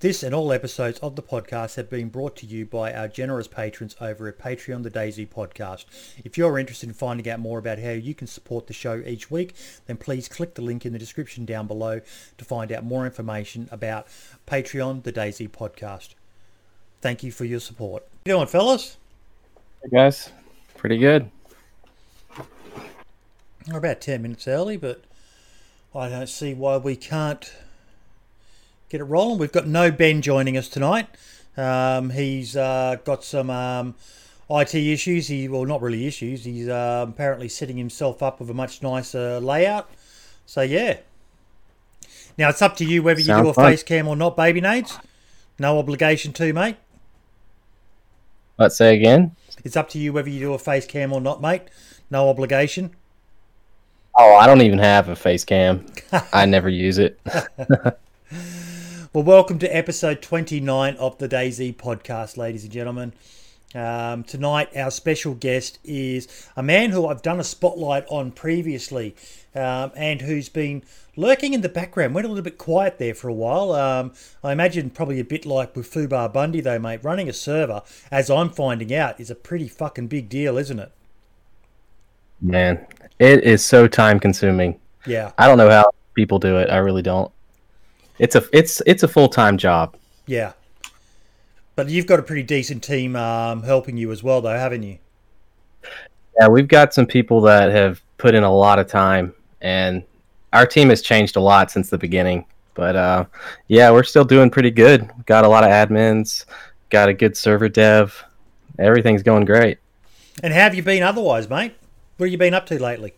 This and all episodes of the podcast have been brought to you by our generous patrons over at Patreon The DayZ Podcast. If you're interested in finding out more about how you can support the show each week, then please click the link in the description down below to find out more information about Patreon The DayZ Podcast. Thank you for your support. How you doing, fellas? Hey guys, pretty good. We're about 10 minutes early, but I don't see why we can't get it rolling. We've got no Ben joining us tonight. Um, he's uh, got some um, IT issues. He well, not really issues. He's uh, apparently setting himself up with a much nicer layout. So yeah. Now it's up to you whether you do a fun. face cam or not, baby nades. No obligation to, mate. Let's say again. It's up to you whether you do a face cam or not, mate. No obligation. Oh, I don't even have a face cam. I never use it. Well, welcome to episode 29 of the DayZ podcast, ladies and gentlemen. Um, tonight, our special guest is a man who I've done a spotlight on previously um, and who's been lurking in the background. Went a little bit quiet there for a while. Um, I imagine probably a bit like with Fubar Bundy, though, mate. Running a server, as I'm finding out, is a pretty fucking big deal, isn't it? Man, it is so time consuming. Yeah, I don't know how people do it. I really don't. It's a it's it's a full time job. yeah. But you've got a pretty decent team um, helping you as well, though, haven't you? Yeah, we've got some people that have put in a lot of time, and our team has changed a lot since the beginning. But uh, yeah, we're still doing pretty good. Got a lot of admins, got a good server dev. Everything's going great. And how have you been otherwise, mate? What have you been up to lately?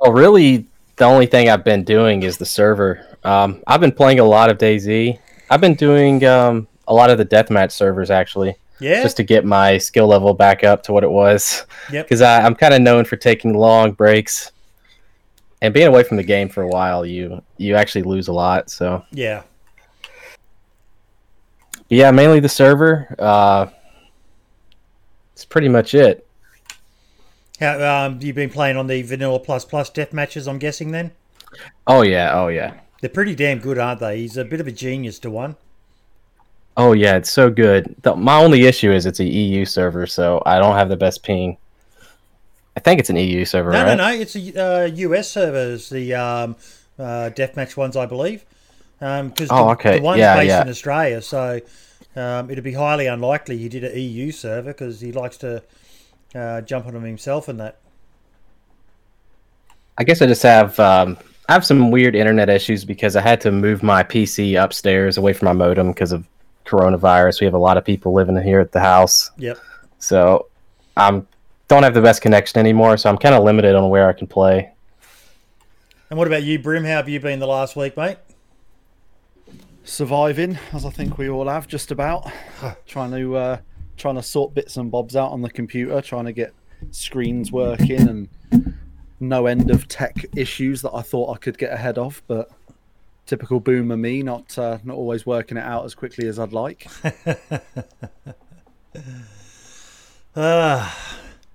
Well, really, the only thing I've been doing is the server. Um, I've been playing a lot of DayZ. I've been doing um, a lot of the deathmatch servers actually, Yeah. just to get my skill level back up to what it was. Yep. Because I'm kind of known for taking long breaks and being away from the game for a while. You you actually lose a lot. So Yeah. yeah, mainly the server. Uh, it's pretty much it. How um, you've been playing on the Vanilla Plus Plus death matches? I'm guessing then Oh yeah, oh yeah. they're pretty damn good, aren't they? He's a bit of a genius to one. Oh yeah, it's so good. The, my only issue is it's a EU server, so I don't have the best ping. I think it's an EU server, No, right? no, no. It's a uh, US servers, the um, uh, deathmatch ones, I believe. Because Oh, the, okay. the one's Yeah, based yeah. in Australia, so um, it'd be highly unlikely he did an EU server because he likes to uh, jump on them himself and that. I guess I just have um, I have some weird internet issues because I had to move my PC upstairs away from my modem because of coronavirus. We have a lot of people living here at the house, Yep. so I'm don't have the best connection anymore. So I'm kind of limited on where I can play. And what about you, Brim? How have you been the last week, mate? surviving, as I think we all have, just about. trying to uh, trying to sort bits and bobs out on the computer, trying to get screens working, and no end of tech issues that I thought I could get ahead of, but typical boomer me, not uh, not always working it out as quickly as I'd like. Uh,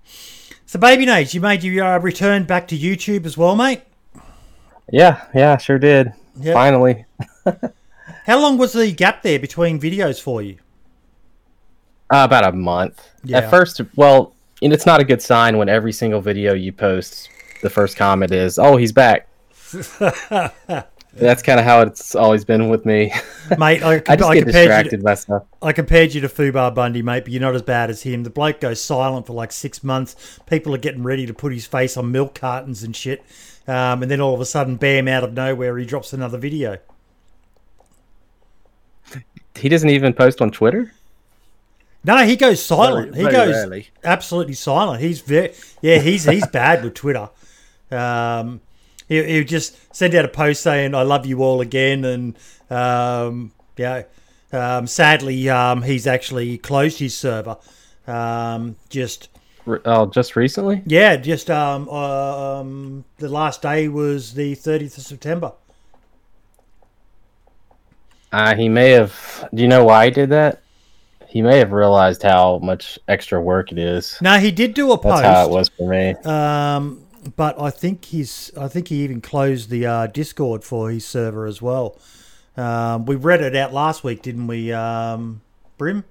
so, Baby Nate, you made your uh, return back to YouTube as well, mate? Yeah, yeah, sure did. Yep. Finally, How long was the gap there between videos for you? Uh, about a month. Yeah. At first, well, and it's not a good sign when every single video you post, the first comment is, "Oh, he's back." That's kind of how it's always been with me. Mate, I, I just I get distracted to, by stuff. I compared you to Fubar Bundy, mate, but you're not as bad as him. The bloke goes silent for like six months. People are getting ready to put his face on milk cartons and shit. Um, and then all of a sudden, bam, out of nowhere, he drops another video. He doesn't even post on Twitter. No, he goes silent. Very- he very goes rarely. absolutely silent. He's very yeah. He's he's bad with Twitter. Um, he he'll just send out a post saying "I love you all again," and um, yeah. Um, sadly, um, he's actually closed his server. Um, just Oh, just recently. yeah, just um, um, the last day was the 30th of September. Uh, he may have. Do you know why he did that? He may have realized how much extra work it is. No, he did do a That's how it was for me. um, but I think he's I think he even closed the uh, Discord for his server as well. Um, we read it out last week, didn't we, um, Brim?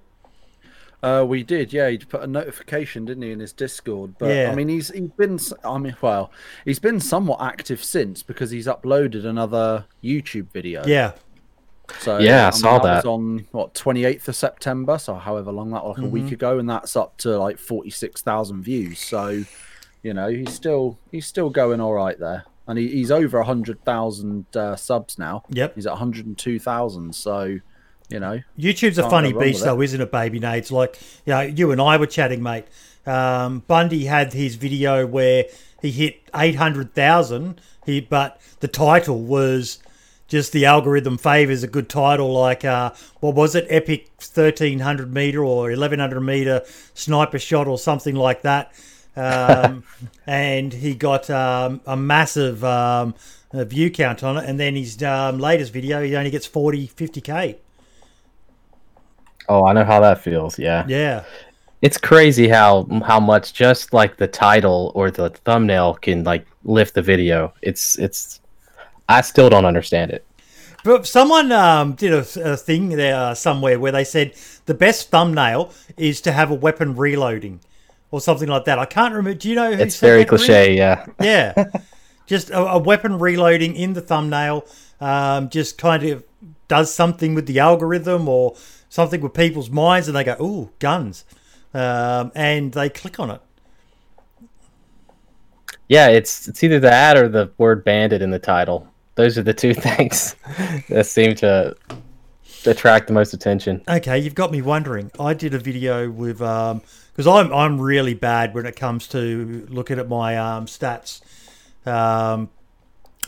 Uh, we did, yeah. He put a notification, didn't he, in his Discord? But Yeah. I mean, he's he's been, I mean, well, he's been somewhat active since because he's uploaded another YouTube video. Yeah. So Yeah, I saw was that. on what twenty eighth of September, so however long that was, like a week ago, and that's up to like forty six thousand views. So, you know, he's still he's still going all right there, and he, he's over hundred thousand uh, subs now. Yep. He's at hundred and two thousand. So, you know, YouTube's a funny beast, though, isn't it, baby Nades? Like, you know, you and I were chatting, mate. Um, Bundy had his video where he hit 800,000, he, but the title was just the algorithm favors a good title like, uh, what was it, Epic 1300 meter or 1100 meter sniper shot or something like that. Um, and he got um, a massive um, view count on it. And then his um, latest video, he only gets 40, 50K. Oh, I know how that feels. Yeah. Yeah. It's crazy how how much just like the title or the thumbnail can like lift the video. It's it's I still don't understand it. But someone um, did a, a thing there uh, somewhere where they said the best thumbnail is to have a weapon reloading or something like that. I can't remember. Do you know who It's said very cliche, yeah. Yeah. just a, a weapon reloading in the thumbnail um, just kind of does something with the algorithm or something with people's minds and they go, ooh, guns. Um, and they click on it. Yeah, it's it's either that or the word bandit in the title. Those are the two things that seem to attract the most attention. Okay, you've got me wondering. I did a video with um because I'm I'm really bad when it comes to looking at my um stats. Um,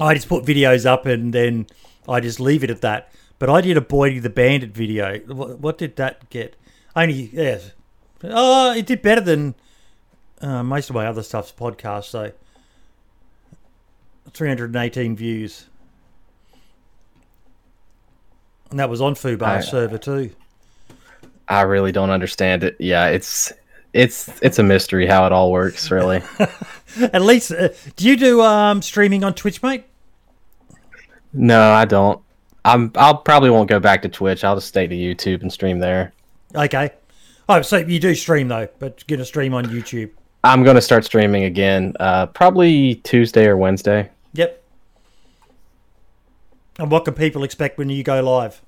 I just put videos up and then I just leave it at that. But I did a Boydie the Bandit video. What, what did that get? Only yeah. Oh, it did better than uh, most of my other stuff's podcast. So 318 views. And that was on Fubar I- server too. I really don't understand it. Yeah, it's it's it's a mystery how it all works, really. At least, uh, do you do um, streaming on Twitch, mate? no, I don't. I'm I'll probably won't go back to Twitch. I'll just stay to YouTube and stream there. Okay. Oh, so you do stream though, but you're gonna stream on YouTube. I'm going to start streaming again, uh, probably Tuesday or Wednesday. Yep. And what can people expect when you go live?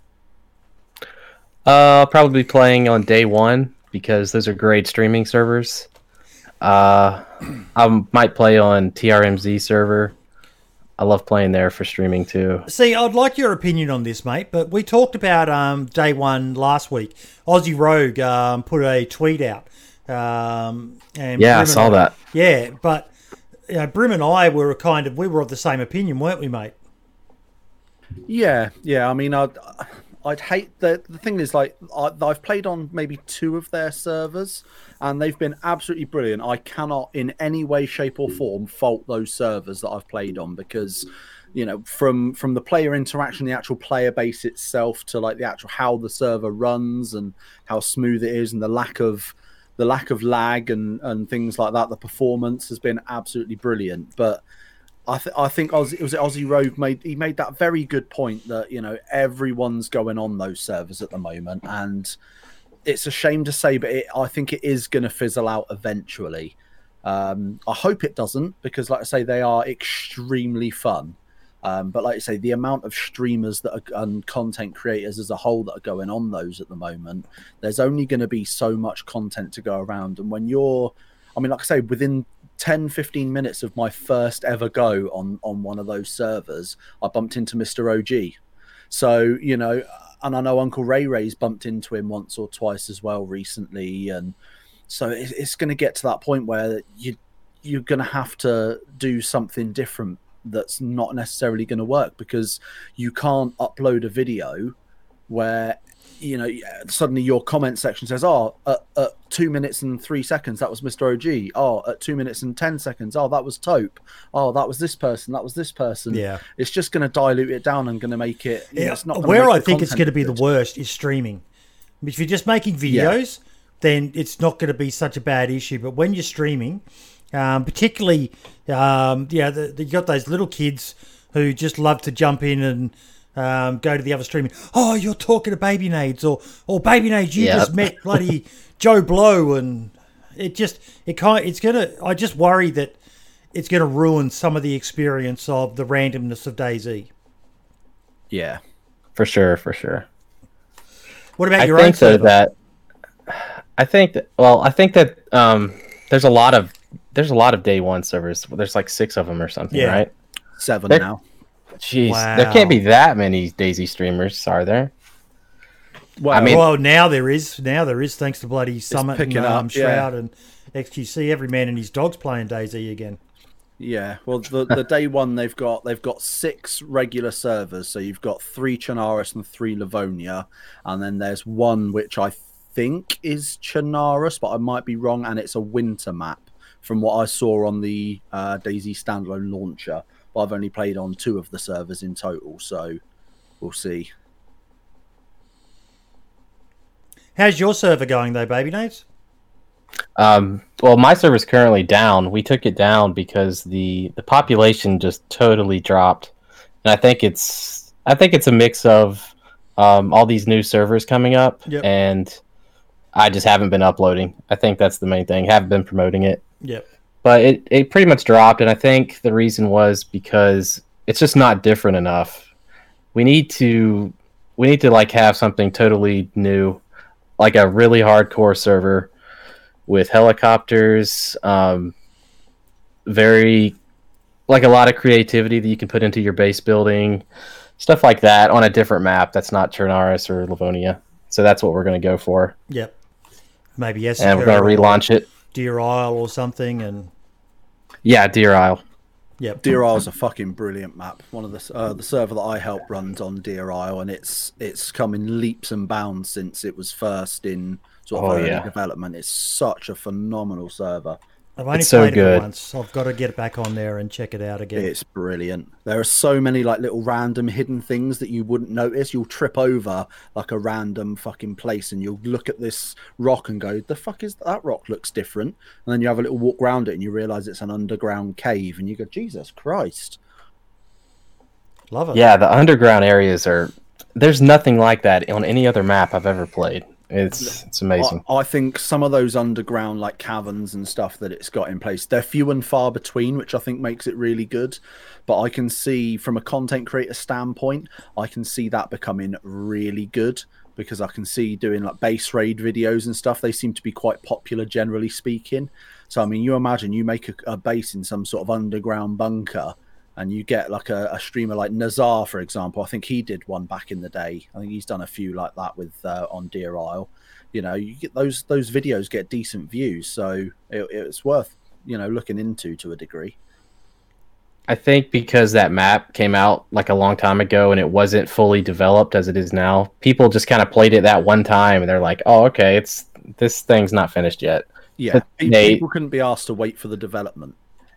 Uh, I'll probably be playing on day one because those are great streaming servers. Uh, I might play on TRMZ server. I love playing there for streaming too. See, I'd like your opinion on this, mate. But we talked about um, day one last week. Aussie Rogue um, put a tweet out. Um, and Yeah, I Brim and saw that. Yeah, but you know, Brim and I were kind of we were of the same opinion, weren't we, mate? Yeah, yeah. I mean, I'd I'd hate the the thing is like I've played on maybe two of their servers, and they've been absolutely brilliant. I cannot in any way, shape, or form fault those servers that I've played on because. You know, from from the player interaction, the actual player base itself, to like the actual how the server runs and how smooth it is, and the lack of the lack of lag and and things like that. The performance has been absolutely brilliant. But I, th- I think Aussie, it was Aussie Rogue made he made that very good point that you know everyone's going on those servers at the moment, and it's a shame to say, but it, I think it is going to fizzle out eventually. Um, I hope it doesn't because, like I say, they are extremely fun. Um, but like I say, the amount of streamers that are and content creators as a whole that are going on those at the moment, there's only going to be so much content to go around. And when you're, I mean, like I say, within 10 15 minutes of my first ever go on on one of those servers i bumped into mr og so you know and i know uncle ray ray's bumped into him once or twice as well recently and so it, it's going to get to that point where you you're going to have to do something different that's not necessarily going to work because you can't upload a video where you know suddenly your comment section says oh at, at two minutes and three seconds that was mr og oh at two minutes and ten seconds oh that was taupe oh that was this person that was this person Yeah. it's just going to dilute it down and going to make it you know, Yeah, it's not where I think it's going to be good. the worst is streaming. If you're just making videos, then it's not going to be such a bad issue. But when you're streaming, um, particularly, um, yeah, the, the, you got those little kids who just love to jump in and um, go to the other stream. Oh, you're talking to Baby Nades, or or Baby Nades, you Yep. just met bloody Joe Blow, and it just it kind it's gonna. I just worry that it's gonna ruin some of the experience of the randomness of DayZ. Yeah. For sure, for sure. What about I your think own so server? that I think that well, I think that um there's a lot of there's a lot of day one servers. There's like six of them or something, Yeah. right? Seven They're- now. Jeez, Wow. there can't be that many DayZ streamers, are there? Well, I mean- well, now there is. Now there is, thanks to bloody Summit and picking um, up, yeah. Shroud and XQC. Every man and his dog's playing DayZ again. Yeah, well, the, the day one they've got they've got six regular servers. So you've got three Chernarus and three Livonia, and then there's one which I think is Chernarus, but I might be wrong, and it's a winter map from what I saw on the uh, DayZ standalone launcher. But I've only played on two of the servers in total, so we'll see. How's your server going though, Baby Nades? Um, well, my server's currently down. We took it down because the the population just totally dropped, and I think it's I think it's a mix of um, all these new servers coming up, Yep. and I just haven't been uploading. I think that's the main thing. Haven't been promoting it, Yep. But it it pretty much dropped, and I think the reason was because it's just not different enough. We need to we need to like have something totally new, like a really hardcore server with helicopters, um, very like a lot of creativity that you can put into your base building, stuff like that on a different map that's not Chernarus or Livonia. So that's what we're going to go for, Yep. Maybe yes. and we're going to relaunch it. Deer Isle or something, and Yeah, Deer Isle. yep. Deer Isle's a fucking brilliant map. One of the uh, the server that I help runs on Deer Isle, and it's it's come in leaps and bounds since it was first in sort of Oh, early yeah. development. It's such a phenomenal server. I've only It's so played it good. once. I've got to get back on there and check it out again. It's brilliant. There are so many like little random hidden things that you wouldn't notice. You'll trip over like a random fucking place, and you'll look at this rock and go, "The fuck is that rock? Looks different." And then you have a little walk around it, and you realize it's an underground cave, and you go, "Jesus Christ!" Love it. Yeah, the underground areas are. There's nothing like that on any other map I've ever played. It's it's amazing. I, I think some of those underground like caverns and stuff that it's got in place, they're few and far between, which I think makes it really good. But I can see from a content creator standpoint, I can see that becoming really good because I can see doing like base raid videos and stuff. They seem to be quite popular, generally speaking. So I mean, you imagine you make a, a base in some sort of underground bunker. And you get like a, a streamer like Nazar, for example. I think he did one back in the day. I think he's done a few like that with uh, on Deer Isle you know you get those those videos get decent views so it, it's worth you know looking into to a degree I think because that map came out like a long time ago and it wasn't fully developed as it is now, people just kind of played it that one time and they're like, "Oh, okay, it's this thing's not finished yet." yeah But they- people couldn't be asked to wait for the development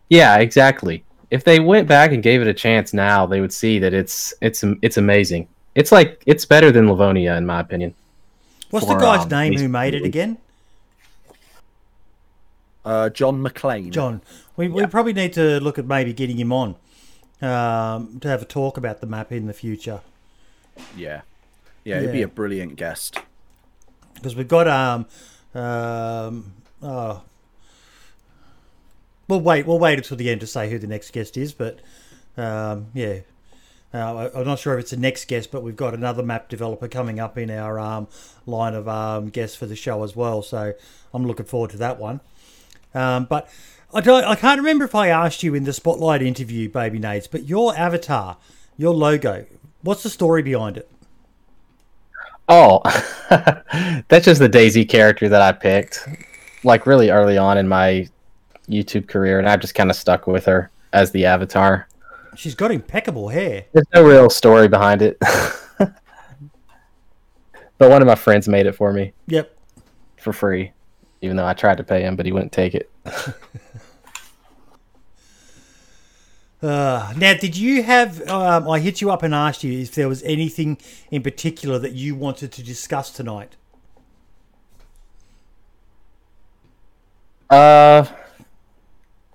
Yeah, exactly. If they went back and gave it a chance now, they would see that it's it's it's amazing. It's like it's better than Livonia in my opinion. What's the for, guy's um, name who made it again? uh john McLean. John. We, we probably need to look at maybe getting him on um, to have a talk about the map in the future yeah yeah he'd be a brilliant guest because we've got um um oh. We'll wait. We'll wait until the end to say who the next guest is, but um, yeah, uh, I'm not sure if it's the next guest, but we've got another map developer coming up in our um, line of um, guests for the show as well. So I'm looking forward to that one. Um, but I don't. I can't remember if I asked you in the spotlight interview, Baby Nades, but your avatar, your logo, what's the story behind it? Oh, that's just the DayZ character that I picked, like really early on in my YouTube career, and I've just kind of stuck with her as the avatar. She's got impeccable hair. There's no real story behind it, but one of my friends made it for me Yep. for free, even though I tried to pay him, but he wouldn't take it. Uh, now, did you have? Um, I hit you up and asked you if there was anything in particular that you wanted to discuss tonight. Uh,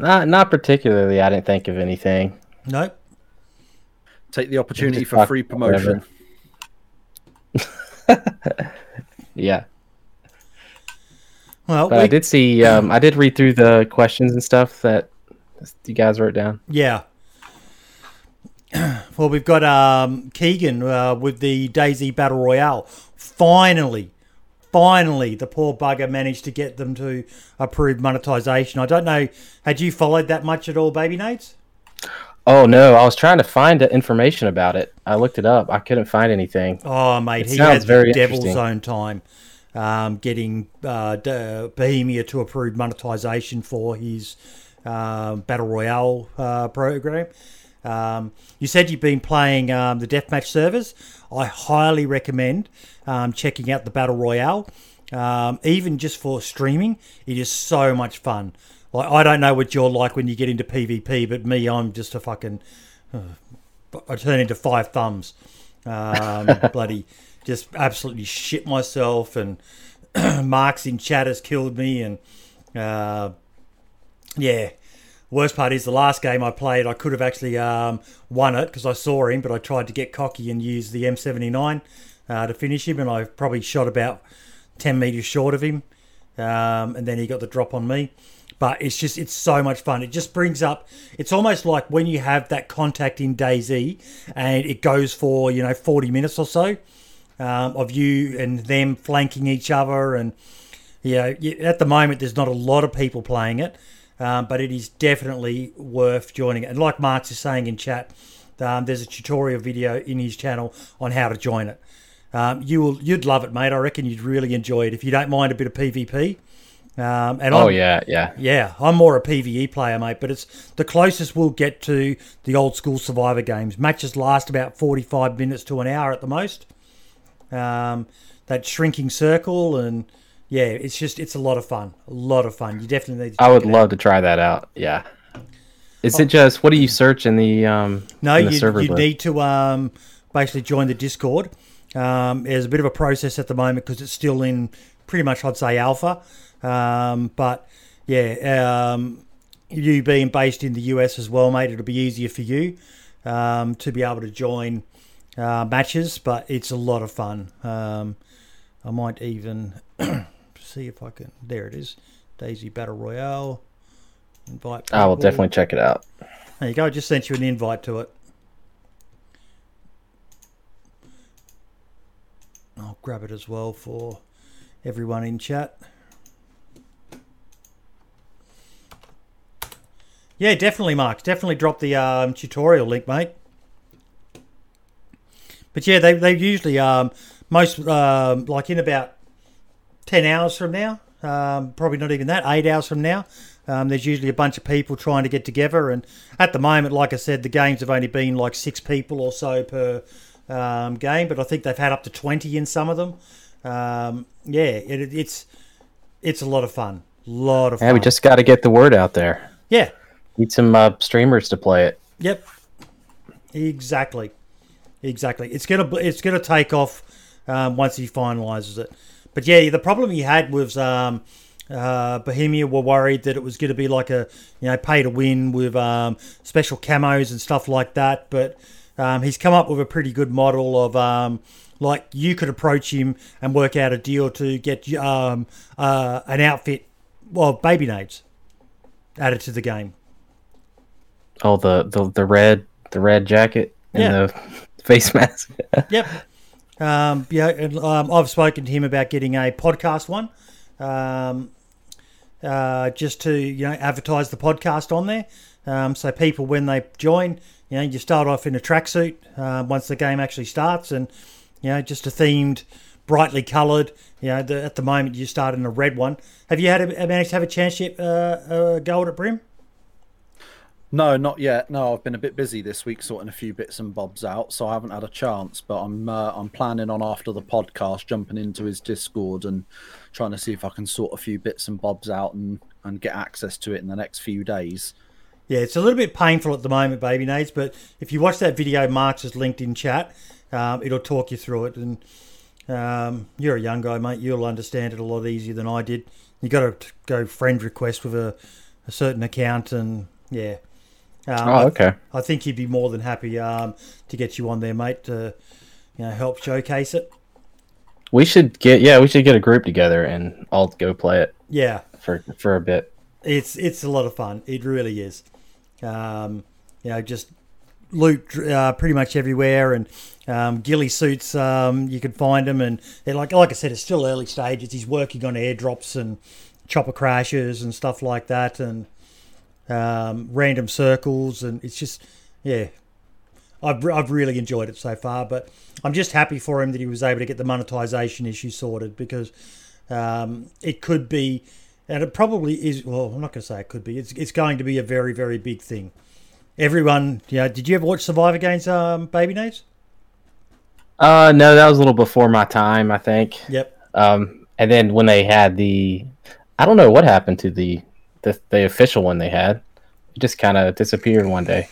not not particularly. I didn't think of anything. Nope. Take the opportunity for free promotion. Yeah. Well, But I did see. Um, I did read through the questions and stuff that you guys wrote down. Yeah. Well, we've got um, Keegan uh, with the DayZ Battle Royale. Finally, finally, the poor bugger managed to get them to approve monetization. I don't know. Had you followed that much at all, Baby Nades? Oh no, I was trying to find the information about it. I looked it up. I couldn't find anything. Oh, mate, It he sounds had very the devil's own time um, getting uh, Bohemia to approve monetization for his um, Battle Royale uh, program. Um, you said you've been playing um, the deathmatch servers. I highly recommend um, checking out the Battle Royale, um, even just for streaming. It is so much fun. Like I don't know what you're like when you get into PvP, but me, I'm just a fucking I turn into five thumbs. Um, bloody, just absolutely shit myself. And Marks in chat has killed me. And uh, yeah, worst part is the last game I played, I could have actually um, won it because I saw him, but I tried to get cocky and use the M79 uh, to finish him, and I probably shot about 10 meters short of him. Um, and then he got the drop on me. But it's just, it's so much fun. It just brings up, it's almost like when you have that contact in DayZ and it goes for, you know, 40 minutes or so um, of you and them flanking each other. And, you know, at the moment, there's not a lot of people playing it, um, but it is definitely worth joining. And like Marks is saying in chat, um, there's a tutorial video in his channel on how to join it. Um, you will, you'd love it, mate. I reckon you'd really enjoy it if you don't mind a bit of PvP. Um, and Oh I'm- yeah, yeah. yeah, I'm more a PVE player, mate, but it's the closest we'll get to the old school Survivor games. Matches last about 45 minutes to an hour at the most. Um, that shrinking circle, and yeah, it's just it's a lot of fun. A lot of fun. You definitely need. To I would out. love to try that out. Yeah. Is it just what do you search in the um No, the you, you need to um, basically join the Discord. Um, there's a bit of a process at the moment because it's still in pretty much, I'd say, alpha. Um, but yeah, um, you being based in the US as well, mate, it'll be easier for you um, to be able to join uh, matches. But it's a lot of fun. Um, I might even see if I can. There it is, DayZ Battle Royale. Invite. I will definitely check it out. There you go. I just sent you an invite to it. I'll grab it as well for everyone in chat. Yeah, definitely, Mark. Definitely drop the um, tutorial link, mate. But yeah, they they usually um, most um, like in about ten hours from now, um, probably not even that, eight hours from now. Um, there's usually a bunch of people trying to get together, and at the moment, like I said, the games have only been like six people or so per um, game, but I think they've had up to twenty in some of them. Um, yeah, it, it's it's a lot of fun, lot of fun. Yeah, we just got to get the word out there. yeah, Need some uh, streamers to play it. Yep. Exactly. Exactly. It's gonna it's gonna take off um, once he finalizes it. But yeah, the problem he had was um, uh, Bohemia were worried that it was going to be like a you know pay to win with um, special camos and stuff like that. But um, he's come up with a pretty good model of um, like you could approach him and work out a deal to get um, uh, an outfit, well, baby nades added to the game. Oh, the the, the red the red jacket and Yeah. the face mask. Yep. Um, yeah, and, um, I've spoken to him about getting a podcast one, um, uh, just to you know advertise the podcast on there. Um, so people when they join, you know, you start off in a tracksuit uh, once the game actually starts, and you know, just a themed, brightly coloured. You know, the, at the moment you start in a red one. Have you had a, managed to have a chance yet? Uh, uh, go at Brim? No, not yet. No, I've been a bit busy this week, sorting a few bits and bobs out, so I haven't had a chance. But I'm uh, I'm planning on after the podcast jumping into his Discord and trying to see if I can sort a few bits and bobs out and and get access to it in the next few days. Yeah, it's a little bit painful at the moment, baby nades. But if you watch that video, Mark's has linked in chat. Um, it'll talk you through it, and um, you're a young guy, mate. You'll understand it a lot easier than I did. You got to go friend request with a, a certain account, and yeah, Um, Oh, I- okay. I, think he'd be more than happy um, to get you on there, mate, to you know help showcase it. We should get yeah, we should get a group together and all go play it Yeah, for for a bit. it's it's a lot of fun. It really is. Um, you know, just loot uh, pretty much everywhere, and um, ghillie suits. Um, you can find them, and they're like like I said, it's still early stages. He's working on airdrops and chopper crashes and stuff like that, and um, random circles, and it's just yeah. I've, I've really enjoyed it so far, but I'm just happy for him that he was able to get the monetization issue sorted because um, it could be, and it probably is. Well, I'm not going to say it could be. It's it's going to be a very very big thing. Everyone, you know, did you ever watch Survivor Games, um, Baby Nades? Uh, no, that was a little before my time, I think. Yep. Um, and then when they had the, I don't know what happened to the the, the official one they had. It just kind of disappeared one day.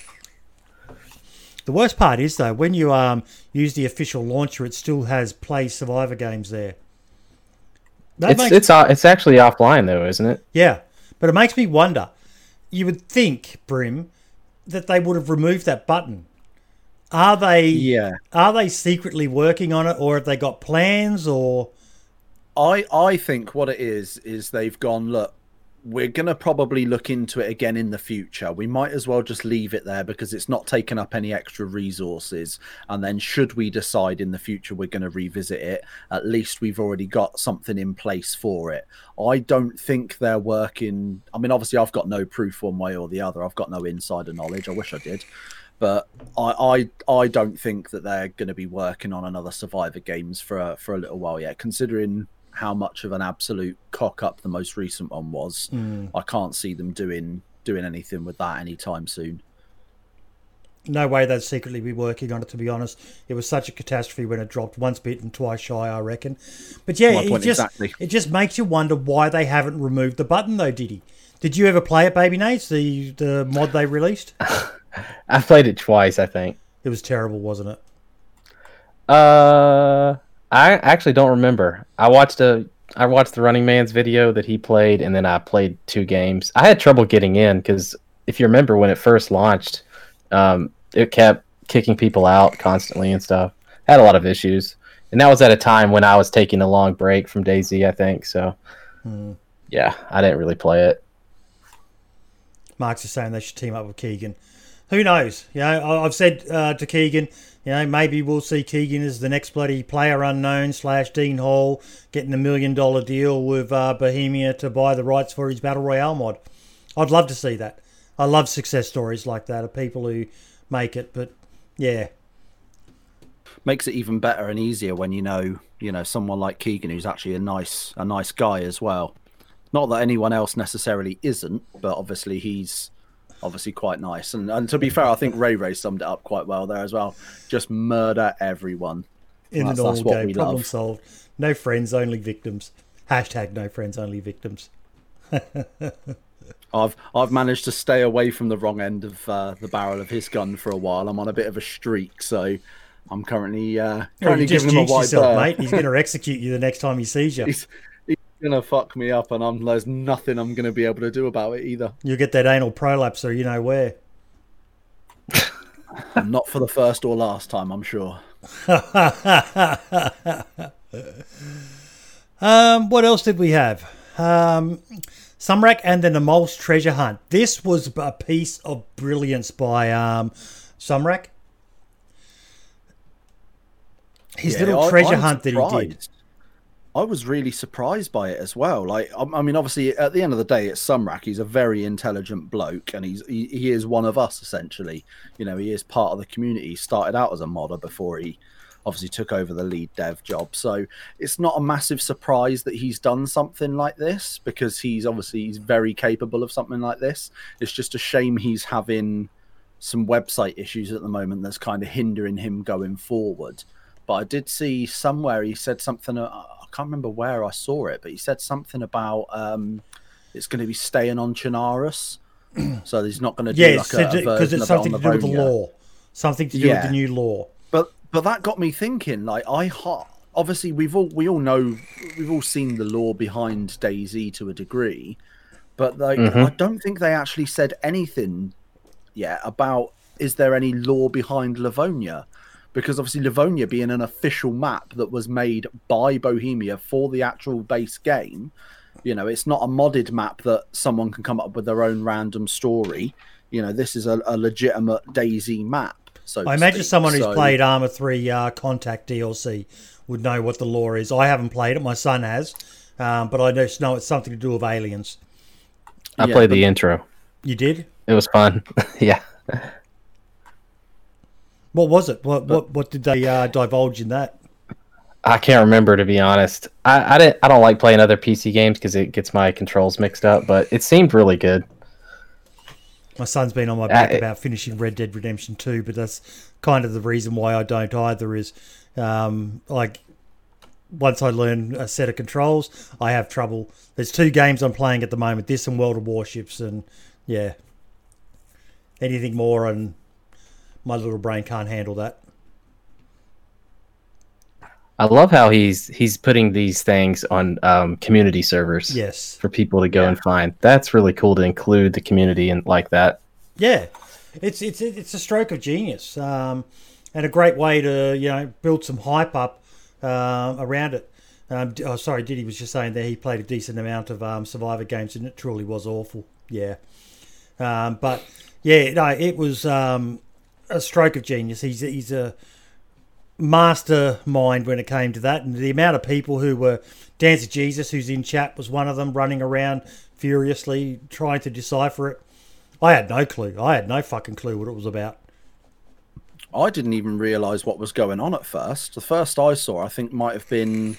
The worst part is though, when you um use the official launcher, it still has play Survivor Games there. That It's makes- it's uh, it's actually offline though, isn't it? Yeah, but it makes me wonder. You would think, Brim, that they would have removed that button. Are they? Yeah. Are they secretly working on it, or have they got plans? Or I I think what it is is they've gone look. We're gonna probably look into it again in the future. We might as well just leave it there because it's not taking up any extra resources. And then, should we decide in the future we're going to revisit it, at least we've already got something in place for it. I don't think they're working. I mean, obviously, I've got no proof one way or the other. I've got no insider knowledge. I wish I did, but I I, I don't think that they're going to be working on another Survivor games for a, for a little while yet. Considering how much of an absolute cock up the most recent one was, I can't see them doing doing anything with that anytime soon. no way they'd secretly be working on it. To be honest, it was such a catastrophe when it dropped. Once bitten, twice shy, I reckon. But yeah, it just exactly. it just makes you wonder why they haven't removed the button though. Did he? Did you ever play it, Baby Nades? The the mod they released? I played it twice, I think. It was terrible, wasn't it? Uh, I actually don't remember. I watched a I watched the Running Man's video that he played, and then I played two games. I had trouble getting in because if you remember when it first launched, um, it kept kicking people out constantly and stuff. Had a lot of issues, and that was at a time when I was taking a long break from DayZ, I think. So, yeah, I didn't really play it. Mark's is saying they should team up with Keegan. Who knows? You know, I- I've said uh, to Keegan, you know, maybe we'll see Keegan as the next bloody player unknown slash Dean Hall getting a million dollar deal with uh, Bohemia to buy the rights for his Battle Royale mod. I'd love to see that. I love success stories like that of people who make it. But yeah, Makes it even better and easier when you know you know someone like Keegan who's actually a nice a nice guy as well. Not that anyone else necessarily isn't, but obviously he's obviously quite nice. And, and to be fair, I think Ray Ray summed it up quite well there as well. Just murder everyone. in That's- the normal game, problem love. solved. No friends, only victims. Hashtag no friends, only victims. I've I've managed to stay away from the wrong end of uh, the barrel of his gun for a while. I'm on a bit of a streak, so I'm currently uh, Well, currently you giving him a wide yourself, berth. mate. He's going to execute you the next time he sees you. He's gonna fuck me up, and I'm there's nothing I'm gonna be able to do about it either. You'll get that anal prolapse, or you know where. Not for the first or last time, I'm sure. Um, what else did we have? Um, Sumrak and then the Mole's Treasure Hunt. This was a piece of brilliance by um, Sumrak. His Yeah, little treasure I'm hunt that he did. I was really surprised by it as well. Like, I, mean, obviously, at the end of the day, it's Sumrak. He's a very intelligent bloke, and he's he, he is one of us essentially. You know, he is part of the community. He started out as a modder before he obviously took over the lead dev job. So it's not a massive surprise that he's done something like this because he's obviously he's very capable of something like this. It's just a shame he's having some website issues at the moment that's kind of hindering him going forward. But I did see somewhere he said something. uh, can't remember where I saw it, but he said something about um, it's going to be staying on Chernarus, so he's not going to do Yes, like a, a because version it's of something to do with the lore. Something to do with the new lore. But but that got me thinking. Like I ho- obviously we've all we all know we've all seen the lore behind DayZ to a degree, but like Mhm. I don't think they actually said anything yet about is there any lore behind Livonia? Because obviously Livonia being an official map that was made by Bohemia for the actual base game, you know, it's not a modded map that someone can come up with their own random story. You know, this is a, a legitimate DayZ map. So I imagine speak. someone who's So- played Arma 3 uh, Contact DLC would know what the lore is. I haven't played it, my son has, um, but I just know it's something to do with aliens. I Yeah, played the intro. You did? It was fun. yeah. What was it? What what, what did they uh, divulge in that? I can't remember to be honest. I I, didn't, I don't like playing other PC games because it gets my controls mixed up. But it seemed really good. My son's been on my back Uh, it- about finishing Red Dead Redemption 2, but that's kind of the reason why I don't either. Is um, like once I learn a set of controls, I have trouble. There's two games I'm playing at the moment: this and World of Warships, and yeah, anything more, and my little brain can't handle that. I love how he's he's putting these things on um, community servers Yes, for people to go and find. That's really cool to include the community and like that. yeah, it's it's it's a stroke of genius, um, and a great way to you know build some hype up um, around it. Um, oh, sorry, Diddy was just saying that he played a decent amount of um, Survivor games, and it truly was awful. Yeah, um, but yeah, no, it was um, a stroke of genius. He's he's a mastermind when it came to that, and the amount of people who were Dance of Jesus, who's in chat, was one of them, running around furiously trying to decipher it. I had no clue. I had no fucking clue what it was about. I didn't even realize what was going on at first. The first I saw, I think, might have been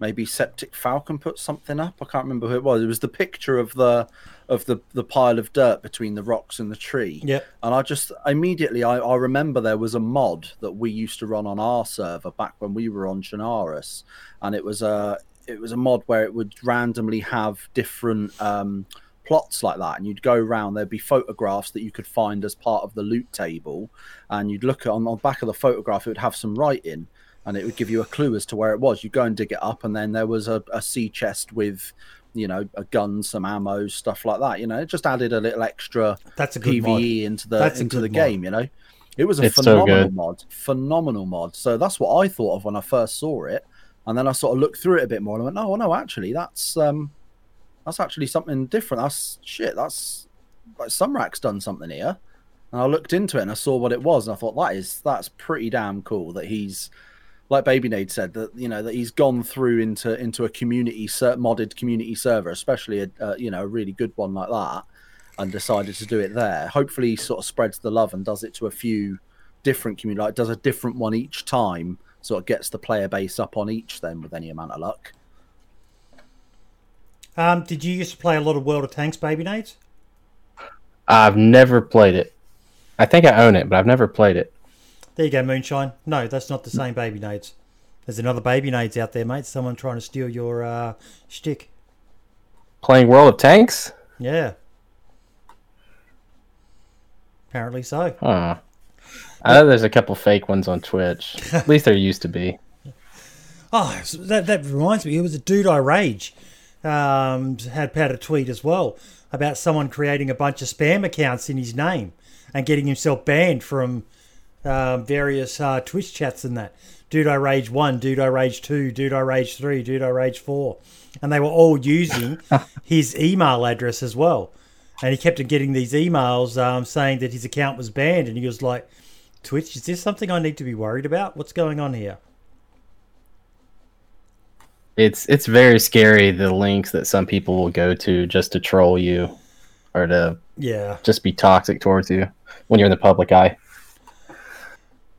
maybe Septic Falcon put something up. I can't remember who it was. It was the picture of the of the the pile of dirt between the rocks and the tree. Yeah. And I just immediately I, I remember there was a mod that we used to run on our server back when we were on Chernarus, and it was a it was a mod where it would randomly have different um, plots like that, and you'd go around. There'd be photographs that you could find as part of the loot table, and you'd look at on, on the back of the photograph. It would have some writing, and it would give you a clue as to where it was. You go and dig it up, and then there was a, a sea chest with you know a gun, some ammo, stuff like that. You know, it just added a little extra That's a good PVE mod. into the That's into the mod. game. You know, it was a It's phenomenal good. mod, phenomenal mod. So that's what I thought of when I first saw it, and then I sort of looked through it a bit more and I went, "Oh no, actually, that's um, that's actually something different. That's shit. That's like Sumrak's done something here." And I looked into it and I saw what it was, and I thought that is that's pretty damn cool that he's like Baby Nade said that you know that he's gone through into into a community ser- modded community server, especially a uh, you know a really good one like that, and decided to do it there. Hopefully, he sort of spreads the love and does it to a few different community, like does a different one each time, sort of gets the player base up on each. Then with any amount of luck. Um, did you used to play a lot of World of Tanks, Baby Nades? I've never played it. I think I own it, but I've never played it. There you go, Moonshine. No, that's not the same Baby Nades. There's another Baby Nades out there, mate. Someone trying to steal your uh, shtick. Playing World of Tanks? Yeah. Apparently so. Huh. I know there's a couple fake ones on Twitch. At least there used to be. Oh, that, that reminds me. It was a dude I rage. Um, had had a tweet as well about someone creating a bunch of spam accounts in his name and getting himself banned from um, various uh, Twitch chats and that. Dude I Rage 1, Dude I Rage 2, Dude I Rage 3, Dude I Rage 4. And they were all using his email address as well. And he kept on getting these emails um, saying that his account was banned. And he was like, Twitch, is this something I need to be worried about? What's going on here? It's it's very scary the links that some people will go to just to troll you or to Yeah. just be toxic towards you when you're in the public eye.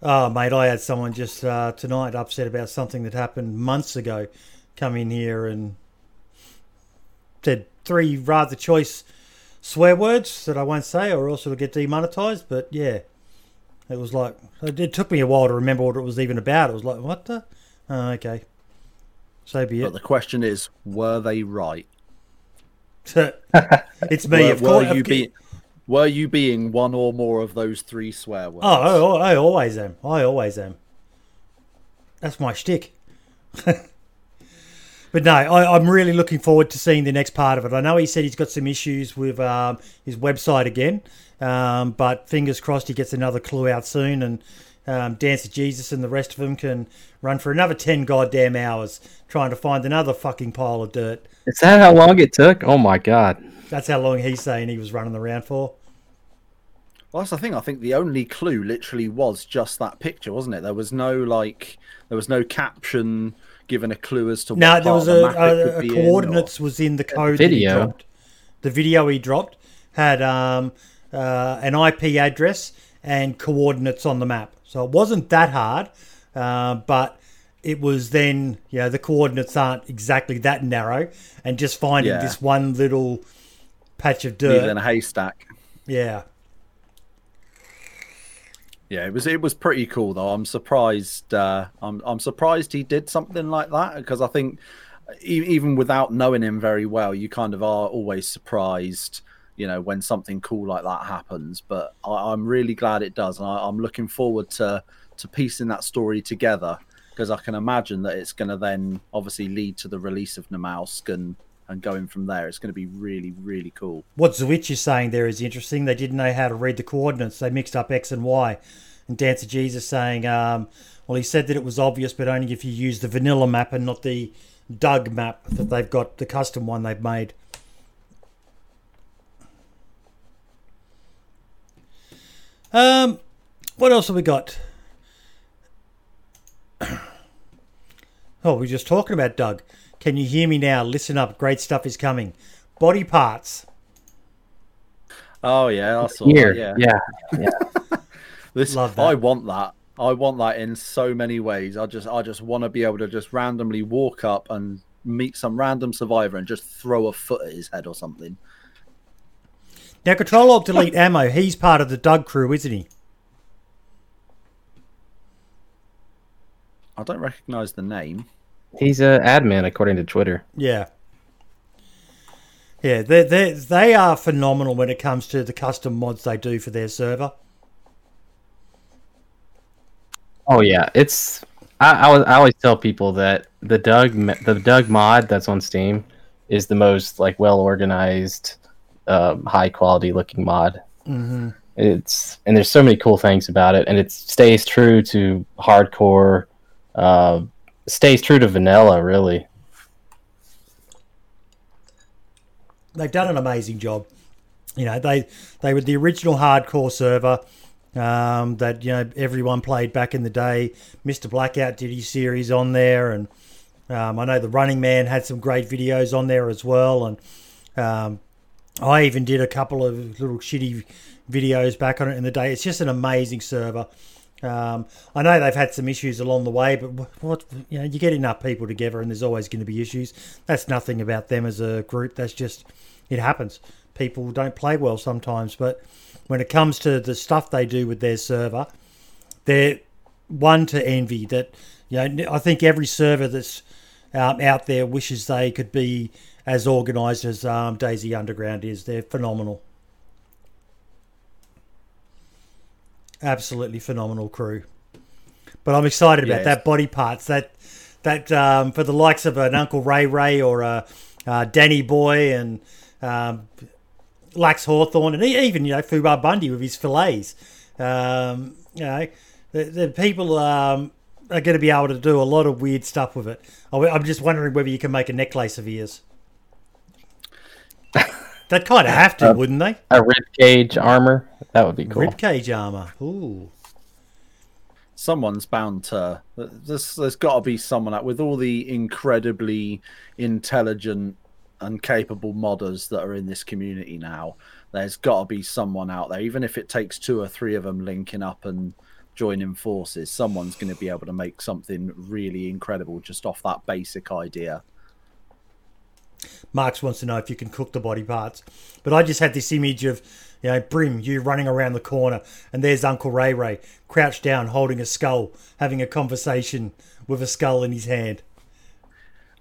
Oh, mate, I had someone just uh, tonight upset about something that happened months ago come in here and said three rather choice swear words that I won't say or else it'll get demonetized. But yeah, it was like, it, it took me a while to remember what it was even about. It was like, what the? Oh, okay. So be it. But the question is, were they right? it's me, were, of course. you be, were you being one or more of those three swear words? Oh, I, I always am. I always am. That's my shtick. But no, I, I'm really looking forward to seeing the next part of it. I know he said he's got some issues with um, his website again, um, but fingers crossed he gets another clue out soon and um, Dance of Jesus and the rest of them can run for another 10 goddamn hours trying to find another fucking pile of dirt. Is that how long it took? Oh my god. That's how long he's saying he was running around for. Well, that's the thing. I think the only clue literally was just that picture, wasn't it? There was no like, there was no caption given a clue as to. No, there was the a, map a, a be in, coordinates was in the code that he Video. dropped. The video he dropped had um, uh, an IP address and coordinates on the map, so it wasn't that hard, uh, but it was then you know the coordinates aren't exactly that narrow, and just finding Yeah. this one little patch of dirt, in a haystack. yeah. Yeah, it was it was pretty cool though. I'm surprised. Uh, I'm I'm surprised he did something like that because I think even without knowing him very well, you kind of are always surprised. You know when something cool like that happens. But I, I'm really glad it does, and I, I'm looking forward to to piecing that story together because I can imagine that it's going to then obviously lead to the release of Namalsk and and going from there. It's going to be really really cool. What Zwitch is saying there is interesting. They didn't know how to read the coordinates. They mixed up X and Y. And Dancer Jesus saying, um, well, he said that it was obvious, but only if you use the vanilla map and not the Doug map that they've got, the custom one they've made. Um, what else have we got? oh, we're just talking about Doug. Can you hear me now? Listen up. Great stuff is coming. Body parts. Oh yeah, that's all Here. right, Yeah. yeah. This Love I want that. I want that in so many ways. I just I just want to be able to just randomly walk up and meet some random survivor and just throw a foot at his head or something. Now, Control Alt Delete Ammo, he's part of the Doug crew, isn't he? I don't recognize the name. He's a admin according to Twitter. Yeah. Yeah, they they they are phenomenal when it comes to the custom mods they do for their server. Oh yeah, it's. I, I, was, I always tell people that the Doug the Doug mod that's on Steam is the most like well organized, um, high quality looking mod. Mm-hmm. It's and there's so many cool things about it, and it stays true to hardcore, uh, stays true to vanilla really. They've done an amazing job. You know, they they were the original hardcore server um, that you know everyone played back in the day. Mister Blackout did his series on there, and um, I know the Running Man had some great videos on there as well. And um, I even did a couple of little shitty videos back on it in the day. It's just an amazing server. Um, I know they've had some issues along the way, but what you know, you get enough people together, and there's always going to be issues. That's nothing about them as a group. That's just it happens. People don't play well sometimes, but when it comes to the stuff they do with their server, they're one to envy. That you know, I think every server that's um, out there wishes they could be as organised as um, DayZ Underground is. They're phenomenal. Absolutely phenomenal crew. But I'm excited about Yes. that body parts. That that um, for the likes of an Uncle Ray Ray or a, uh Danny Boy and um, Lax Hawthorne and even you know Fubar Bundy with his fillets. Um, you know, the, the people um, are going to be able to do a lot of weird stuff with it. I'm just wondering whether you can make a necklace of ears. They'd kind of have to, Uh, wouldn't they? A rib cage armor that would be cool. Ribcage armor. Ooh. Someone's bound to. There's, there's got to be someone out with all the incredibly intelligent and capable modders that are in this community now. There's got to be someone out there, even if it takes two or three of them linking up and joining forces. Someone's going to be able to make something really incredible just off that basic idea. Marx wants to know if you can cook the body parts. But I just had this image of, you know, Brim, you running around the corner, and there's Uncle Ray Ray crouched down holding a skull, having a conversation with a skull in his hand.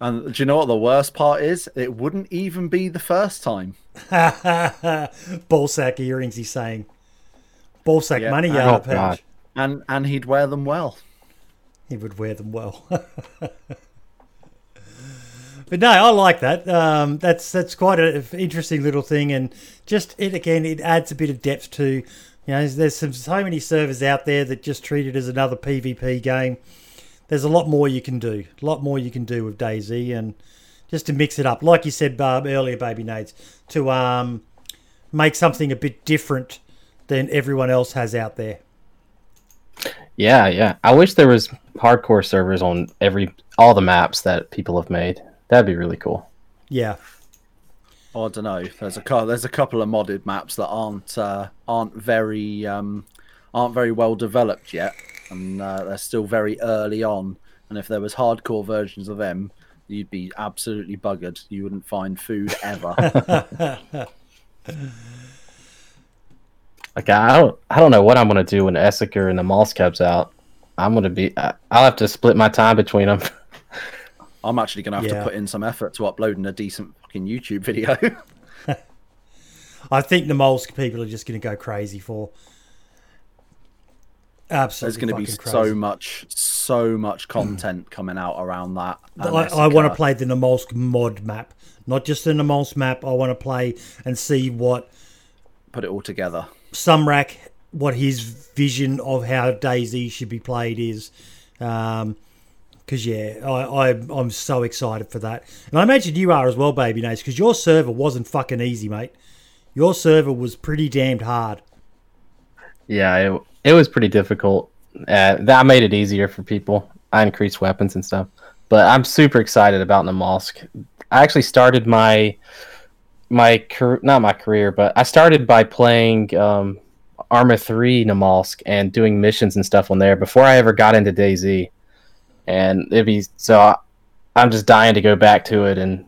And do you know what the worst part is? It wouldn't even be the first time. Ballsack earrings, he's saying. Ballsack Yeah. money Oh, yard And and he'd wear them well. He would wear them well. But no, I like that. Um, that's that's quite an interesting little thing, and just it again, it adds a bit of depth to. You know, there's, some so many servers out there that just treat it as another PvP game. There's a lot more you can do. A lot more you can do with DayZ, and just to mix it up, like you said uh, earlier, Baby Nades, to um, make something a bit different than everyone else has out there. Yeah, yeah. I wish there was hardcore servers on every all the maps that people have made. That'd be really cool. Yeah. Oh, I don't know. There's a cou- there's a couple of modded maps that aren't uh, aren't very um, aren't very well developed yet, and uh, they're still very early on. And if there was hardcore versions of them, you'd be absolutely buggered. You wouldn't find food ever. Like I don't, I don't know what I'm gonna do when Esseker and the Moss Cubs out. I'm gonna be, I- I'll have to split my time between them. I'm actually going to have Yeah. to put in some effort to uploading a decent fucking YouTube video. I think the moles people are just going to go crazy for. Absolutely, There's going to be fucking so much, so much content coming out around that. I, I want to play the Namalsk mod map, not just the Namalsk map. I want to play and see what put it all together. Sumrak, what his vision of how DayZ should be played is. Um because yeah, I, I I'm so excited for that, and I imagine you are as well, baby Nades, because your server wasn't fucking easy, mate. Your server was pretty damned hard. yeah, it, it was pretty difficult. Uh, that made it easier for people. I increased weapons and stuff, but I'm super excited about Namalsk. I actually started my my not my career, but I started by playing um, Arma Three Namalsk and doing missions and stuff on there before I ever got into DayZ. And it'd be so I, I'm just dying to go back to it, and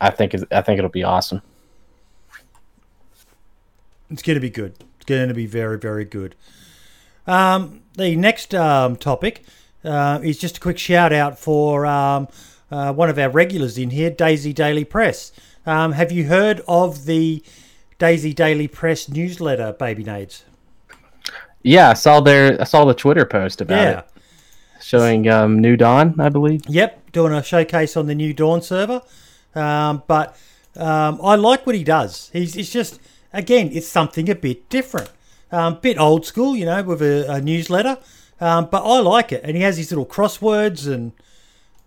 I think I think it'll be awesome. It's going to be good. It's going to be very, very good. Um, the next um, topic uh, is just a quick shout out for um, uh, one of our regulars in here, DayZ Daily Press. Um, have you heard of the DayZ Daily Press newsletter, Baby Nades? Yeah, I saw their I saw the Twitter post about Yeah. it showing um, New Dawn, I believe. Yep, doing a showcase on the new Dawn server. Um, but um, I like what he does. He's it's just again, it's something a bit different, um, bit old school, you know, with a, a newsletter. Um, but I like it, and he has these little crosswords and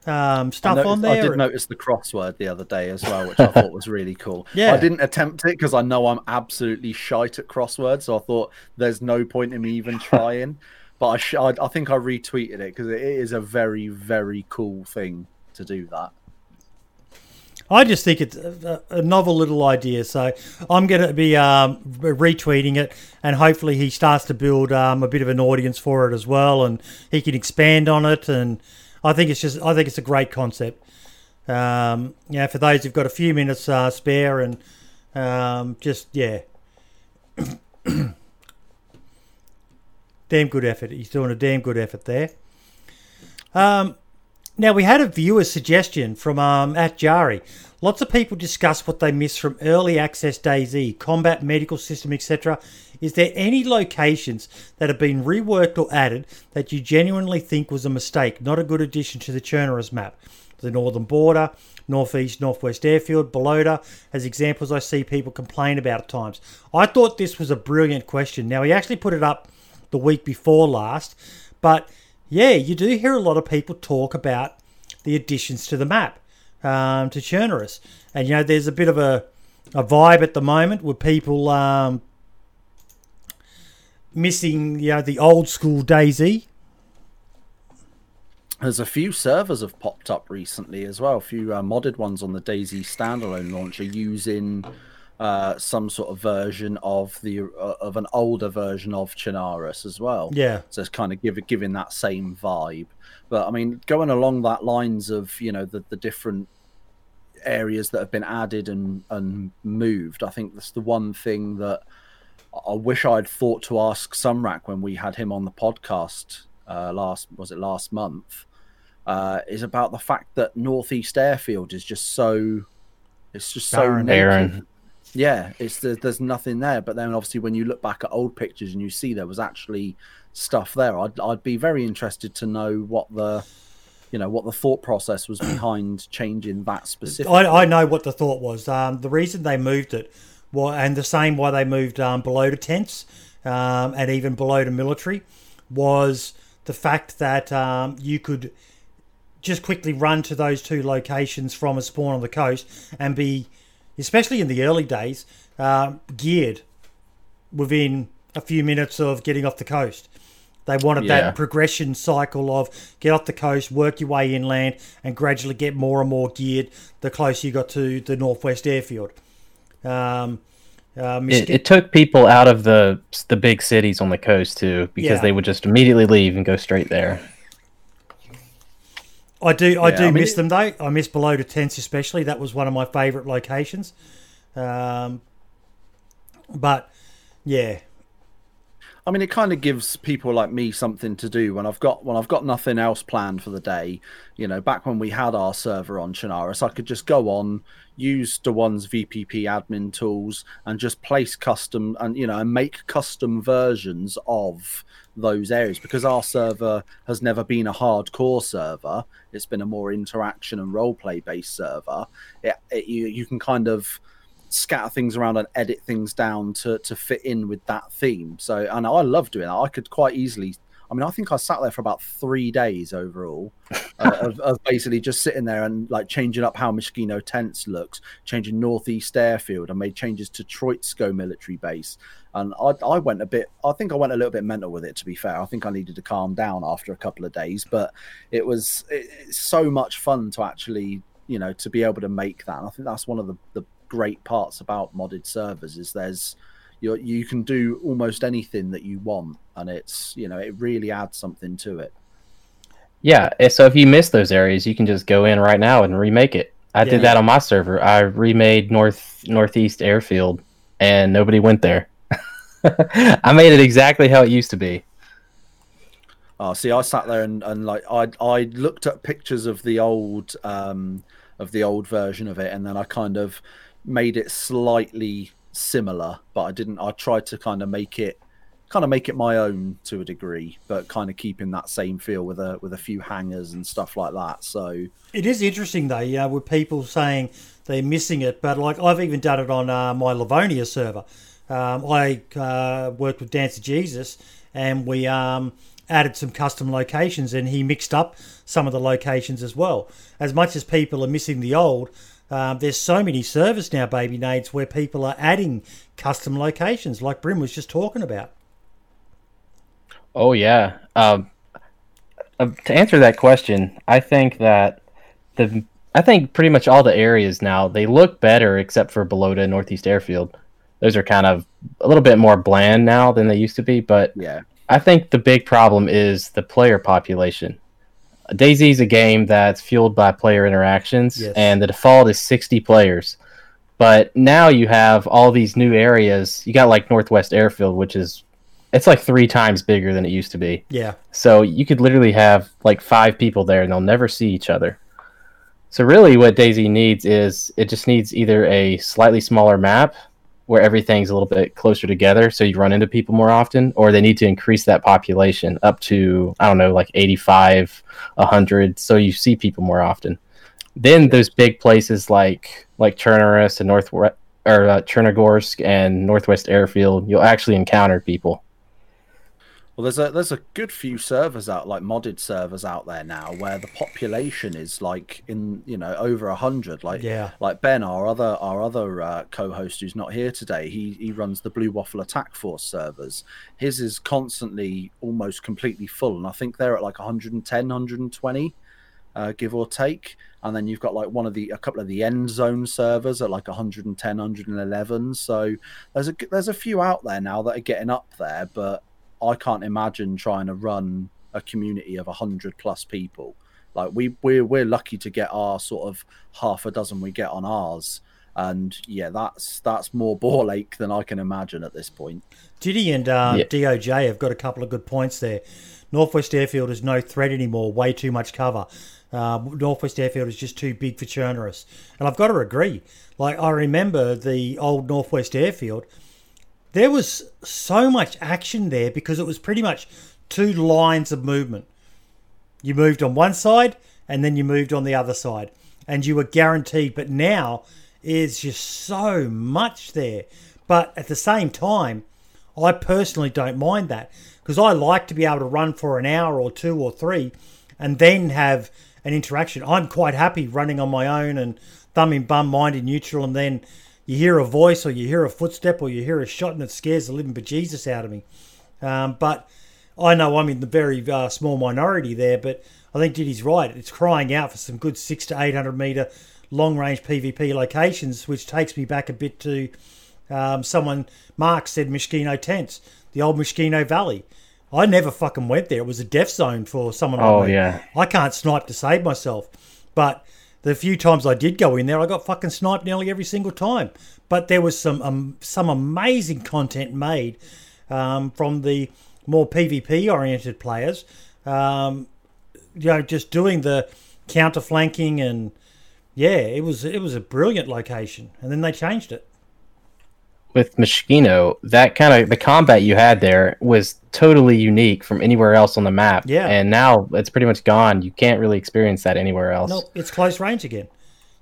um, stuff noticed- on there. I there. did notice the crossword the other day as well, which I thought was really cool. Yeah. I didn't attempt it because I know I'm absolutely shite at crosswords, so I thought there's no point in me even trying. But I, sh- I, I think I retweeted it because it is a very, very cool thing to do that. I just think it's a, a novel little idea. So I'm going to be um, retweeting it, and hopefully he starts to build um, a bit of an audience for it as well, and he can expand on it. And I think it's just, I think it's a great concept. Um, yeah, for those who've got a few minutes uh, spare, and um, just yeah, damn good effort. He's doing a damn good effort there. Um, now we had a viewer suggestion from um, at Jari. Lots of people discuss what they miss from early access DayZ, combat, medical system, etc. Is there any locations that have been reworked or added that you genuinely think was a mistake, not a good addition to the Chernarus map? The northern border, northeast, northwest airfield, Balota, as examples I see people complain about at times. I thought this was a brilliant question. Now he actually put it up the week before last, but yeah, you do hear a lot of people talk about the additions to the map um, to Chernarus, and you know there's a bit of a a vibe at the moment with people um, missing you know the old school DayZ. There's a few servers have popped up recently as well. A few uh, modded ones on the DayZ standalone launcher using uh, some sort of version of the uh, of an older version of Chernarus as well. Yeah, So it's kind of give, giving that same vibe. But I mean, going along that lines of you know the the different areas that have been added and and moved, I think that's the one thing that I wish I'd thought to ask Sumrak when we had him on the podcast uh, last was it last month. Uh, is about the fact that Northeast Airfield is just so it's just so Barren. naked. Barren. Yeah, it's there, there's nothing there. But then obviously when you look back at old pictures and you see there was actually stuff there, I'd I'd be very interested to know what the you know what the thought process was behind changing that specific. I, I know what the thought was. Um, the reason they moved it, well, and the same why they moved um, Balota tents um, and even Balota military, was the fact that um, you could just quickly run to those two locations from a spawn on the coast and be, especially in the early days, uh, geared within a few minutes of getting off the coast. They wanted Yeah. that progression cycle of get off the coast, work your way inland, and gradually get more and more geared the closer you got to the northwest airfield. Um, uh, It, it took people out of the the big cities on the coast too, because Yeah. they would just immediately leave and go straight there. I do, I do I mean, miss them though. I miss Balota tents especially. That was one of my favourite locations. Um, but yeah, I mean, it kind of gives people like me something to do when I've got when I've got nothing else planned for the day. You know, back when we had our server on Chernarus, I could just go on, use the one's VPP admin tools, and just place custom and you know and make custom versions of those areas because our server has never been a hardcore server. It's been a more interaction and role play based server. It, it, you you can kind of scatter things around and edit things down to to fit in with that theme. So, and I love doing that. I could quite easily. I mean, I think I sat there for about three days overall, uh, of, of basically just sitting there and like changing up how Myshkino Tents looks, changing Northeast Airfield. I made changes to Troitsko military base, and I, I went a bit. I think I went a little bit mental with it. To be fair, I think I needed to calm down after a couple of days, but it was it, it's so much fun to actually, you know, to be able to make that. And I think that's one of the the great parts about modded servers is there's you you can do almost anything that you want and it's you know it really adds something to it Yeah, eh, so if you miss those areas, you can just go in right now and remake it. I Yeah. did that on my server. I remade North Northeast Airfield, and nobody went there. I made it exactly how it used to be. oh see i sat there and, and like i i looked at pictures of the old um of the old version of it and then i kind of made it slightly similar but i didn't i tried to kind of make it kind of make it my own to a degree but kind of keeping that same feel with a with a few hangers and stuff like that so it is interesting though. Know, with people saying they're missing it, but like I've even done it on uh, my Livonia server. Um, I uh, worked with Dancer Jesus, and we um, added some custom locations, and he mixed up some of the locations as well. As much as people are missing the old, um, there's so many servers now, baby nades, where people are adding custom locations, like Brim was just talking about. Oh yeah. Um, uh, to answer that question, I think that the I think pretty much all the areas now they look better except for Balota Northeast Airfield. Those are kind of a little bit more bland now than they used to be, but yeah I think the big problem is the player population. DayZ is a game that's fueled by player interactions, Yes. and the default is 60 players. But now you have all these new areas. You got like Northwest Airfield, which is it's like three times bigger than it used to be. Yeah, So you could literally have like five people there, and they'll never see each other. So really, what DayZ needs is it just needs either a slightly smaller map where everything's a little bit closer together, so you run into people more often, or they need to increase that population up to I don't know, like 85, 100, so you see people more often. Then those big places like like Chernobyl and North or uh, Chernogorsk and Northwest Airfield, you'll actually encounter people. Well, there's a there's a good few servers out, like modded servers out there now, where the population is like in you know over a hundred. Like Yeah. like Ben, our other our other uh, co-host who's not here today, he he runs the Blue Waffle Attack Force servers. His is constantly almost completely full, and I think they're at like 110, 120, uh, give or take. And then you've got like one of the a couple of the end zone servers at like 110, 111. So there's a there's a few out there now that are getting up there, but I can't imagine trying to run a community of hundred plus people. Like we we're we're lucky to get our sort of half a dozen we get on ours, and yeah, that's that's more ball ache than I can imagine at this point. Diddy and uh, Yeah. DOJ have got a couple of good points there. Northwest Airfield is no threat anymore, way too much cover. Uh, Northwest Airfield is just too big for Chernobyl. And I've got to agree. Like, I remember the old Northwest Airfield, there was so much action there because it was pretty much two lines of movement. You moved on one side and then you moved on the other side, and you were guaranteed. But now is just so much there. But at the same time, I personally don't mind that because I like to be able to run for an hour or two or three, and then have an interaction. I'm quite happy running on my own and thumb in bum, mind in neutral, and then you hear a voice or you hear a footstep or you hear a shot and it scares the living bejesus out of me. Um, but I know I'm in the very uh, small minority there, but I think Diddy's right. It's crying out for some good six to eight hundred meter long range PvP locations, which takes me back a bit to um, someone Mark said Myshkino tents, the old Myshkino Valley. I never fucking went there. It was a death zone for someone like Oh me. yeah, I can't snipe to save myself. But the few times I did go in there, I got fucking sniped nearly every single time. But there was some um, some amazing content made um, from the more PvP oriented players. Um, you know, just doing the counter flanking and yeah, it was it was a brilliant location. And then they changed it. With Myshkino, that kind of the combat you had there was totally unique from anywhere else on the map. Yeah. and now it's pretty much gone. You can't really experience that anywhere else. No, it's close range again.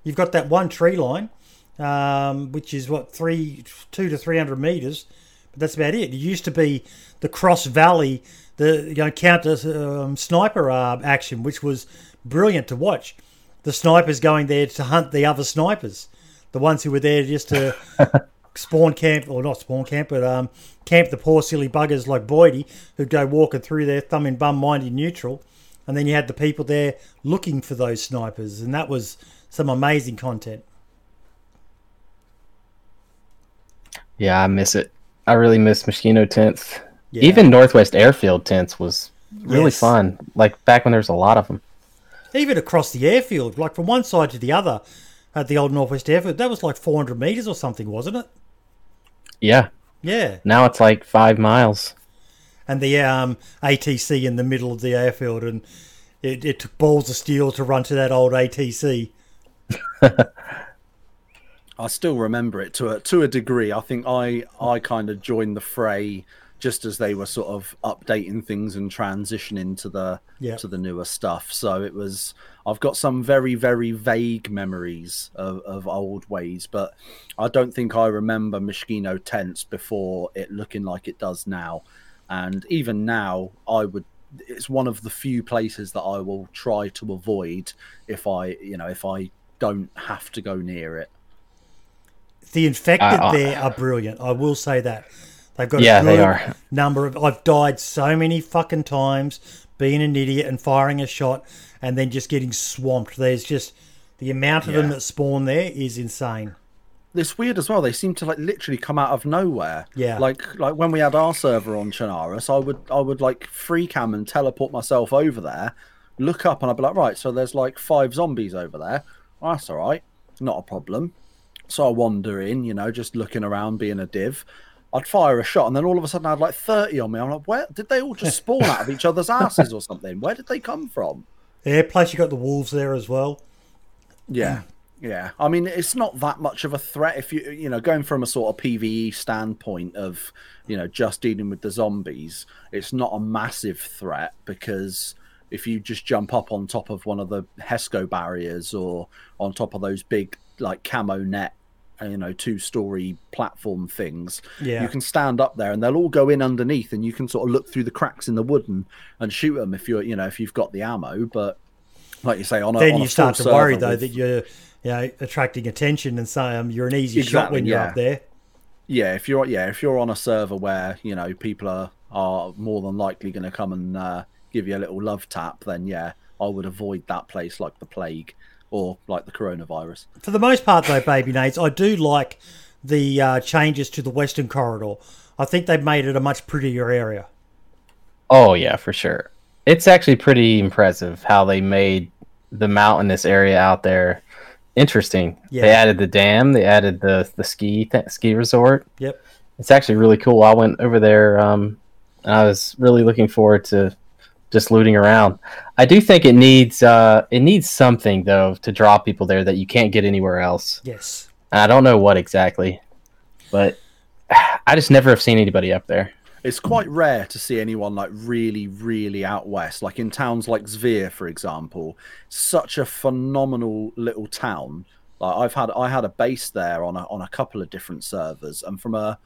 You've got that one tree line, um, which is what three, two to three hundred meters, but that's about it. It used to be the Cross Valley, the you know counter um, sniper uh, action, which was brilliant to watch. The snipers going there to hunt the other snipers, the ones who were there just to spawn camp or not spawn camp, but um, camp the poor silly buggers like Boydie who'd go walking through there, thumb in bum, mind in neutral, and then you had the people there looking for those snipers, and that was some amazing content. Yeah, I miss it. I really miss Myshkino tents. Yeah. Even Northwest Airfield tents was really Yes. fun. Like back when there was a lot of them. even across the airfield, like from one side to the other at the old Northwest Airfield, that was like 400 meters or something, wasn't it? Yeah. Yeah, Now it's like five miles. and the um, ATC in the middle of the airfield, and it, it took balls of steel to run to that old ATC. I still remember it to a to a degree. I think I I kind of joined the fray just as they were sort of updating things and transitioning to the Yeah. to the newer stuff. So it was I've got some very very vague memories of, of old ways, but I don't think I remember Myshkino tents before it looking like it does now. And even now, I would. It's one of the few places that I will try to avoid if I, you know, if I don't have to go near it. The infected Uh, uh, there are brilliant. I will say that they've got Yeah, a they good are. number of. I've died so many fucking times being an idiot and firing a shot and then just getting swamped. There's just the amount of them that spawn there is insane. it's weird as well. They seem to like literally come out of nowhere. Yeah. Like like when we had our server on Chernarus, I would I would like free cam and teleport myself over there, look up and I'd be like, right, so there's like five zombies over there. Oh, that's all right, not a problem. So I wander in, you know, just looking around, being a div. I'd fire a shot, and then all of a sudden I had like thirty on me. I'm like, where did they all just spawn out of each other's asses or something? Where did they come from? Yeah, plus you got the wolves there as well. Yeah. Yeah. I mean, it's not that much of a threat if you, you know, going from a sort of PvE standpoint of, you know, just dealing with the zombies, it's not a massive threat because if you just jump up on top of one of the HESCO barriers or on top of those big, like, camo net, you know, two story platform things, Yeah. you can stand up there and they'll all go in underneath and you can sort of look through the cracks in the wood and, and shoot them if you're, you know, if you've got the ammo. But like you say, on a then on you start to worry though with- that you're you know attracting attention and so um, you're an easy shot when you're yeah. up there. yeah if you're yeah if you're on a server where you know people are are more than likely going to come and uh, give you a little love tap then yeah i would avoid that place like the plague or like the coronavirus For the most part though, baby Nades, I do like the uh, changes to the Western Corridor. I think they've made it a much prettier area. Oh yeah, for sure. It's actually pretty impressive how they made the mountainous area out there interesting. Yeah. They added the dam, they added the the ski th- ski resort. Yep. It's actually really cool. I went over there um and I was really looking forward to just looting around. I do think it needs uh it needs something though to draw people there that you can't get anywhere else. Yes. I don't know what exactly, but I just never have seen anybody up there. it's quite rare to see anyone like really, really out west. Like in towns like Zvir, for example, such a phenomenal little town. Like I've had, I had a base there on a on a couple of different servers, and from a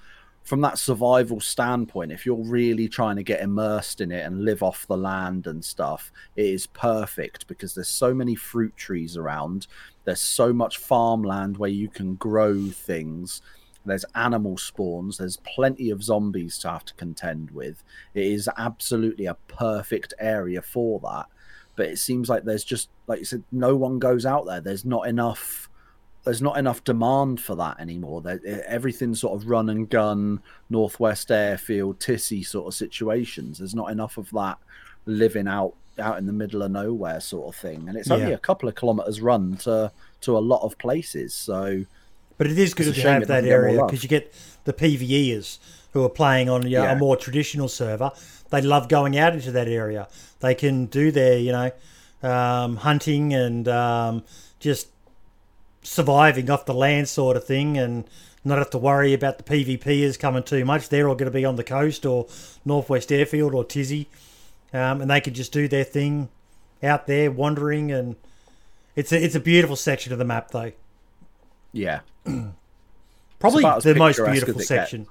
from that survival standpoint, if you're really trying to get immersed in it and live off the land and stuff, it is perfect because there's so many fruit trees around. There's so much farmland where you can grow things. There's animal spawns. There's plenty of zombies to have to contend with. It is absolutely a perfect area for that. But it seems like there's just, like you said, no one goes out there. There's not enough there's not enough demand for that anymore. There, everything's sort of run and gun, Northwest Airfield, Tisy sort of situations. There's not enough of that living out out in the middle of nowhere sort of thing. And it's only Yeah. a couple of kilometers run to to a lot of places. So But it is good a to shame have that doesn't get more area because you get the PVEers who are playing on you know, Yeah. a more traditional server. They love going out into that area. They can do their, you know, um, hunting and um, just surviving off the land sort of thing and not have to worry about the PvPers coming too much. They're all going to be on the coast or Northwest Airfield or Tisy. Um, and they can just do their thing out there wandering and it's a, it's a beautiful section of the map though. yeah, Probably the most beautiful as it gets. section.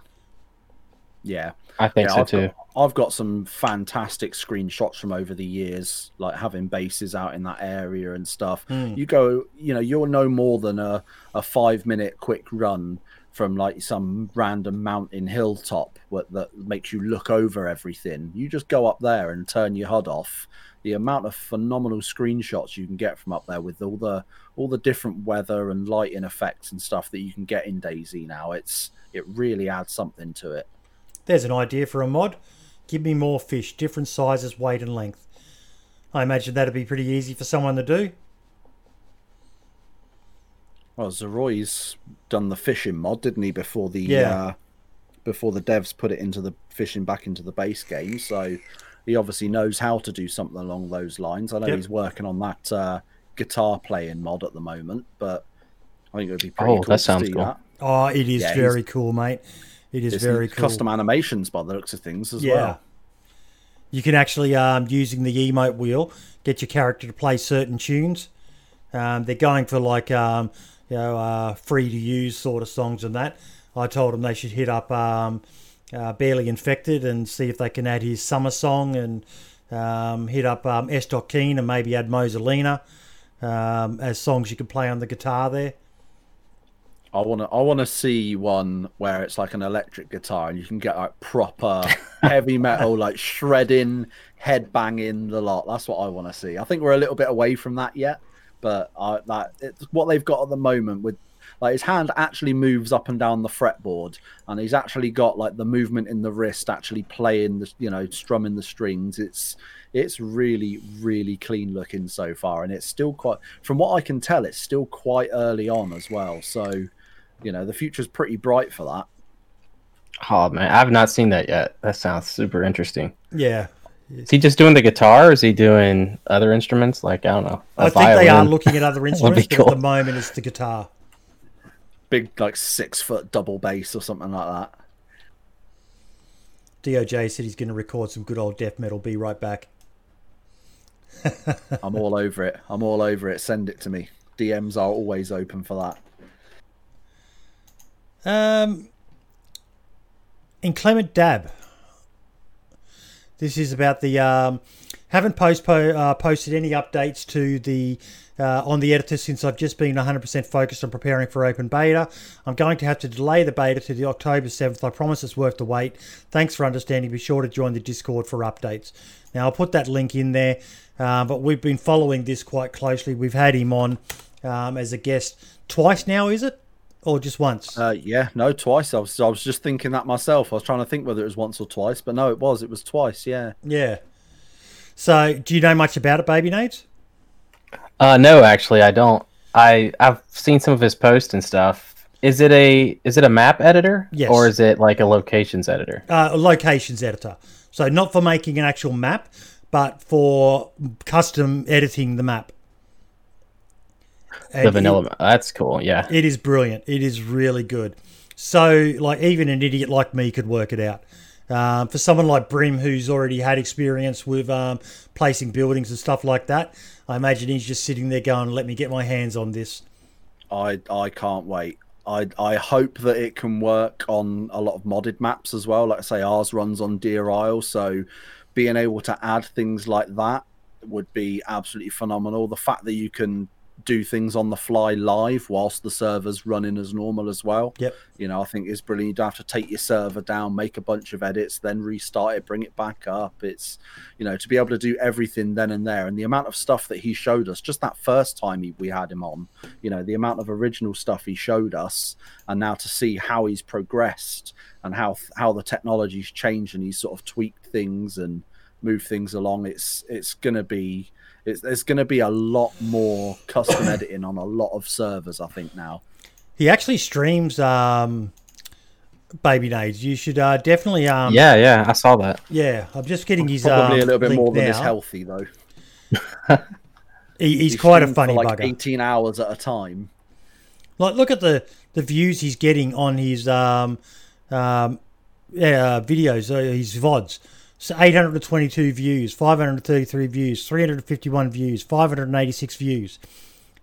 yeah. I think Yeah, so I've too. Got, I've got some fantastic screenshots from over the years, like having bases out in that area and stuff. Hmm. You go, you know, you're no more than a, a five minute quick run from like some random mountain hilltop what, that makes you look over everything. You just go up there and turn your HUD off. The amount of phenomenal screenshots you can get from up there with all the all the different weather and lighting effects and stuff that you can get in DayZ now, it's it really adds something to it. There's an idea for a mod. Give me more fish, different sizes, weight, and length. I imagine that'd be pretty easy for someone to do. Well, Zeroy's done the fishing mod, didn't he? Before the Yeah. uh, before the devs put it into the fishing back into the base game, so he obviously knows how to do something along those lines. I know Yep. he's working on that uh, guitar playing mod at the moment, but I think it would be pretty Oh, cool that to sounds see cool. that. Oh, it is Yeah, very cool, mate. It is very cool. custom animations by the looks of things as yeah. well. You can actually, um, using the emote wheel, get your character to play certain tunes. Um, they're going for like, um, you know, uh, free to use sort of songs and that. I told them they should hit up um, uh, Barely Infected and see if they can add his summer song and um, hit up um, Estoc Keen and maybe add Moselina um, as songs you can play on the guitar there. I want to. I want to see one where it's like an electric guitar and you can get like proper heavy metal, like shredding, head banging the lot. That's what I want to see. I think we're a little bit away from that yet, but I, that it's what they've got at the moment with like his hand actually moves up and down the fretboard, and he's actually got like the movement in the wrist actually playing the you know strumming the strings. It's it's really really clean looking so far, and it's still quite from what I can tell, it's still quite early on as well. So you know the future's pretty bright for that. Oh man, I've not seen that yet. That sounds super interesting. Yeah. Is he just doing the guitar, or is he doing other instruments? Like I don't know. I think they are looking at other instruments, but cool. at the moment it's the guitar. Big like six foot double bass or something like that. DOJ said he's going to record some good old death metal. Be right back. I'm all over it. I'm all over it. Send it to me. DMs are always open for that. Um, Inclement Dab. This is about the um, haven't uh, posted any updates to the uh, on the editor since I've just been 100% focused on preparing for open beta. I'm going to have to delay the beta to the October 7th. I promise it's worth the wait. Thanks for understanding. Be sure to join the Discord for updates. Now I'll put that link in there. Uh, but we've been following this quite closely. We've had him on um, as a guest twice now, is it, or just once? Uh, yeah, no, twice. I was I was just thinking that myself. I was trying to think whether it was once or twice, but no, it was. It was twice. Yeah. Yeah. So, do you know much about it, Baby Nate? Uh, no, actually, I don't. I I've seen some of his posts and stuff. Is it a is it a map editor? Yes. Or is it like a locations editor? Uh, a locations editor. So, not for making an actual map, but for custom editing the map. The vanilla. map. That's cool. Yeah. It, it is brilliant. It is really good. So, like, even an idiot like me could work it out. Um, for someone like Brim, who's already had experience with um, placing buildings and stuff like that, I imagine he's just sitting there going, "Let me get my hands on this." I I can't wait. I I hope that it can work on a lot of modded maps as well. Like I say, ours runs on Deer Isle, so being able to add things like that would be absolutely phenomenal. The fact that you can do things on the fly live whilst the server's running as normal as well. Yep. You know, I think is brilliant. You don't have to take your server down, make a bunch of edits, then restart it, bring it back up. It's, you know, to be able to do everything then and there. And the amount of stuff that he showed us just that first time he, we had him on, you know, the amount of original stuff he showed us, and now to see how he's progressed and how how the technology's changed and he's sort of tweaked things and moved things along. It's it's gonna be it's, there's going to be a lot more custom editing on a lot of servers, I think now. He actually streams um, Baby Nades. You should uh, definitely. Um, yeah, yeah, I saw that. Yeah, I'm just getting his. Probably um, a little bit more than now. is healthy though. He, he's He quite a funny like bugger. 18 hours at a time. Like, look at the the views he's getting on his um, um, yeah, videos, uh, his vods. So 822 views, 533 views, 351 views, 586 views.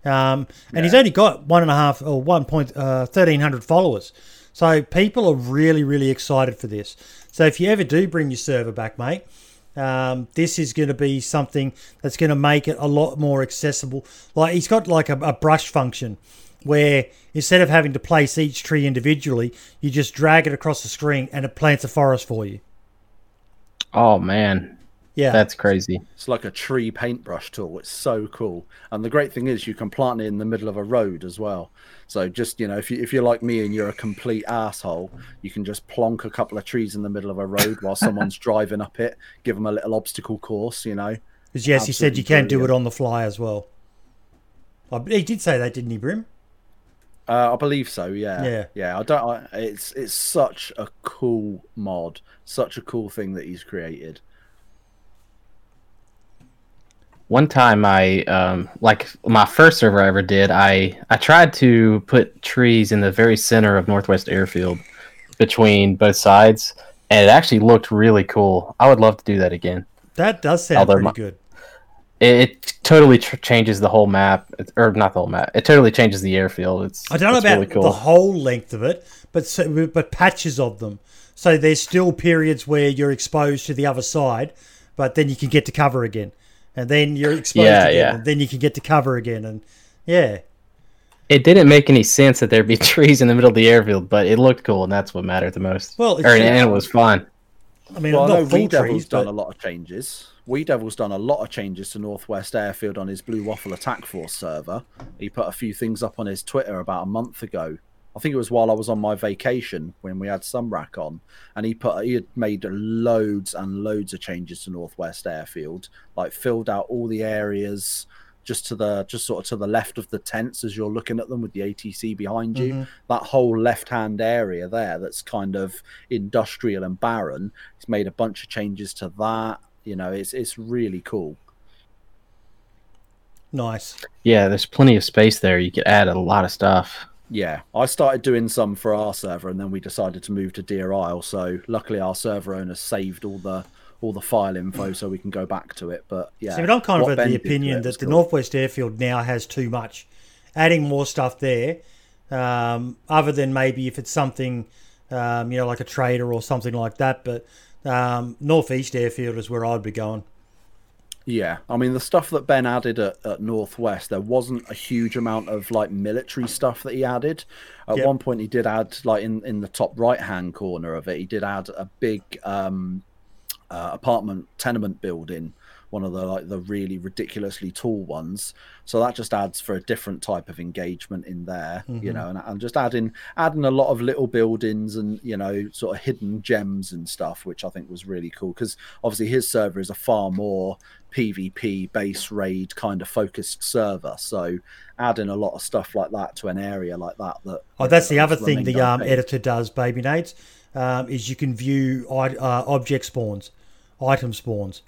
Um, and he's only got one and a half or one point uh, thirteen hundred followers. So people are really, really excited for this. So if you ever do bring your server back, mate, um, this is going to be something that's going to make it a lot more accessible. Like he's got like a, a brush function where instead of having to place each tree individually, you just drag it across the screen and it plants a forest for you. Oh man, Yeah, that's crazy. It's like a tree paintbrush tool. It's so cool. And the great thing is you can plant it in the middle of a road as well. So just, you know, if you if you're like me and you're a complete asshole, you can just plonk a couple of trees in the middle of a road while someone's driving up it, give them a little obstacle course, you know. because yes, he said you absolutely can do it on the fly as well. He did say that, didn't he, Brim? Uh, I believe so. Yeah. Yeah. Yeah. I don't. I, it's it's such a cool mod, such a cool thing that he's created. One time I um like my first server I ever did, I I tried to put trees in the very center of Northwest Airfield between both sides and it actually looked really cool. I would love to do that again. That does sound Although pretty my- good. It, it totally tr- changes the whole map, It's- or not the whole map. It totally changes the airfield. It's I don't know it's about really cool. the whole length of it, but so, but patches of them. So there's still periods where you're exposed to the other side, but then you can get to cover again, and then you're exposed Yeah, again, yeah. and then you can get to cover again, and yeah, It didn't make any sense that there'd be trees in the middle of the airfield, but it looked cool, and that's what mattered the most. Well, it's or, just- and it was fun. I mean, Well, I know not full Wee Devil's trees, done but a lot of changes. Wee Devil's done a lot of changes to Northwest Airfield on his Blue Waffle Attack Force server. He put a few things up on his Twitter about a month ago. I think it was while I was on my vacation when we had Sumrak on, and he put he had made loads and loads of changes to Northwest Airfield, like filled out all the areas just to the just sort of to the left of the tents as you're looking at them with the ATC behind you. Mhm. That whole left-hand area there, that's kind of industrial and barren. He's made a bunch of changes to that. You know, it's it's really cool. nice. Yeah, there's plenty of space there. You could add a lot of stuff. Yeah, I started doing some for our server, and then we decided to move to Deer Isle. So luckily, our server owner saved all the all the file info, so we can go back to it. But yeah, See, but I'm kind what of Ben of the opinion that the cool. Northwest Airfield now has too much. Adding more stuff there, um, other than maybe if it's something, um, you know, like a trader or something like that. But um, Northeast Airfield is where I'd be going. Yeah, I mean the stuff that Ben added at, at Northwest, there wasn't a huge amount of like military stuff that he added. At Yep. one point, he did add like in in the top right hand corner of it, he did add a big um, uh, apartment tenement building, one of the like the really ridiculously tall ones. So that just adds for a different type of engagement in there, you Mhm. know, and, and just adding adding a lot of little buildings and you know sort of hidden gems and stuff, which I think was really cool because obviously his server is a far more PvP base raid kind of focused server. So adding a lot of stuff like that to an area like that that Oh, that's the other thing the um, editor does, Baby Nades, um, is you can view uh, object spawns, item spawns.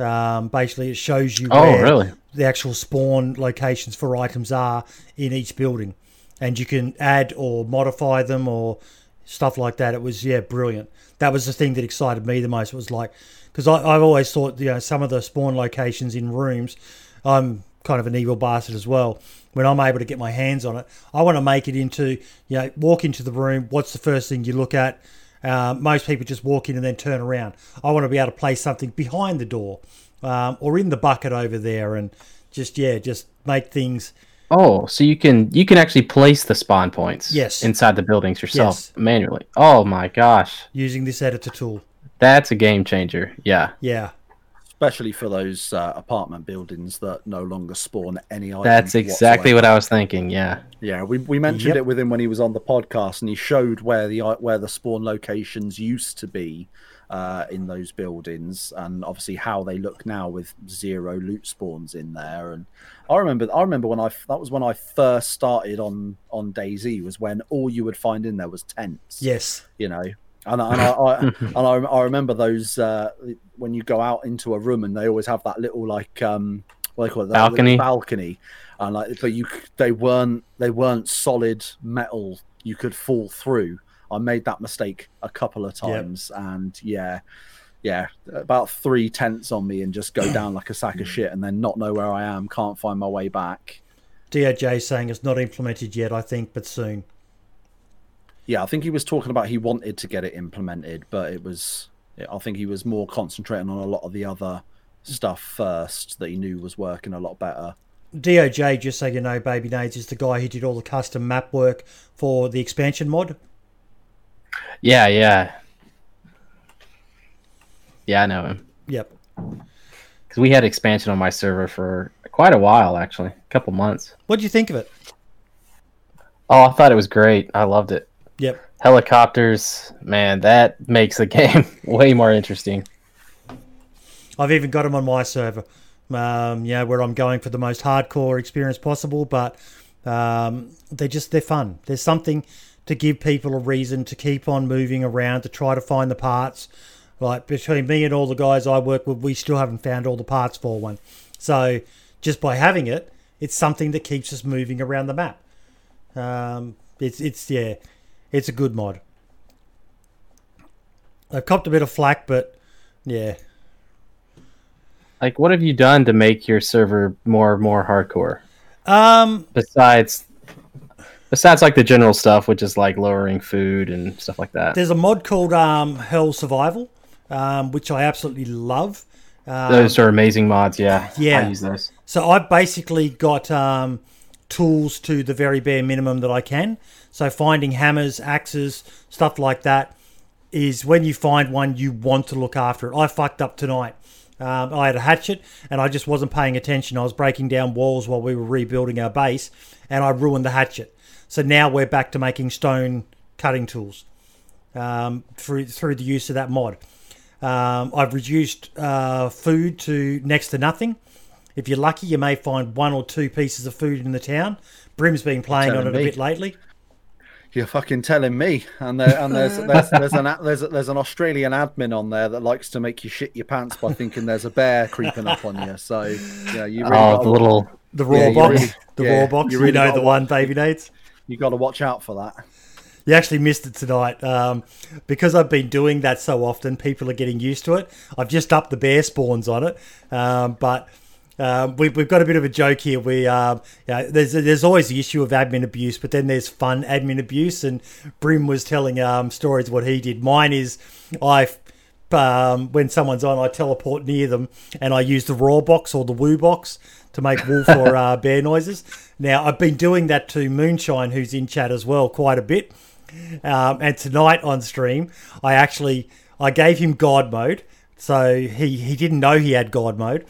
Um, basically, it shows you Oh, where really? the actual spawn locations for items are in each building, and you can add or modify them or stuff like that. It was yeah, brilliant. That was the thing that excited me the most. It was like because I've always thought you know some of the spawn locations in rooms. I'm kind of an evil bastard as well. When I'm able to get my hands on it, I want to make it into you know walk into the room. What's the first thing you look at? Uh, most people just walk in and then turn around. I want to be able to place something behind the door um, or in the bucket over there, and just yeah, just make things. Oh, so you can you can actually place the spawn points Yes. inside the buildings yourself Yes. manually. Oh my gosh. using this editor tool. That's a game changer. Yeah. Yeah, especially for those uh, apartment buildings that no longer spawn any items. That's exactly whatsoever. what I was thinking. Yeah. Yeah, we, we mentioned Yep. it with him when he was on the podcast, and he showed where the where the spawn locations used to be uh, in those buildings, and obviously how they look now with zero loot spawns in there. And I remember, I remember when I that was when I first started on on DayZ was when all you would find in there was tents. yes, you know. And, I- and I, I and I, I remember those uh, when you go out into a room and they always have that little like um what they call it that Balcony. balcony and like but you they weren't they weren't solid metal you could fall through. I made that mistake a couple of times and yeah yeah about three tents on me and just go down like a sack of shit and then not know where I am can't find my way back. DOJ saying it's not implemented yet. I think, but soon. Yeah, I think he was talking about he wanted to get it implemented, but it was. I think he was more concentrating on a lot of the other stuff first that he knew was working a lot better. DOJ, just so you know, Baby Nades is the guy who did all the custom map work for the expansion mod. Yeah. Yeah. Yeah, I know him. Yep. Because we had expansion on my server for quite a while, actually, a couple months. What do you think of it? Oh, I thought it was great. I loved it. Yep. Helicopters, man, that makes the game way more interesting. I've even got them on my server. Um, yeah, where I'm going for the most hardcore experience possible, but um, they're just they're fun. There's something to give people a reason to keep on moving around to try to find the parts. Like between me and all the guys I work with, we still haven't found all the parts for one. So just by having it, it's something that keeps us moving around the map. Um, it's it's yeah, it's a good mod. I've copped a bit of flack, but yeah, Like, what have you done to make your server more more hardcore? um, Besides, besides like the general stuff, which is like lowering food and stuff like that. There's a mod called um, Hell Survival, um, which I absolutely love. Um, Those are amazing mods. Yeah, yeah. I use those. so I've basically got um, tools to the very bare minimum that I can. So finding hammers, axes, stuff like that is when you find one, you want to look after it. I fucked up tonight. Um, I had a hatchet and I just wasn't paying attention. I was breaking down walls while we were rebuilding our base and I ruined the hatchet. So now we're back to making stone cutting tools um, through through the use of that mod. Um, I've reduced uh, food to next to nothing. If you're lucky, you may find one or two pieces of food in the town. Brim's been playing on it a bit lately. You're fucking telling me. And there, and there's there's there's an there's there's an Australian admin on there that likes to make you shit your pants by thinking there's a bear creeping up on you. So yeah, you really Oh, the little The raw Yeah, box, really- the yeah, raw box. you You, really know the one, Baby Nades. you got to watch out for that. You actually missed it tonight. Um, because I've been doing that so often, people are getting used to it. I've just upped the bear spawns on it. Um, but um, we, we've got a bit of a joke here. We, um, yeah, there's there's always the issue of admin abuse, but then there's fun admin abuse. And Brim was telling um, stories what he did. Mine is I. Um, when someone's on, I teleport near them and I use the raw box or the woo box to make wolf or uh, bear noises. Now, I've been doing that to Moonshine, who's in chat as well, quite a bit. Um, and tonight on stream, I actually I gave him God mode, so he he didn't know he had God mode.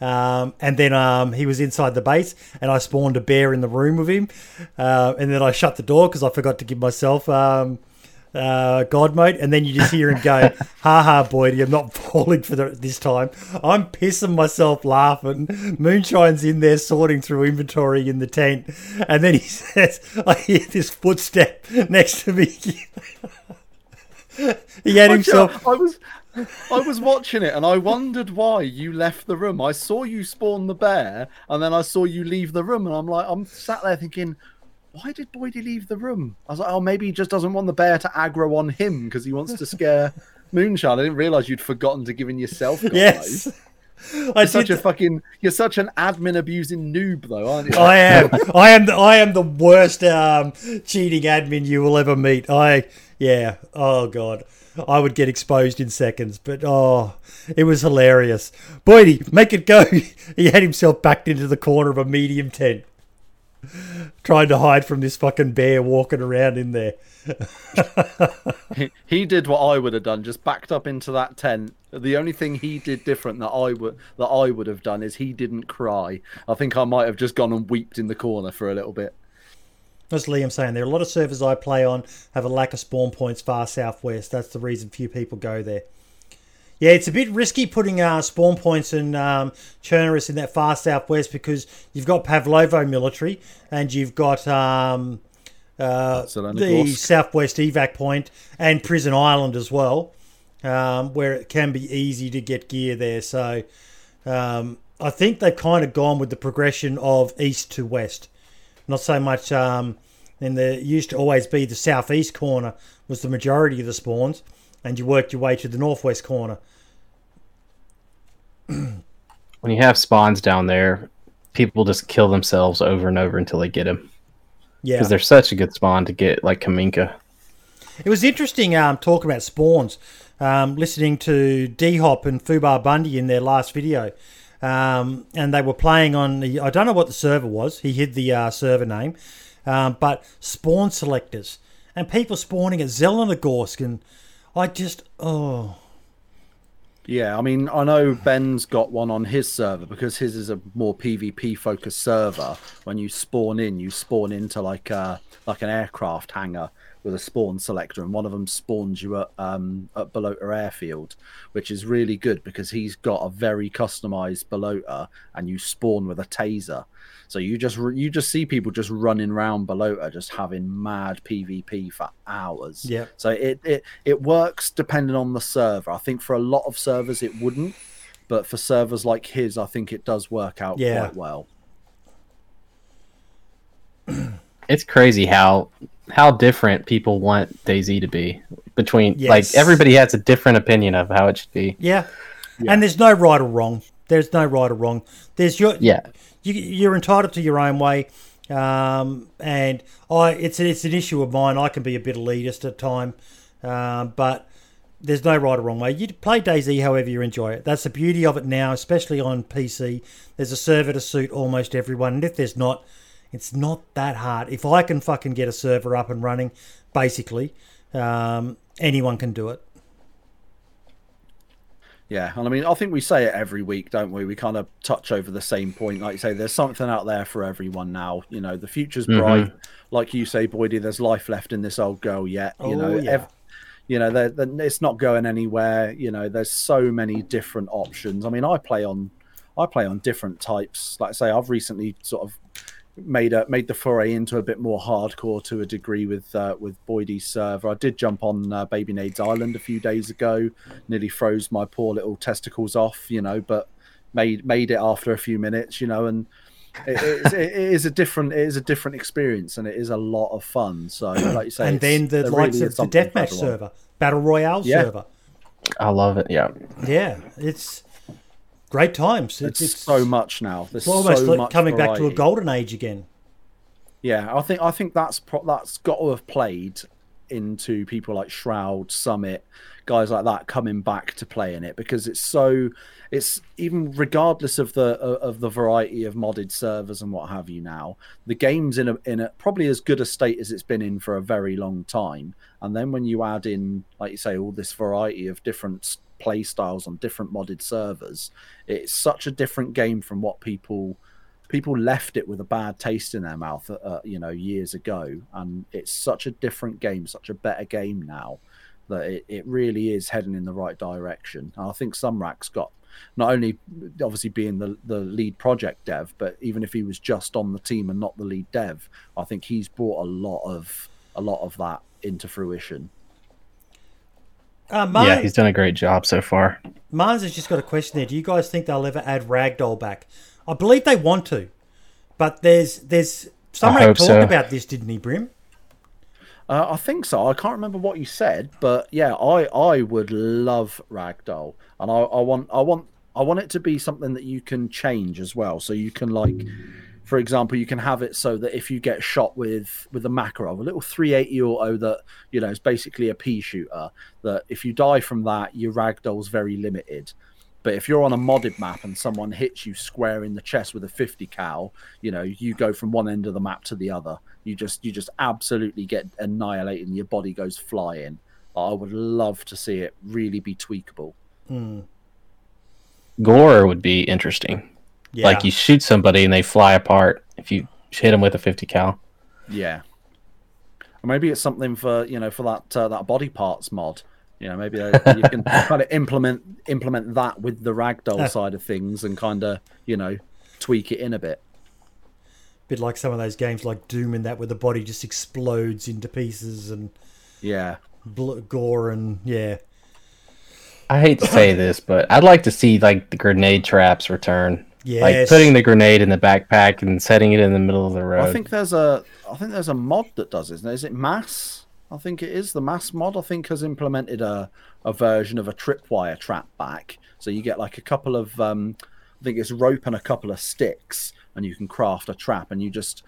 Um, and then um, he was inside the base, and I spawned a bear in the room with him. Uh, and then I shut the door because I forgot to give myself um, uh, God mode. And then you just hear him go, "Ha ha, Boydie, I'm not falling for the, this time." I'm pissing myself laughing. Moonshine's in there sorting through inventory in the tent, and then he says, "I hear this footstep next to me." he had himself. I was I was watching it and I wondered why you left the room. I saw you spawn the bear and then I saw you leave the room and I'm like I'm sat there thinking why did Boydie leave the room? I was like, oh, maybe he just doesn't want the bear to aggro on him because he wants to scare Moonshine. I didn't realize you'd forgotten to give in yourself. Guys. Yes. I You're such a fucking, you're such an admin abusing noob, though, aren't you? I am. I am. The, I am the worst um, cheating admin you will ever meet. I. Yeah. Oh god. I would get exposed in seconds. But oh, it was hilarious. Boydie, make it go. he had himself backed into the corner of a medium tent, trying to hide from this fucking bear walking around in there. He, he did what I would have done, just backed up into that tent. The only thing he did different that I would that I would have done is he didn't cry. I think I might have just gone and weeped in the corner for a little bit. As Liam saying, there are a lot of servers I play on have a lack of spawn points far southwest. That's the reason few people go there. Yeah, it's a bit risky putting uh, spawn points and um, in that far southwest because you've got Pavlovo military and you've got um, uh, the southwest evac point and Prison Island as well, um, where it can be easy to get gear there. So um, I think they've kind of gone with the progression of east to west. Not so much um and there used to always be the southeast corner was the majority of the spawns and you worked your way to the northwest corner When you have spawns down there, people just kill themselves over and over until they get them. Yeah. Because they're such a good spawn to get, like Kamenka. it was interesting um talking about spawns um listening to d-hop and fubar bundy in their last video. Um and they were playing on the i don't know what the server was. He hid the uh, server name. Um, but spawn selectors and people spawning at Zelenogorsk and I just oh Yeah, I mean, I know Ben's got one on his server because his is a more PvP focused server. When you spawn in, you spawn into like a like an aircraft hangar with a spawn selector, and one of them spawns you at um at Balota Airfield, which is really good because he's got a very customized Balota, and you spawn with a taser. So you just you just see people just running around Balota, just having mad PvP for hours. Yeah. So it, it it works depending on the server. I think for a lot of servers it wouldn't, but for servers like his, I think it does work out Yeah. quite well. It's crazy how how different people want DayZ to be between Yes. like everybody has a different opinion of how it should be. Yeah. And there's no right or wrong. There's no right or wrong. There's your Yeah. You, you're entitled to your own way. Um, and I it's it's an issue of mine. I can be a bit elitist at time, um, but there's no right or wrong way. You play DayZ however you enjoy it. That's the beauty of it now, especially on PC. There's a server to suit almost everyone, and if there's not, it's not that hard. If I can fucking get a server up and running, basically, um, anyone can do it. Yeah, and I mean, I think we say it every week, don't we? We kind of touch over the same point. Like you say, there's something out there for everyone now. You know, the future's Mhm. bright. Like you say, Boydie, there's life left in this old girl yet. You Oh, know, yeah. ev- you know, there- there- it's not going anywhere. You know, there's so many different options. I mean, I play on, I play on different types. Like I say, I've recently sort of made a made the foray into a bit more hardcore to a degree with uh, with Boydie's server. I did jump on uh, Baby Nade's Island a few days ago. Nearly froze my poor little testicles off, you know, but made made it after a few minutes, you know, and it, it, is, it is a different it is a different experience and it is a lot of fun. So, like you say, and then the likes really of the deathmatch server, battle royale Yeah. server. I love it. Yeah. Yeah, it's great times. It's, It's, so much now. There's It's almost so like much coming back to a golden age again. Yeah, I think I think that's pro- that's got to have played into people like Shroud, Summit, guys like that coming back to play in it because it's so it's even regardless of the of the variety of modded servers and what have you now, the game's in a in a probably as good a state as it's been in for a very long time. And then when you add in, like you say, all this variety of different play styles on different modded servers, it's such a different game from what people people left it with a bad taste in their mouth, uh, you know, years ago. And it's such a different game, such a better game now that it, it really is heading in the right direction. And I think Sumrak's got not only obviously being the, the lead project dev, but even if he was just on the team and not the lead dev, I think he's brought a lot of a lot of that into fruition. Uh, Mars, Yeah, he's done a great job so far. Mars has just got a question there. Do you guys think they'll ever add Ragdoll back? I believe they want to, but there's there's Someone hope talked so. about this, didn't he, Brim? Uh, I think so. I can't remember what you said, but yeah, I I would love ragdoll, and I, I want I want I want it to be something that you can change as well. So you can like, for example, you can have it so that if you get shot with with a Makarov, a little 380 auto that you know is basically a pea shooter, that if you die from that, your ragdoll's very limited. But if you're on a modded map and someone hits you square in the chest with a 50 cal, you know, you go from one end of the map to the other. You just you just absolutely get annihilated and your body goes flying. I would love to see it really be tweakable. Mm. Gore would be interesting. Yeah. Like you shoot somebody and they fly apart if you hit them with a 50 cal. Yeah. Or maybe it's something for you know for that uh, that body parts mod. You know, maybe uh, you can kind of implement implement that with the ragdoll side of things and kind of you know tweak it in a bit. bit like some of those games like Doom and that, where the body just explodes into pieces and Yeah. bl- gore and yeah. I hate to say this, but I'd like to see like the grenade traps return. Like putting the grenade in the backpack and setting it in the middle of the road. I think there's a I think there's a mod that does it? Is it Mass? I think it is the Mass mod. I think has implemented a a version of a tripwire trap back. So you get like a couple of um, I think it's rope and a couple of sticks, and you can craft a trap, and you just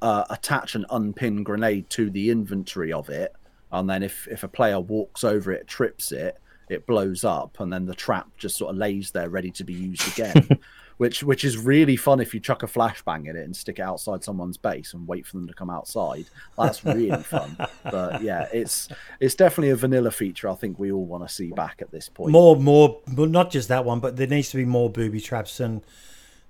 uh, attach an unpin grenade to the inventory of it, and then if if a player walks over it, trips it, it blows up, and then the trap just sort of lays there ready to be used again. which which is really fun if you chuck a flashbang in it and stick it outside someone's base and wait for them to come outside. That's really fun. But yeah, it's it's definitely a vanilla feature. I think we all want to see back at this point. More, more, but not just that one, but there needs to be more booby traps and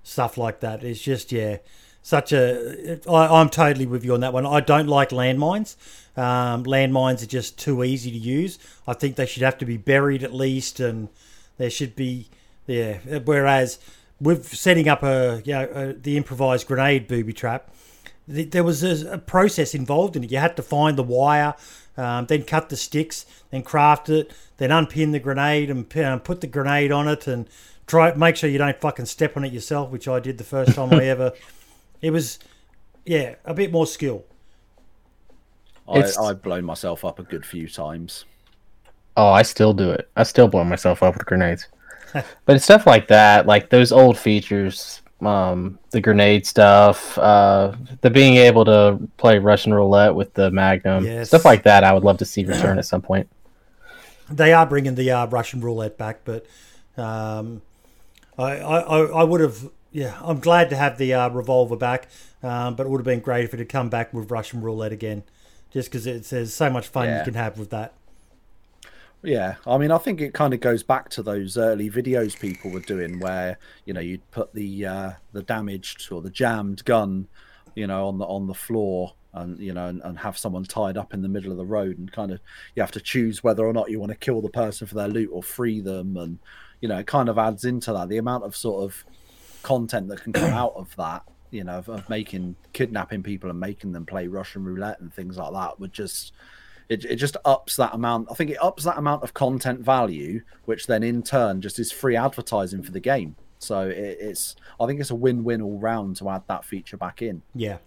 stuff like that. It's just, yeah, such a. I, I'm totally with you on that one. I don't like landmines. Um, landmines are just too easy to use. I think they should have to be buried at least, and there should be, yeah. Whereas with setting up a, you know, a, the improvised grenade booby trap, th- there was a, a process involved in it. You had to find the wire, um, then cut the sticks, then craft it, then unpin the grenade and um, put the grenade on it, and try make sure you don't fucking step on it yourself, which I did the first time I ever. It was, yeah, a bit more skill. I, I've blown myself up a good few times. Oh, I still do it. I still blow myself up with grenades. but it's stuff like that, like those old features, um, the grenade stuff, uh, the being able to play Russian roulette with the Magnum, Yes. stuff like that. I would love to see return at some point. They are bringing the uh, Russian roulette back, but um, I, I, I would have. Yeah, I'm glad to have the uh, revolver back, um, but it would have been great if it had come back with Russian roulette again, just because it's there's so much fun Yeah. you can have with that. Yeah, I mean, I think it kind of goes back to those early videos people were doing, where you know you'd put the uh, the damaged or the jammed gun, you know, on the on the floor, and you know, and, and have someone tied up in the middle of the road, and kind of you have to choose whether or not you want to kill the person for their loot or free them, and you know, it kind of adds into that the amount of sort of content that can come out of that, you know, of, of making kidnapping people and making them play Russian roulette and things like that would just it, it just ups that amount. I think it ups that amount of content value, which then in turn just is free advertising for the game. So it, it's I think it's a win-win all round to add that feature back in. Yeah.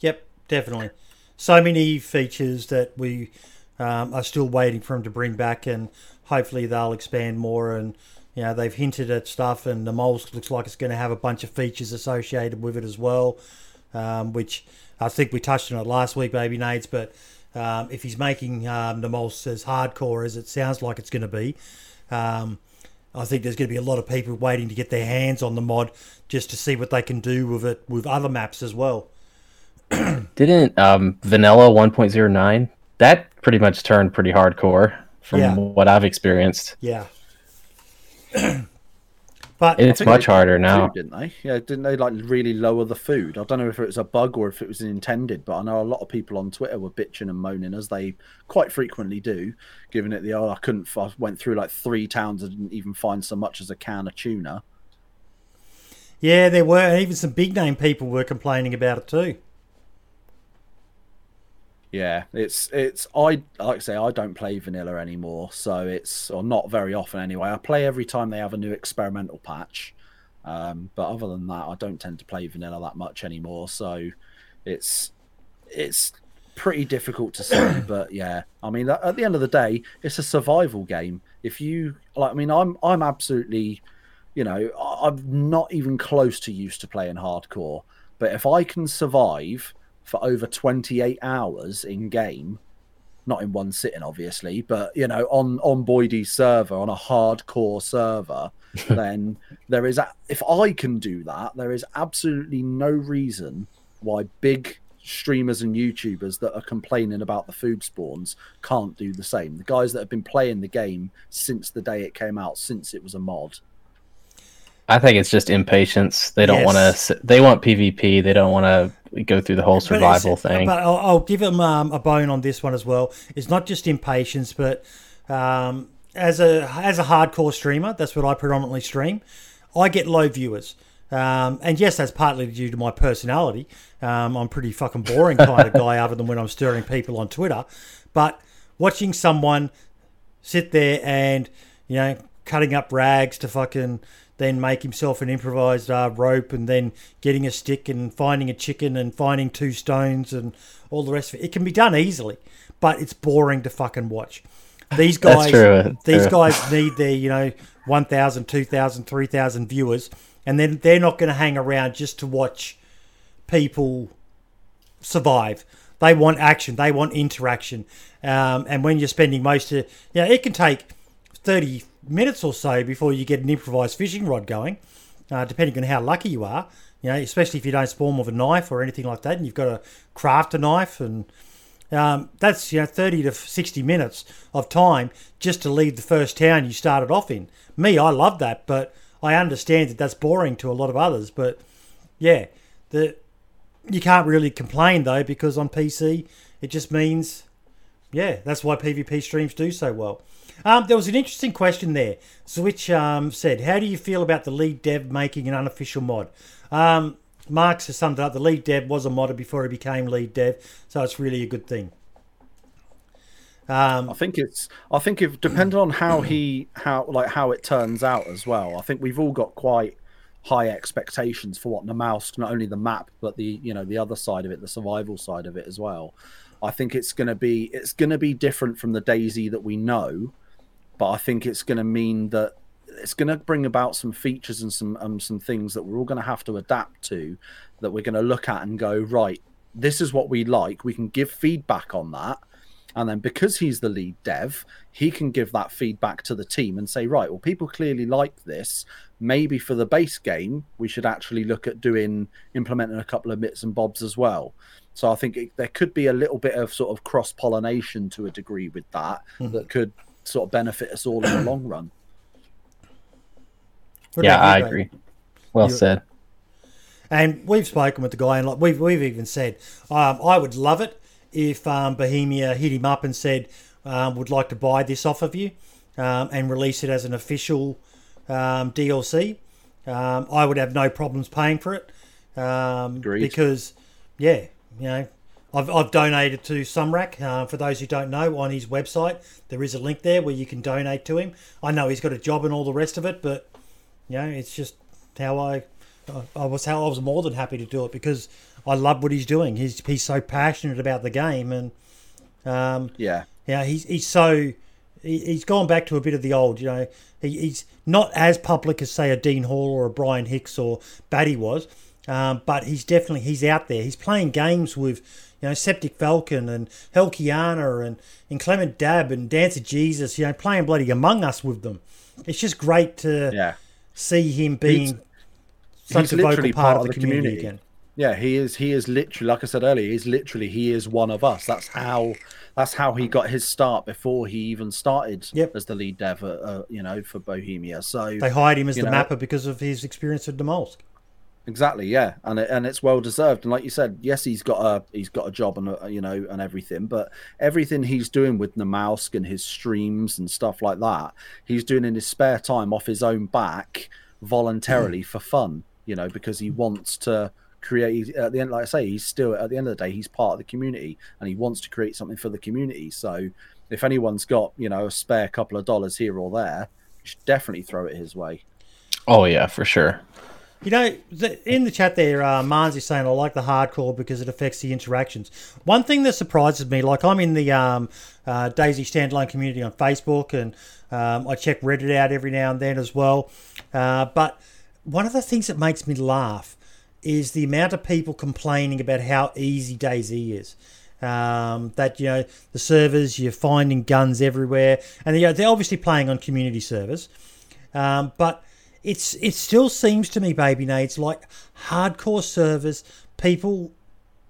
Yep, definitely. So many features that we um, are still waiting for them to bring back, and hopefully they'll expand more. And you know they've hinted at stuff, and the moles looks like it's going to have a bunch of features associated with it as well, um, which I think we touched on it last week, baby Nades. But um, if he's making um, the moles as hardcore as it sounds like it's going to be. Um, I think there's going to be a lot of people waiting to get their hands on the mod just to see what they can do with it with other maps as well. Didn't um, Vanilla 1.09 that pretty much turned pretty hardcore from Yeah. what I've experienced? Yeah. but It's much harder now. Food, didn't they? Yeah, didn't they like really lower the food? I don't know if it was a bug or if it was intended, but I know a lot of people on Twitter were bitching and moaning as they quite frequently do, giving it the oh I couldn't. I went through like three towns and didn't even find so much as a can of tuna. yeah, there were even some big name people were complaining about it too. Yeah, it's it's I like I say I don't play vanilla anymore, so it's or not very often anyway. I play every time they have a new experimental patch, Um, but other than that, I don't tend to play vanilla that much anymore. So it's it's pretty difficult to say. but yeah, I mean, at the end of the day, it's a survival game. If you like, I mean, I'm I'm absolutely, you know, I'm not even close to used to playing hardcore. But if I can survive for over 28 hours in game, not in one sitting, obviously, but you know, on on Boydie's server, on a hardcore server, then there is. A, if I can do that, there is absolutely no reason why big streamers and YouTubers that are complaining about the food spawns can't do the same. The guys that have been playing the game since the day it came out, since it was a mod. I think it's just impatience. They don't yes. want to. They want PvP. They don't want to go through the whole survival but thing. But I'll, I'll give him um, a bone on this one as well. It's not just impatience, but um, as a as a hardcore streamer, that's what I predominantly stream. I get low viewers. Um, and yes, that's partly due to my personality. Um, I'm pretty fucking boring kind of guy, other than when I'm stirring people on Twitter. But watching someone sit there and you know cutting up rags to fucking then make himself an improvised uh, rope and then getting a stick and finding a chicken and finding two stones and all the rest of it. It can be done easily, but it's boring to fucking watch. These guys, these true. guys need their you know 1,000, 2,000, 3,000 viewers and then they're not going to hang around just to watch people survive. They want action. They want interaction. Um, and when you're spending most of, you know, it can take 30 minutes or so before you get an improvised fishing rod going, uh, depending on how lucky you are. You know, especially if you don't spawn with a knife or anything like that, and you've got to craft a knife, and um, that's you know 30 to 60 minutes of time just to leave the first town you started off in. Me, I love that, but I understand that that's boring to a lot of others, but yeah, the you can't really complain though because on PC it just means yeah, that's why PvP streams do so well. Um, there was an interesting question there. Switch um, said, "How do you feel about the lead dev making an unofficial mod?" Um, Marks has summed it up. The lead dev was a modder before he became lead dev, so it's really a good thing. Um, I think it's. I think if depending on how he how like how it turns out as well. I think we've all got quite high expectations for what Namalsk, not only the map but the you know the other side of it, the survival side of it as well. I think it's going to be it's going to be different from the DayZ that we know, but I think it's going to mean that it's going to bring about some features and some um, some things that we're all going to have to adapt to, that we're going to look at and go right. This is what we like. We can give feedback on that and then because he's the lead dev, he can give that feedback to the team and say, right, well, people clearly like this. Maybe for the base game, we should actually look at doing implementing a couple of bits and bobs as well. So I think it, there could be a little bit of sort of cross pollination to a degree with that mm-hmm. that could sort of benefit us all in the long run. What yeah, I agree. Well you, said. And we've spoken with the guy, and like we've we've even said, um, I would love it if um, Bohemia hit him up and said, um, would like to buy this off of you um, and release it as an official um, DLC, um, I would have no problems paying for it. Um, because, yeah, you know, I've, I've donated to Sumrak. Uh, for those who don't know, on his website, there is a link there where you can donate to him. I know he's got a job and all the rest of it, but, you know, it's just how I I was how I was more than happy to do it because I love what he's doing. He's he's so passionate about the game, and um, yeah, yeah, he's he's so he, he's gone back to a bit of the old. You know, he, he's not as public as say a Dean Hall or a Brian Hicks or Batty was, um, but he's definitely he's out there. He's playing games with you know Septic Falcon and Helkiana and and Clement Dab and Dancer Jesus. You know, playing bloody Among Us with them. It's just great to yeah. see him being he's, such he's a vocal part, part of the, community, community again. Yeah, he is. He is literally, like I said earlier, he's literally he is one of us. That's how. That's how he got his start before he even started yep. as the lead dev, uh, you know, for Bohemia. So they hired him as the know, mapper because of his experience at Namalsk. Exactly, yeah, and it, and it's well deserved. And like you said, yes, he's got a he's got a job and a, you know and everything, but everything he's doing with Namalsk and his streams and stuff like that, he's doing in his spare time off his own back voluntarily mm. for fun. You know, because he wants to create at the end like i say he's still at the end of the day he's part of the community and he wants to create something for the community so if anyone's got you know a spare couple of dollars here or there you should definitely throw it his way Oh yeah, for sure. You know, the, in the chat there, uh, is saying I like the hardcore because it affects the interactions. One thing that surprises me, like I'm in the um, uh, DayZ standalone community on Facebook, and um, I check Reddit out every now and then as well. Uh, but one of the things that makes me laugh is the amount of people complaining about how easy DayZ is. Um, that you know the servers you're finding guns everywhere, and you know, they're obviously playing on community servers, um, but it's it still seems to me, baby nades, like hardcore servers. People,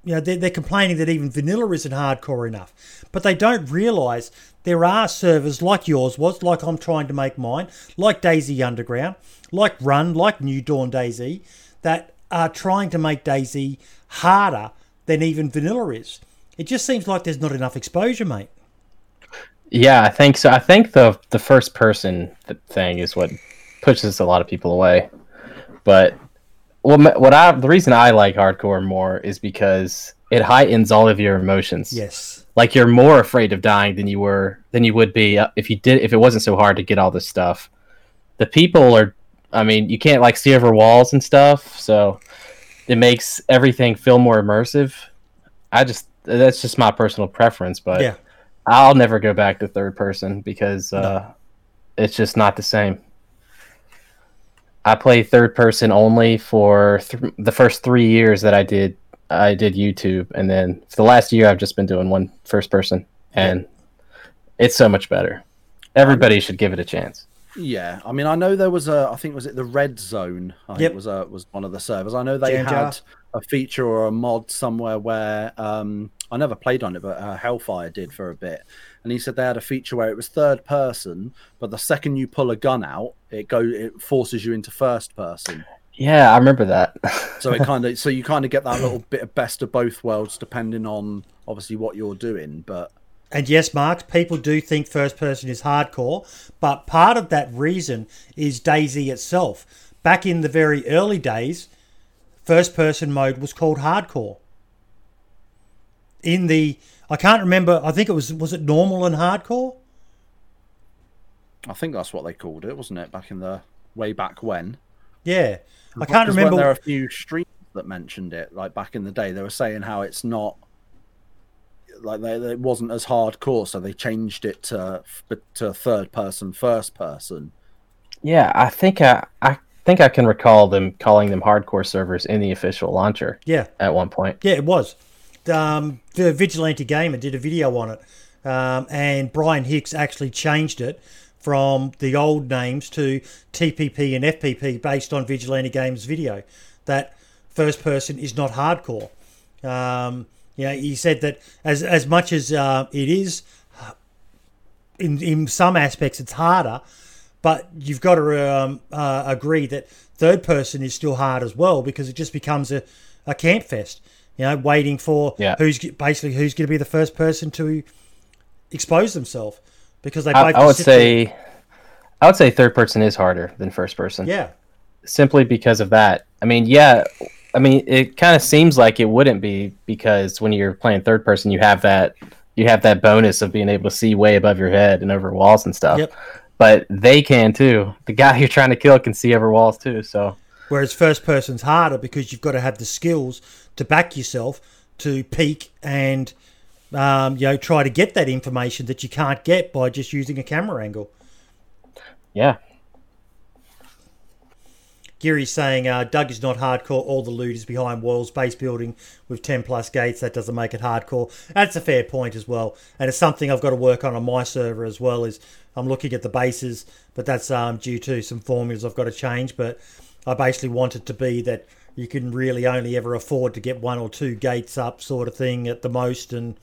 you know, they're, they're complaining that even vanilla isn't hardcore enough, but they don't realise there are servers like yours was, like I'm trying to make mine, like DayZ Underground, like Run, like New Dawn DayZ, that are trying to make DayZ harder than even vanilla is. It just seems like there's not enough exposure, mate. Yeah, I think so. I think the the first person thing is what pushes a lot of people away. But what what I the reason I like hardcore more is because it heightens all of your emotions. Yes. Like you're more afraid of dying than you were than you would be uh, if you did if it wasn't so hard to get all this stuff. The people are I mean, you can't like see over walls and stuff, so it makes everything feel more immersive. I just that's just my personal preference, but Yeah. I'll never go back to third person because uh, it's just not the same. I play third person only for th- the first three years that I did I did YouTube, and then for the last year I've just been doing one first person, and it's so much better. Everybody should give it a chance. Yeah, I mean, I know there was a. I think was it the Red Zone. I think Yep. it was a, was one of the servers. I know they Jam Jar. had a feature or a mod somewhere where um, I never played on it, but uh, Hellfire did for a bit. And he said they had a feature where it was third person, but the second you pull a gun out, it go it forces you into first person. Yeah, I remember that. So it kind of so you kind of get that little bit of best of both worlds depending on obviously what you're doing. But And yes, Mark, people do think first person is hardcore, but part of that reason is Daisy itself. Back in the very early days, first person mode was called hardcore. In the I can't remember, I think it was was it normal and hardcore? I think that's what they called it, wasn't it? Back in the way back when. Yeah. I can't remember There are a few streams that mentioned it, like back in the day. They were saying how it's not like they, it wasn't as hardcore, so they changed it to to third person, first person. yeah, I think I I think I can recall them calling them hardcore servers in the official launcher Yeah. at one point. Yeah, it was. Um, the Vigilante Gamer did a video on it, um, and Brian Hicks actually changed it from the old names to TPP and FPP based on Vigilante Games video. That first person is not hardcore. Um, you know, he said that as as much as uh, it is, in in some aspects, it's harder. But you've got to um, uh, agree that third person is still hard as well because it just becomes a, a camp fest. You know, waiting for Yeah. who's basically who's going to be the first person to expose themselves because they I, both I would just sit there- say I would say third person is harder than first person. yeah, simply because of that. I mean, yeah, I mean, it kind of seems like it wouldn't be because when you're playing third person, you have that you have that bonus of being able to see way above your head and over walls and stuff. Yep. But they can too. The guy you're trying to kill can see over walls too. So Whereas first person's harder because you've got to have the skills to back yourself to peek and um, you know try to get that information that you can't get by just using a camera angle. yeah, Geary's saying uh, Doug is not hardcore. All the loot is behind walls, base building with 10 plus gates. That doesn't make it hardcore. That's a fair point as well. And it's something I've got to work on on my server as well. Is I'm looking at the bases, but that's um, due to some formulas I've got to change. But I basically want it to be that you can really only ever afford to get one or two gates up, sort of thing, at the most. And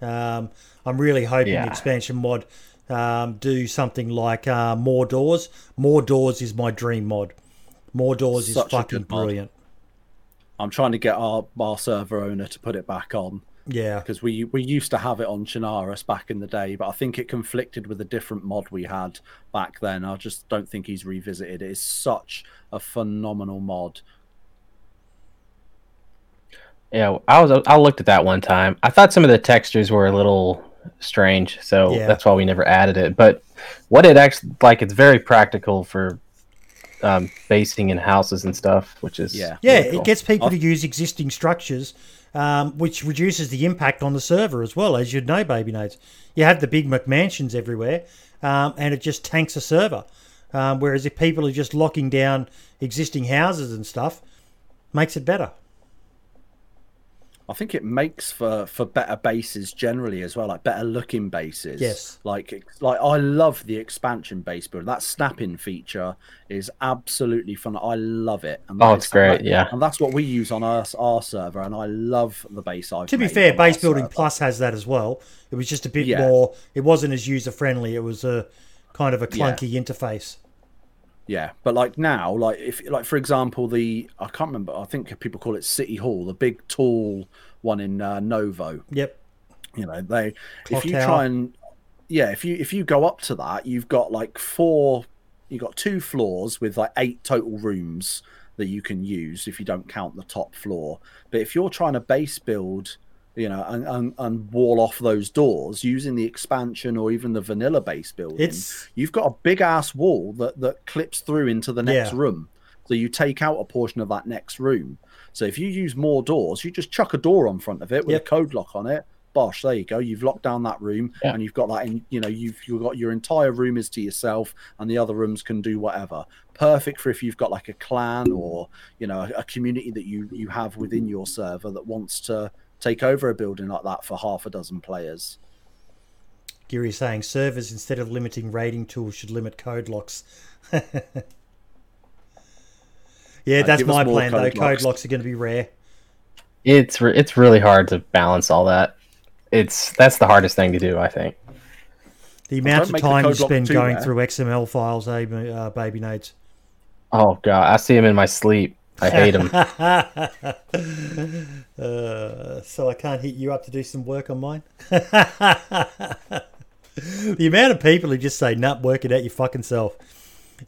um, I'm really hoping Yeah. the expansion mod um, do something like uh, more doors. More doors is my dream mod. More doors is Such a fucking brilliant. I'm trying to get our, our server owner to put it back on Yeah, because we we used to have it on Chernarus back in the day, but I think it conflicted with a different mod we had back then. I just don't think he's revisited. It. It is such a phenomenal mod. Yeah. I was I looked at that one time. I thought some of the textures were a little strange, so Yeah. that's why we never added it. But what it actually like, it's very practical for um, basing in houses and stuff, which is Yeah. Yeah, really cool. it gets people to use existing structures, um, which reduces the impact on the server as well, as you'd know, Baby Nades. You have the big McMansions everywhere, um, and it just tanks a server. Um, whereas if people are just locking down existing houses and stuff, makes it better. I think it makes for for better bases generally as well, like better looking bases. Yes. Like like I love the expansion base builder. That snapping feature is absolutely fun. I love it. And Oh, it's great, that- yeah. And that's what we use on our our server, and I love the base I've To be fair, Base Building server. Plus has that as well. It was just a bit Yeah. more. It wasn't as user friendly. It was a kind of a Yeah. clunky interface. Yeah, but like now, like if like for example, the I can't remember. I think people call it City Hall, the big tall one in uh, Novo. Yep. You know, they Clock if you tower. try and yeah, if you if you go up to that, you've got like four. You've got two floors with like eight total rooms that you can use if you don't count the top floor. But if you're trying to base build, you know, and, and, and wall off those doors using the expansion or even the vanilla base building, It's you've got a big ass wall that that clips through into the next Yeah. room. So you take out a portion of that next room. So if you use more doors, you just chuck a door on front of it with Yep. a code lock on it. Bosh, there you go. You've locked down that room, Yeah. and you've got that in. You know, you've you've got your entire room is to yourself, and the other rooms can do whatever. Perfect for if you've got like a clan or you know a, a community that you you have within your server that wants to take over a building like that for half a dozen players. Geary saying servers instead of limiting rating tools should limit code locks. yeah, Uh, that's my more plan though. code Code locks. locks are going to be rare. it's re- it's really hard to balance all that. It's that's the hardest thing to do, I think. The amount of time you spend going rare. through XML files, eh, uh, Baby Nades. Oh god, I see him in my sleep. I hate him. uh, so I can't hit you up to do some work on mine. the amount of people who just say, "Nut, work it out your fucking self."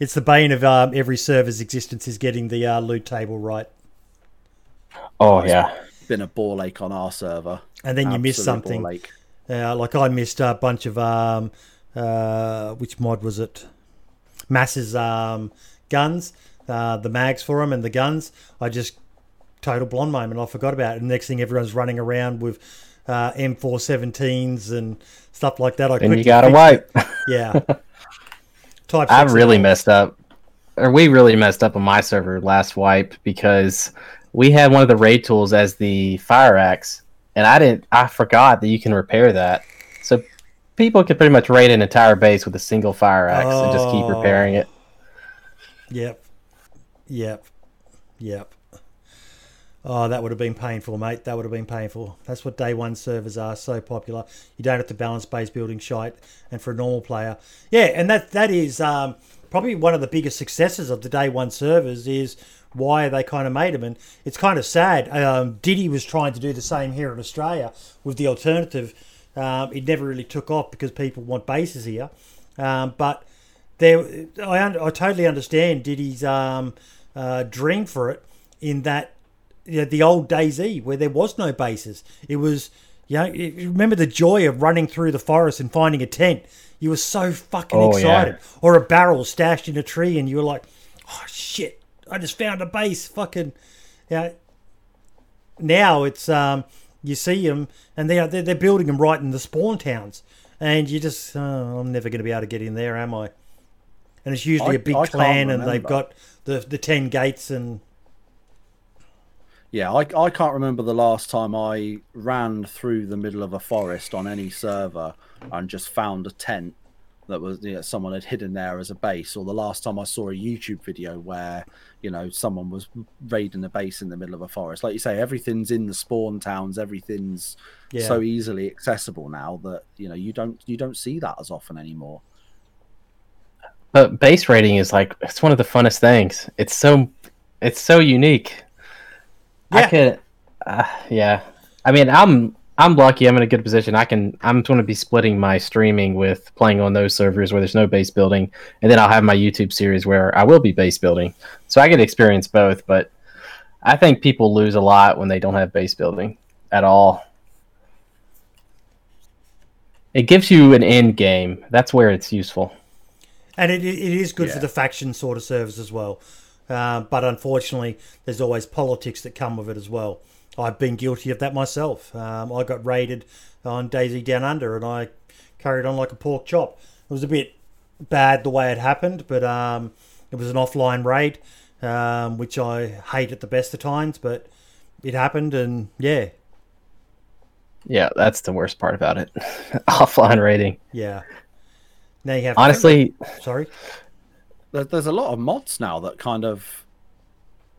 It's the bane of um, every server's existence is getting the uh, loot table right, Oh yeah. Been a ball ache on our server. and then you miss something. ball ache. Uh, like I missed a bunch of um, uh, which mod was it? Masses um, guns, uh, the mags for them, and the guns. I just total blonde moment. I forgot about it. And next thing, everyone's running around with uh, M417s and stuff like that. I And you gotta wipe. Yeah. Type I really all. messed up, or we really messed up on my server last wipe because we had one of the raid tools as the fire axe, and I didn't. I forgot that you can repair that, so people could pretty much raid an entire base with a single fire axe and just keep Oh. repairing it. Yep. Yep. Yep. Oh, that would have been painful, mate. That would have been painful. That's what day one servers are so popular. You don't have to balance base building shite, and for a normal player, yeah, and that that is um, probably one of the biggest successes of the day one servers is why they kind of made them, and it's kind of sad. Um, Diddy was trying to do the same here in Australia with the alternative. Um, it never really took off because people want bases here, um, but there I, I totally understand Diddy's um, uh, dream for it in that you know, the old DayZ where there was no bases. It was you know you remember the joy of running through the forest and finding a tent. You were so fucking Oh, yeah. excited, or a barrel stashed in a tree, and you were like, "Oh shit! I just found a base." Fucking, yeah. now it's um you see them and they are they're, they're building them right in the spawn towns, and you just oh, I'm never going to be able to get in there, am I? And it's usually I- a big I clan, and they've got the the ten gates and Yeah, I, I can't remember the last time I ran through the middle of a forest on any server and just found a tent that was you know, someone had hidden there as a base, or the last time I saw a YouTube video where you know someone was raiding a base in the middle of a forest. Like you say, everything's in the spawn towns, everything's Yeah. so easily accessible now that you know you don't you don't see that as often anymore. But base rating is like it's one of the funnest things. It's so it's so unique. Yeah. I could, uh, yeah. I mean, I'm I'm lucky. I'm in a good position. I can. I'm going to be splitting my streaming with playing on those servers where there's no base building, and then I'll have my YouTube series where I will be base building. So I get to experience both. But I think people lose a lot when they don't have base building at all. It gives you an end game. That's where it's useful. And it, it is good for the faction sort of service as well. Uh, but unfortunately, there's always politics that come with it as well. I've been guilty of that myself. Um, I got raided on DayZ Down Under, and I carried on like a pork chop. It was a bit bad the way it happened, but um, it was an offline raid, um, which I hate at the best of times. But it happened, and yeah, Yeah, that's the worst part about it. Offline raiding. yeah. Now you have Honestly, Sorry. There, there's a lot of mods now that kind of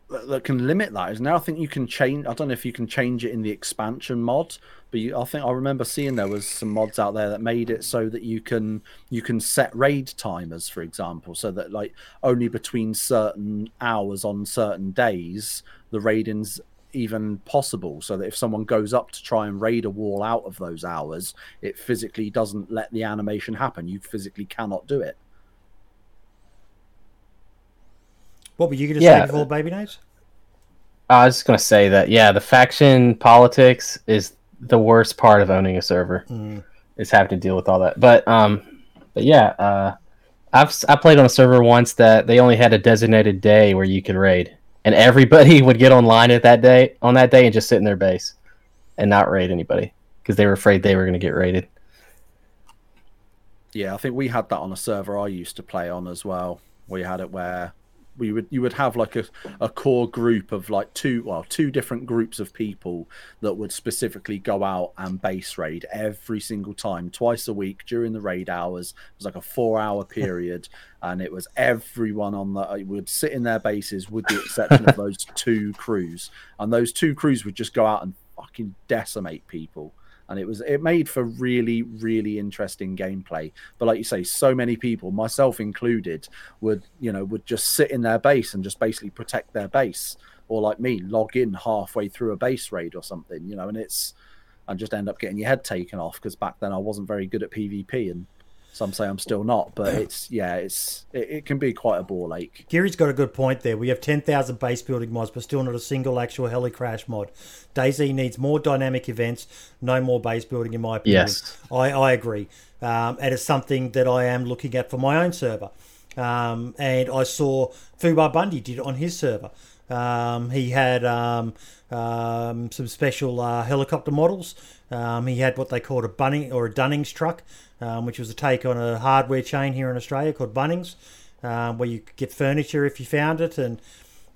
that, that can limit that. Is now I think you can change. I don't know if you can change it in the expansion mod, but you, I think I remember seeing there was some mods out there that made it so that you can you can set raid timers, for example, so that like only between certain hours on certain days the raiding's even possible so that if someone goes up to try and raid a wall out of those hours it physically doesn't let the animation happen you physically cannot do it What were you going to Yeah. say before Baby Nades? I was just gonna say that yeah, the faction politics is the worst part of owning a server. Mm. Is having to deal with all that. But um, but yeah, uh, I've s- I played on a server once that they only had a designated day where you could raid, and everybody would get online at that day on that day and just sit in their base and not raid anybody because they were afraid they were gonna get raided. Yeah, I think we had that on a server I used to play on as well. We had it where we would you would have like a, a core group of like two well two different groups of people that would specifically go out and base raid every single time twice a week during the raid hours. It was like a four hour period and it was everyone on the would sit in their bases with the exception of those two crews. And those two crews would just go out and fucking decimate people and it was it made for really really interesting gameplay. But like you say so many people myself included would you know would just sit in their base and just basically protect their base. Or like me log in halfway through a base raid or something you know and it's and just end up getting your head taken off because back then i wasn't very good at pvp and some say i'm still not but it's yeah it's it, it can be quite a ball ache Gary's got a good point there. We have 10,000 base building mods, but still not a single actual heli crash mod. DayZ needs more dynamic events, no more base building, in my opinion. Yes. I, I agree. Um, and it's something that I am looking at for my own server. Um, and I saw Fubar Bundy did it on his server. Um, he had um, um, some special uh, helicopter models. Um, he had what they called a Bunning or a Dunnings truck, um, which was a take on a hardware chain here in Australia called Bunnings, um, where you could get furniture if you found it. And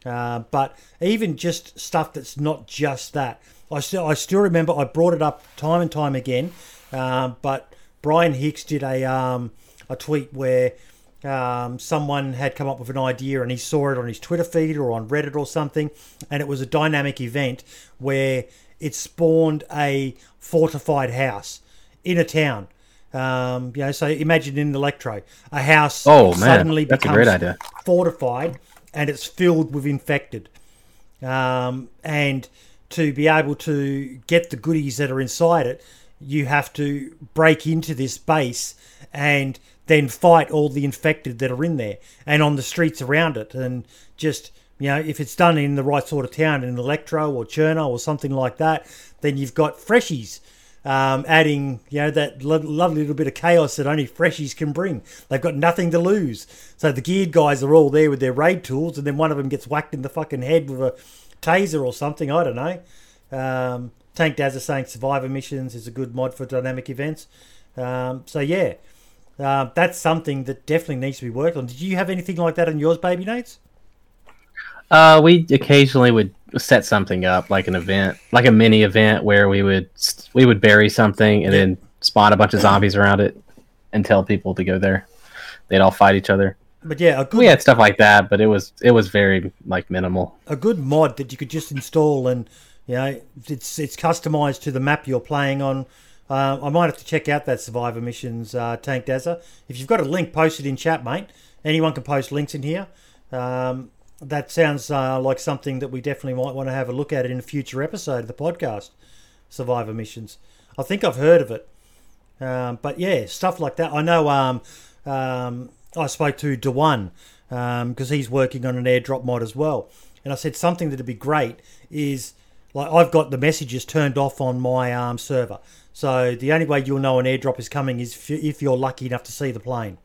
uh, but even just stuff that's not just that. I still I still remember I brought it up time and time again. Um, but Brian Hicks did a um, a tweet where um, someone had come up with an idea and he saw it on his Twitter feed or on Reddit or something, and it was a dynamic event where it spawned a fortified house in a town. Um, you know, so imagine in Electro, a house Oh, suddenly a becomes fortified and it's filled with infected. Um, and to be able to get the goodies that are inside it, you have to break into this base and then fight all the infected that are in there and on the streets around it. And just, you know, if it's done in the right sort of town, in Electro or Cherno or something like that, then you've got freshies um, adding, you know, that lo- lovely little bit of chaos that only freshies can bring. They've got nothing to lose. So the geared guys are all there with their raid tools, and then one of them gets whacked in the fucking head with a taser or something. I don't know. Um, Tank Daz is saying Survivor Missions is a good mod for dynamic events. Um, so yeah, uh, that's something that definitely needs to be worked on. Did you have anything like that on yours, Baby Nades? Uh, we occasionally would set something up, like an event, like a mini event, where we would we would bury something and then spawn a bunch of zombies around it and tell people to go there. They'd all fight each other. But yeah, a good We had stuff like that, but it was it was very like minimal. a good mod that you could just install and you know it's it's customized to the map you're playing on. Uh, I might have to check out that Survivor Missions uh, Tank Dazza. If you've got a link, post it in chat, mate. Anyone can post links in here. Um, that sounds uh, like something that we definitely might want to have a look at in a future episode of the podcast. Survivor Missions. I think I've heard of it. Um, but yeah, stuff like that. I know um, um, I spoke to Dewan because he's working on an airdrop mod as well. And I said something that'd be great is like I've got the messages turned off on my um, server. So the only way you'll know an airdrop is coming is if you're lucky enough to see the plane.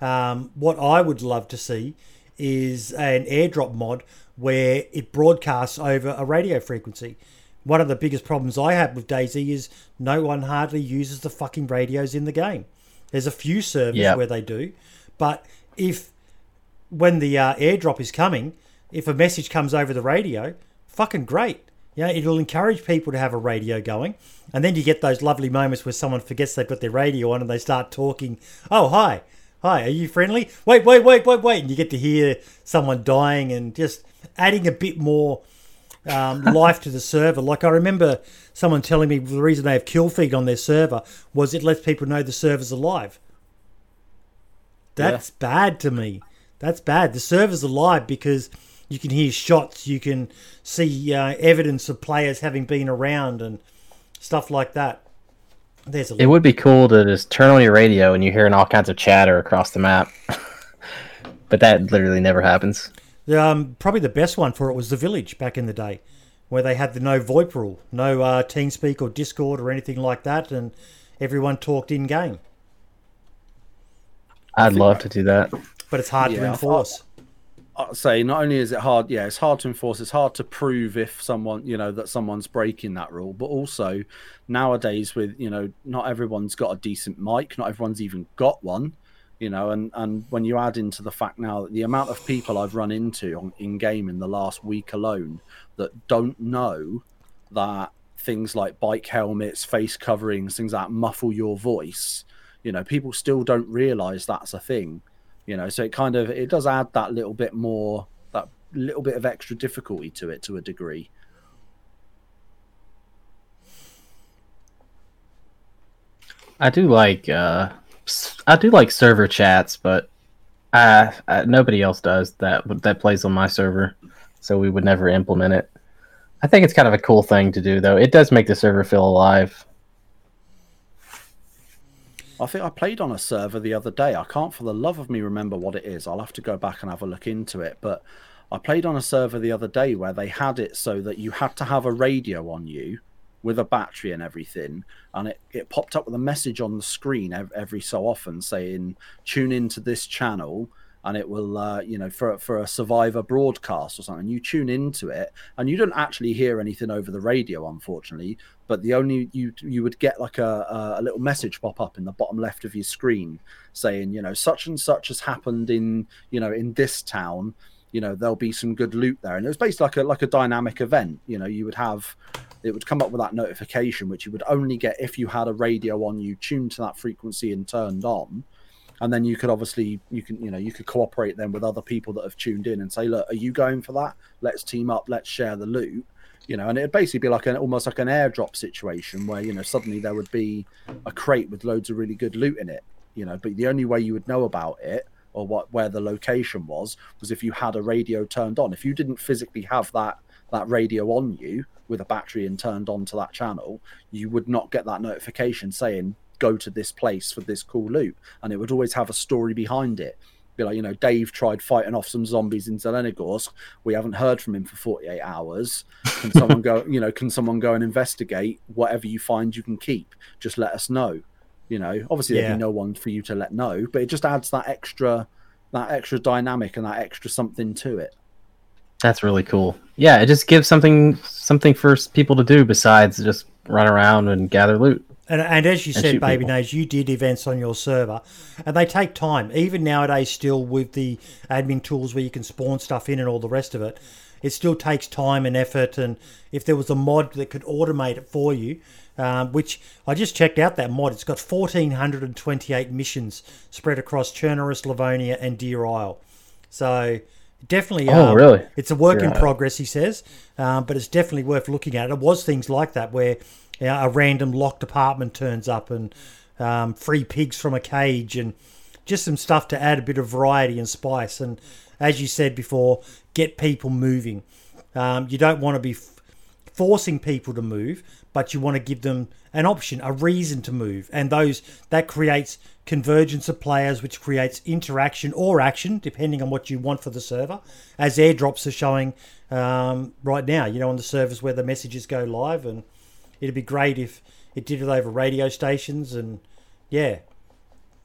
Um, what I would love to see is an airdrop mod where it broadcasts over a radio frequency. One of the biggest problems I have with DayZ is no one hardly uses the fucking radios in the game. There's a few servers Yep. where they do, but if when the uh, airdrop is coming, if a message comes over the radio, fucking great. Yeah, it'll encourage people to have a radio going, and then you get those lovely moments where someone forgets they've got their radio on and they start talking. Oh, hi, hi, are you friendly? Wait, wait, wait, wait, wait, and you get to hear someone dying and just adding a bit more um, life to the server. Like I remember someone telling me the reason they have kill feed on their server was it lets people know the server's alive. That's bad to me. That's bad. The server's alive because you can hear shots, you can see uh, evidence of players having been around and stuff like that. There's a It would be cool to just turn on your radio and you're hearing all kinds of chatter across the map. but that literally never happens. Um, probably the best one for it was the village back in the day, where they had the no VoIP rule, no uh, TeamSpeak or Discord or anything like that, and everyone talked in game. I'd love to do that. But it's hard to Yeah, I enforce. Say not only is it hard, yeah, it's hard to enforce. It's hard to prove if someone, you know, that someone's breaking that rule. But also nowadays, with you know, not everyone's got a decent mic. Not everyone's even got one. You know, and and when you add into the fact now that the amount of people I've run into on, in game in the last week alone that don't know that things like bike helmets, face coverings, things like that muffle your voice. You know, people still don't realize that's a thing you know so it kind of it does add that little bit more that little bit of extra difficulty to it to a degree I do like uh, I do like server chats, but uh, uh, nobody else does that that plays on my server, so we would never implement it. I think it's kind of a cool thing to do, though. It does make the server feel alive. I think i played on a server the other day. I can't for the love of me remember what it is. I'll have to go back and have a look into it. But i played on a server the other day where they had it so that you had to have a radio on you with a battery and everything. And it, it popped up with a message on the screen every so often saying tune into this channel and it will uh, you know for for a survivor broadcast or something you tune into it and you don't actually hear anything over the radio unfortunately but the only you you would get like a, a little message pop up in the bottom left of your screen saying you know such and such has happened in you know in this town you know there'll be some good loot there. And it was basically like a like a dynamic event you know you would have it would come up with that notification which you would only get if you had a radio on you tuned to that frequency and turned on and then you could obviously you can you know you could cooperate then with other people that have tuned in and say look are you going for that? Let's team up let's share the loot you know? And it'd basically be like an almost like an airdrop situation where you know suddenly there would be a crate with loads of really good loot in it you know? But the only way you would know about it or what where the location was was if you had a radio turned on. If you didn't physically have that that radio on you with a battery and turned on to that channel you would not get that notification saying go to this place for this cool loot and it would always have a story behind it. Be like you know dave tried fighting off some zombies in zelenogorsk. We haven't heard from him for 48 hours. Can someone go you know can someone go and investigate whatever you find you can keep? Just let us know you know. Obviously there'd be no one for you to let know but it just adds that extra that extra dynamic and that extra something to it. That's really cool. Yeah, it just gives something something for people to do besides just run around and gather loot. And, and as you And said, Baby. Nades, you did events on your server, and they take time. Even nowadays, still with the admin tools where you can spawn stuff in and all the rest of it, it still takes time and effort. And if there was a mod that could automate it for you, um, which I just checked out that mod, it's got 1,428 missions spread across Chernarus, Livonia, and Deer Isle. So definitely, Oh, um, really? It's a work in Isle. progress, he says, um, but it's definitely worth looking at. It was things like that where you know, a random locked apartment turns up and um, free pigs from a cage and just some stuff to add a bit of variety and spice. And as you said before, get people moving. Um, you don't want to be f- forcing people to move, but you want to give them an option, a reason to move, and those that creates convergence of players, which creates interaction or action, depending on what you want for the server. As airdrops are showing um, right now, you know, on the servers where the messages go live, and it'd be great if it did it over radio stations, and yeah,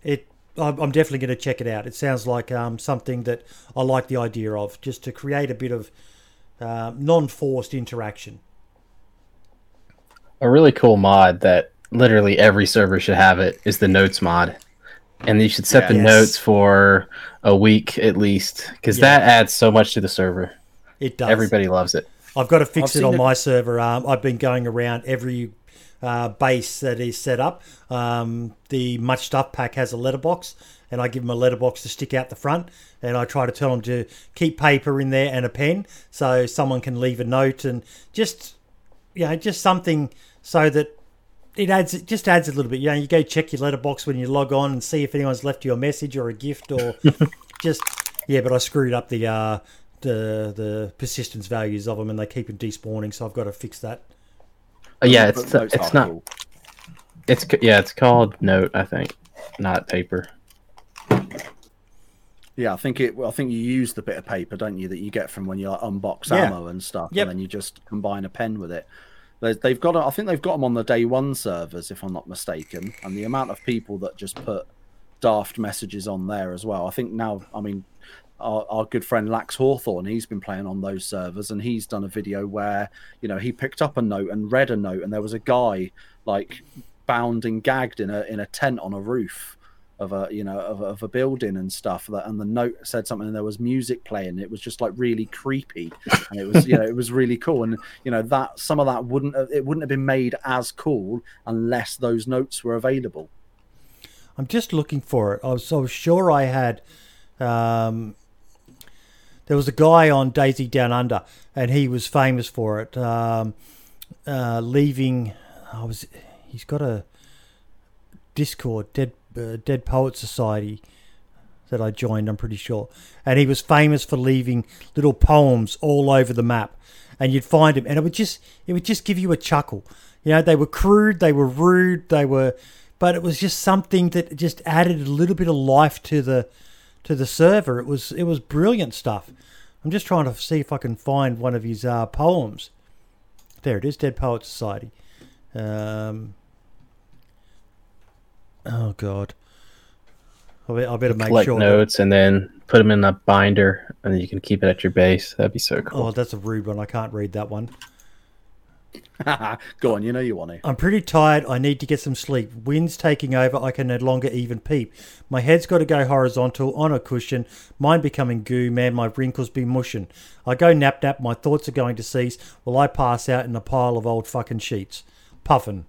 it I'm I'm definitely going to check it out. It sounds like um, something that I like the idea of, just to create a bit of uh, non-forced interaction. A really cool mod that literally every server should have it is the notes mod. And you should set Yeah. the Yes. notes for a week at least, because Yeah. that adds so much to the server. It does. Everybody loves it. I've got to fix I've it on it- my server. Um, I've been going around every uh, base that is set up. Um, the much stuff pack has a letterbox, and I give them a letterbox to stick out the front. And I try to tell them to keep paper in there and a pen, so someone can leave a note and just, you know, just something so that it adds it just adds a little bit. You know, you go check your letterbox when you log on and see if anyone's left you a message or a gift or just yeah. But I screwed up the uh, the the persistence values of them and they keep them despawning, so I've got to fix that. Uh, yeah, But it's notes it's not. cool. It's yeah, it's called note, I think, not paper. Yeah, I think it. Well, I think you use the bit of paper, don't you, that you get from when you like, unbox Yeah. ammo and stuff, Yep. and then you just combine a pen with it. They've got. I think they've got them on the day one servers, if I'm not mistaken, and the amount of people that just put daft messages on there as well. I think now, I mean, our, our good friend Lax Hawthorne, he's been playing on those servers, and he's done a video where you know he picked up a note and read a note, and there was a guy like bound and gagged in a in a tent on a roof of a you know of, of a building and stuff that and the note said something and there was music playing it was just like really creepy and it was you know it was really cool and you know that some of that wouldn't have, it wouldn't have been made as cool unless those notes were available I'm just looking for it. I was, was sure I had. Um, there was a guy on DayZ Down Under, and he was famous for it. Um, uh, leaving, I was. He's got a Discord, Dead uh, Dead Poet Society, that I joined. I'm pretty sure, and he was famous for leaving little poems all over the map, and you'd find him, and it would just it would just give you a chuckle. You know, they were crude, they were rude, they were, but it was just something that just added a little bit of life to the to the server. It was it was brilliant stuff. I'm just trying to see if I can find one of his uh, poems. There it is, Dead Poet Society. Um, oh God, I bet- I better make Collect sure. that- notes and then put them in a binder, and then you can keep it at your base. That'd be so cool. Oh, that's a rude one. I can't read that one. go on you know you want to I'm pretty tired. I need to get some sleep. Wind's taking over. I can no longer even peep. My head's got to go horizontal on a cushion. Mine becoming goo. Man, my wrinkles be mushing. I go nap nap. My thoughts are going to cease. Will I pass out in a pile of old fucking sheets? Puffin.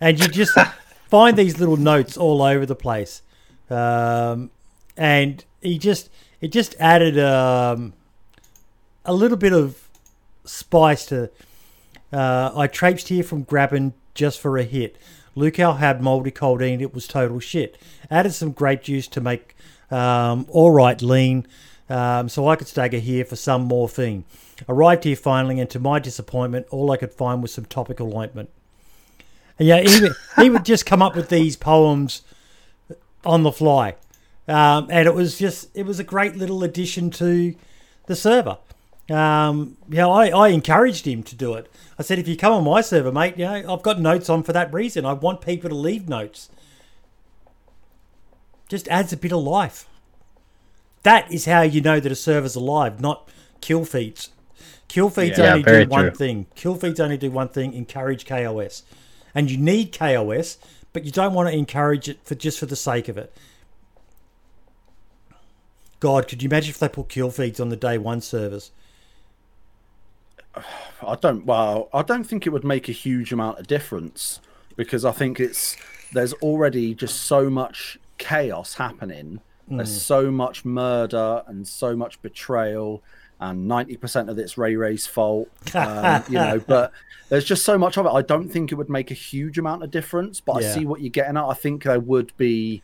And you just find these little notes all over the place. Um, and he just, it just added um, a little bit of spice to uh, I traipsed here from Grabbin just for a hit. Lucal had mouldy codeine. It was total shit. Added some grape juice to make um, all right lean, um, so I could stagger here for some morphine. Arrived here finally, and to my disappointment, all I could find was some topical ointment. And yeah, he, would- he would just come up with these poems on the fly, um, and it was just it was a great little addition to the server. Um, you know, I, I encouraged him to do it. I said, if you come on my server, mate, you know, I've got notes on for that reason. I want people to leave notes. Just adds a bit of life. That is how you know that a server's alive, not kill feeds. Kill feeds Yeah, only do one true. thing. Kill feeds only do one thing: encourage KOS, and you need KOS, but you don't want to encourage it for just for the sake of it. God, could you imagine if they put kill feeds on the day one servers? I don't. Well, I don't think it would make a huge amount of difference because I think it's there's already just so much chaos happening. There's so much murder and so much betrayal, and ninety percent of it's Ray Ray's fault. Um, you know, but there's just so much of it. I don't think it would make a huge amount of difference. But Yeah. I see what you're getting at. I think there would be.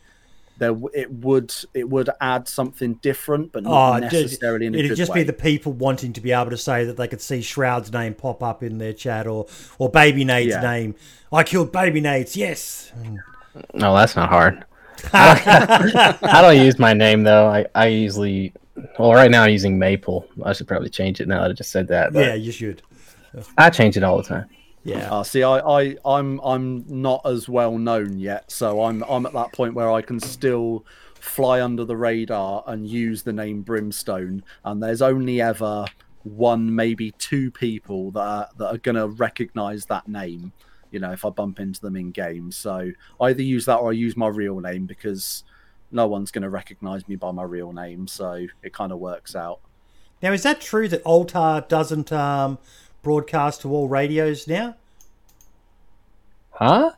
There, it would it would add something different, but not Oh, ju- necessarily in a it'd just way. be the people wanting to be able to say that they could see Shroud's name pop up in their chat or or Baby Nade's Yeah. name. I killed Baby Nades. Yes. No, that's not hard. I don't use my name though. I, I usually, well, right now I'm using Maple. I should probably change it now that I just said that. But Yeah, you should. I change it all the time. Yeah. Uh, see, I, I, I'm, I'm not as well known yet, so I'm, I'm at that point where I can still fly under the radar and use the name Brimstone. And there's only ever one, maybe two people that are, that are going to recognize that name. You know, if I bump into them in game, so I either use that or I use my real name because no one's going to recognize me by my real name. So it kind of works out. Now, is that true that Altar doesn't um, broadcast to all radios now? Huh?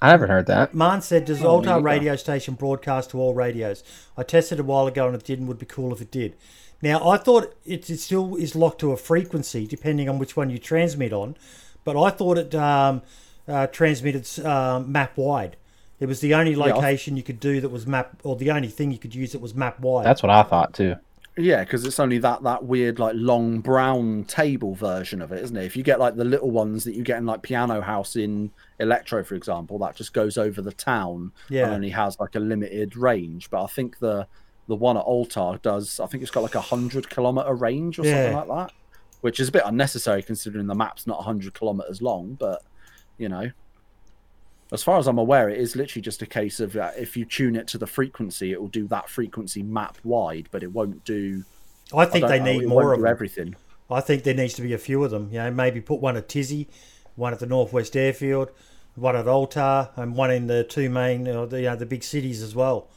I haven't heard that. Man said, "Does Oh, Altar radio station broadcast to all radios?" I tested a while ago and it didn't. Would be cool if it did. Now, I thought it, it still is locked to a frequency depending on which one you transmit on, but I thought it um, uh, transmitted um, map wide. It was the only I- location you could do that was map, or the only thing you could use that was map wide. That's what I thought too. Yeah, because it's only that that weird like long brown table version of it, isn't it? If you get like the little ones that you get in like Piano House in Electro, for example, that just goes over the town Yeah. and only has like a limited range. But I think the the one at Altar does. I think it's got like a hundred kilometer range or Yeah. something like that, which is a bit unnecessary considering the map's not hundred kilometers long. But you know, as far as I'm aware, it is literally just a case of uh, if you tune it to the frequency, it will do that frequency map wide, but it won't do. I think I they know, need more of everything. I think there needs to be a few of them. You know, maybe put one at Tisy, one at the Northwest Airfield, one at Altar, and one in the two main, uh, the uh, the big cities as well.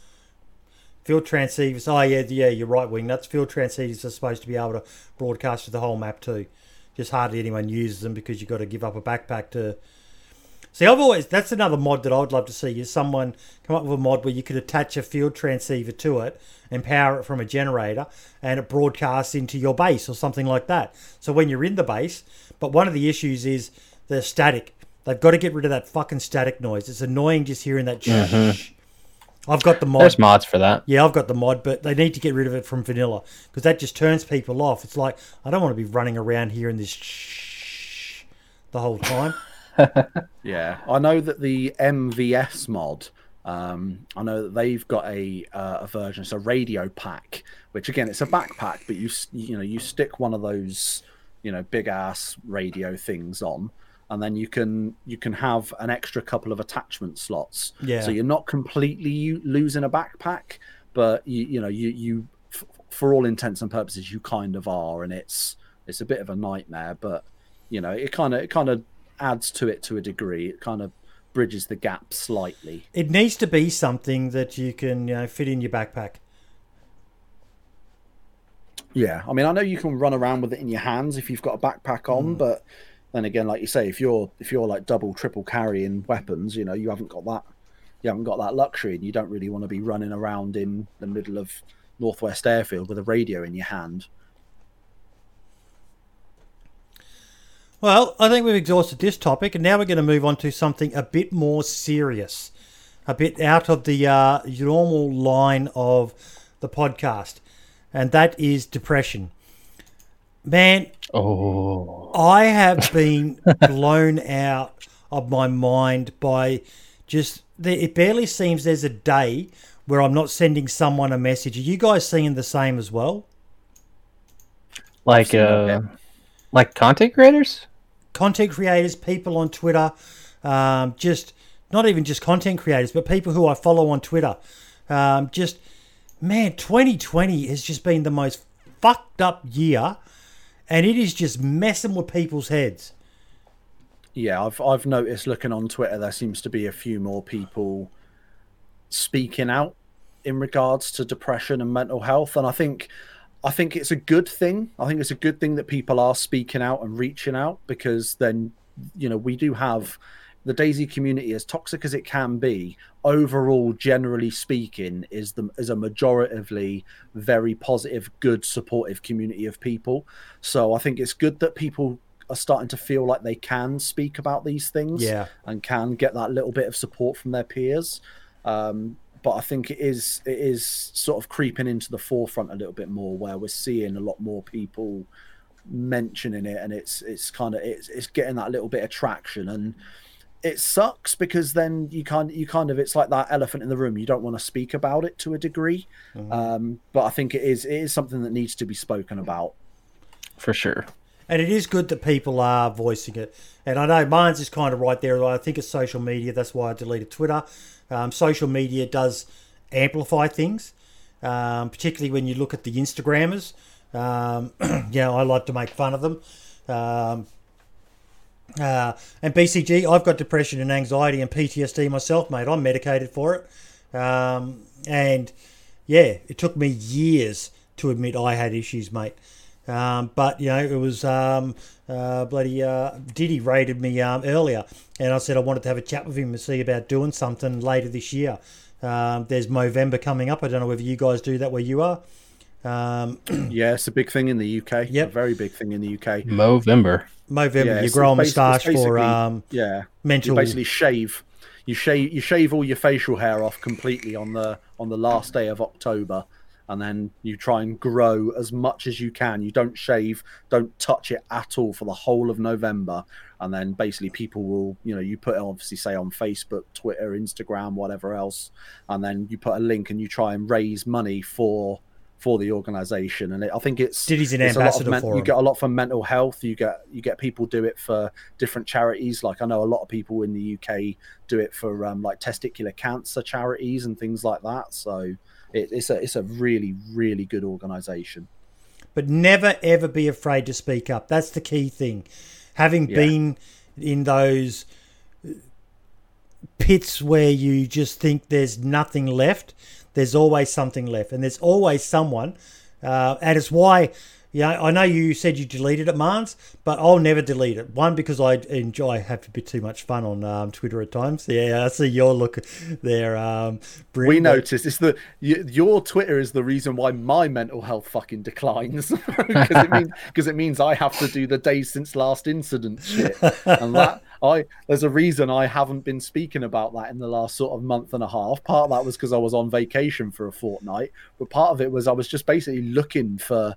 Field transceivers. Oh yeah, yeah, you're right, wing. That's field transceivers are supposed to be able to broadcast to the whole map too. Just hardly anyone uses them because you've got to give up a backpack to. See, I've always that's another mod that I would love to see is someone come up with a mod where you could attach a field transceiver to it and power it from a generator and it broadcasts into your base or something like that. So when you're in the base, but one of the issues is the static. They've got to get rid of that fucking static noise. It's annoying just hearing that. Mm-hmm. shh. I've got the mod. There's mods for that. Yeah, I've got the mod, but they need to get rid of it from vanilla because that just turns people off. It's like I don't want to be running around here in this shh the whole time. Yeah, I know that the MVS mod. Um, I know that they've got a uh, a version, it's a radio pack, which again it's a backpack, but you you know you stick one of those you know big ass radio things on, and then you can you can have an extra couple of attachment slots. Yeah. So you're not completely losing a backpack, but you you know you you f- for all intents and purposes you kind of are, and it's it's a bit of a nightmare, but you know it kind of it kind of adds to it to a degree. It kind of bridges the gap slightly. It needs to be something that you can you know, fit in your backpack. Yeah, I mean, I know you can run around with it in your hands if you've got a backpack on, mm. but then again, like you say, if you're if you're like double, triple carrying weapons, you know, you haven't got that, you haven't got that luxury, and you don't really want to be running around in the middle of Northwest Airfield with a radio in your hand. Well, I think we've exhausted this topic, and now we're going to move on to something a bit more serious, a bit out of the uh, normal line of the podcast, and that is depression. Man, Oh, I have been blown out of my mind by just the, it barely seems there's a day where I'm not sending someone a message. Are you guys seeing the same as well? like uh, like content creators. content creators, people on Twitter, um, just not even just content creators, but people who I follow on Twitter. Um, just man, 2020 has just been the most fucked up year, and it is just messing with people's heads. Yeah, I've I've noticed looking on Twitter, there seems to be a few more people speaking out in regards to depression and mental health, and I think I think it's a good thing. I think it's a good thing that people are speaking out and reaching out because then you know we do have the DayZ community, as toxic as it can be, overall, generally speaking, is the is a majoritively very positive, good, supportive community of people. So I think it's good that people are starting to feel like they can speak about these things Yeah. and can get that little bit of support from their peers. Um, but I think it is it is sort of creeping into the forefront a little bit more, where we're seeing a lot more people mentioning it, and it's it's kind of it's it's getting that little bit of traction, and it sucks because then you kind you kind of it's like that elephant in the room. You don't want to speak about it to a degree, um, but I think it is it is something that needs to be spoken about. For sure. and it is good that people are voicing it. And I know mine's is kind of right there. I think it's social media. That's why I deleted Twitter. Um, social media does amplify things, um, particularly when you look at the Instagrammers. Um, yeah, I like to make fun of them. Um, uh, and BCG, I've got depression and anxiety and PTSD myself, mate. I'm medicated for it. Um, and yeah, it took me years to admit I had issues, mate. Um, but you know, it was um, uh, bloody uh, Diddy raided me um, earlier, and I said I wanted to have a chat with him and see about doing something later this year. Um, there's Movember coming up. I don't know whether you guys do that where you are. Um, yeah, it's a big thing in the UK. Yep. a very big thing in the UK. Movember. Movember, Yeah, you grow a moustache for um, Yeah, mental. you basically shave. You shave you shave all your facial hair off completely on the on the last day of October, and then you try and grow as much as you can. You don't shave, don't touch it at all for the whole of November, and then basically people will you know you put it obviously say on Facebook, Twitter, Instagram, whatever else, and then you put a link and you try and raise money for for the organization. And it, i think it's Diddy's an it's a lot of ambassador men- you get a lot for mental health. You get you get people do it for different charities. Like i know a lot of people in the uk do it for um, like testicular cancer charities and things like that. So it, it's a it's a really really good organization. But never ever be afraid to speak up. That's the key thing. Having Yeah. been in those pits where you just think there's nothing left, there's always something left, and there's always someone. Uh, and it's why, yeah, I know you said you deleted it, Mans, but I'll never delete it. One because I enjoy, I have a bit too much fun on um, Twitter at times. Yeah, I see your look there. Um, Bryn, we noticed it's the your twitter is the reason why my mental health fucking declines because it means because it means i have to do the days since last incident shit and that i there's a reason i haven't been speaking about that in the last sort of month and a half part of that was because i was on vacation for a fortnight but part of it was i was just basically looking for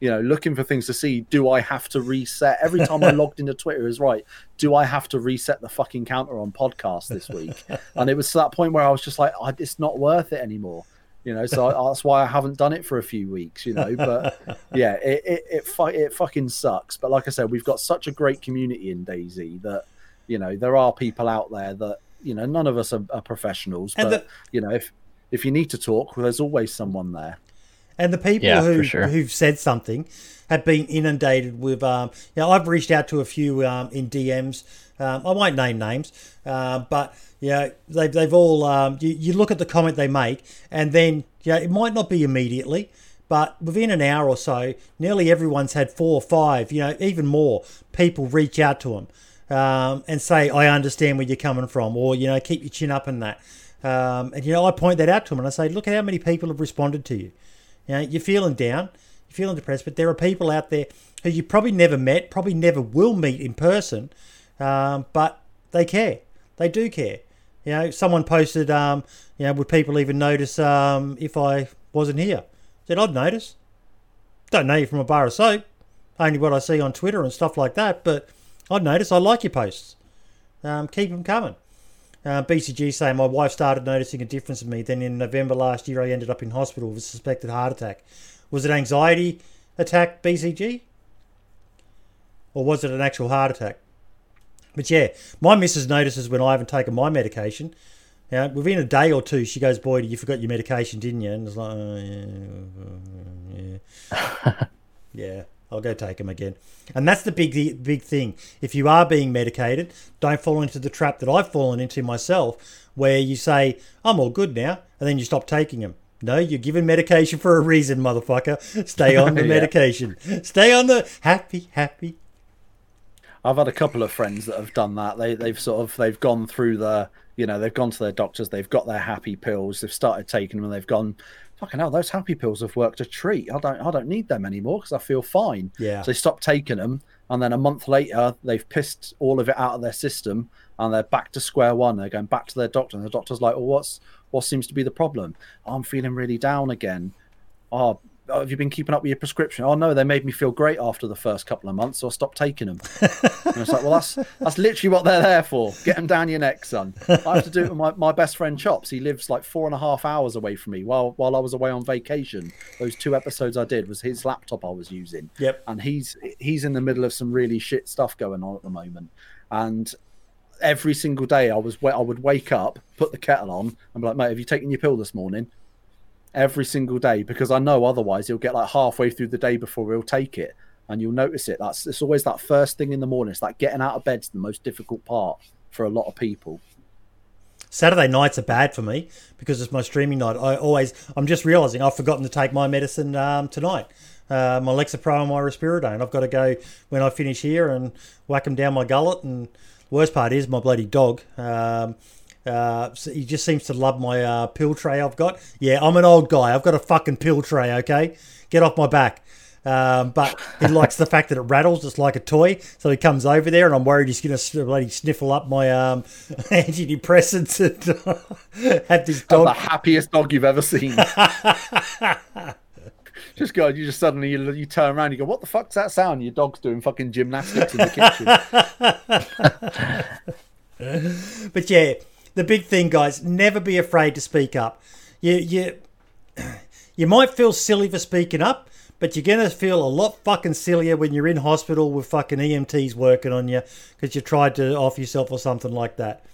you know looking for things to see do i have to reset? Every time i logged into twitter is right do i have to reset the fucking counter on podcast this week? And it was to that point where i was just like I, it's not worth it anymore. You know so I, that's why i haven't done it for a few weeks you know but yeah it it, it, fu- it fucking sucks. But like i said we've got such a great community in DayZ that you know there are people out there that you know none of us are, are professionals And but the- you know if if you need to talk well, there's always someone there And the people Yeah, who sure. who've said something have been inundated with. Um, you know, I've reached out to a few um, in DMs. Um, I won't name names, uh, but you know, they've they've all. Um, you, you look at the comment they make, and then you know, it might not be immediately, but within an hour or so, nearly everyone's had four or five, you know, even more people reach out to them um, and say, "I understand where you're coming from," or you know, keep your chin up and that. Um, and you know, I point that out to them and I say, "Look at how many people have responded to you." You know, you're feeling down, you're feeling depressed, but there are people out there who you probably never met, probably never will meet in person, um, but they care. They do care. You know, someone posted, um, you know, would people even notice um, if I wasn't here? said, I'd notice. Don't know you from a bar of soap, only what I see on Twitter and stuff like that, but I'd notice. I like your posts. Um, keep them coming. Uh, BCG saying my wife started noticing a difference in me. Then in November last year, I ended up in hospital with a suspected heart attack. Was it anxiety attack, BCG? Or was it an actual heart attack? But yeah, my missus notices when I haven't taken my medication. You know, within a day or two, she goes, "Boy, you forgot your medication, didn't you?" And it's like, oh, yeah, yeah, yeah. I'll go take them again. And that's the big, big thing. If you are being medicated, don't fall into the trap that I've fallen into myself, where you say, "I'm all good now," and then you stop taking them. No, you're given medication for a reason, motherfucker. Stay on the Yeah. medication. Stay on the happy, happy. I've had a couple of friends that have done that. They they've sort of they've gone through the you know they've gone to their doctors, they've got their happy pills, they've started taking them, and they've gone, fucking hell, those happy pills have worked a treat. I don't I don't need them anymore because I feel fine. Yeah. So they stop taking them, and then a month later they've pissed all of it out of their system, and they're back to square one. They're going back to their doctor, and the doctor's like, well, what's what seems to be the problem? Oh, I'm feeling really down again. Oh, oh, have you been keeping up with your prescription? Oh no, they made me feel great after the first couple of months, so I stopped taking them. and it's like, well, that's that's literally what they're there for. Get them down your neck, son. I have to do it with my, my best friend Chops. He lives like four and a half hours away from me while while I was away on vacation. Those two episodes I did was his laptop I was using. Yep. And he's he's in the middle of some really shit stuff going on at the moment. And every single day I was I would wake up, put the kettle on, and be like, mate, have you taken your pill this morning? Every single day, because I know otherwise you'll get like halfway through the day before he'll take it, and you'll notice it. That's it's always that first thing in the morning. It's like getting out of bed's the most difficult part for a lot of people. Saturday nights are bad for me because it's my streaming night. I always, I'm just realizing I've forgotten to take my medicine um, tonight. Uh, my Lexapro and my Risperidone. I've got to go when I finish here and whack them down my gullet. And worst part is my bloody dog. Um, uh, so he just seems to love my uh, pill tray I've got. Yeah, I'm an old guy. I've got a fucking pill tray. Okay, get off my back. Um, but he likes the fact that it rattles It's like a toy. So he comes over there, and I'm worried he's going to bloody sniffle up my um, antidepressants and have this I'm the happiest dog you've ever seen. just go, you just suddenly you, you turn around, you go, "What the fuck's that sound?" Your dog's doing fucking gymnastics in the kitchen. But yeah, the big thing, guys, never be afraid to speak up. You you you might feel silly for speaking up, but you're gonna feel a lot fucking sillier when you're in hospital with fucking EMTs working on you because you tried to off yourself or something like that.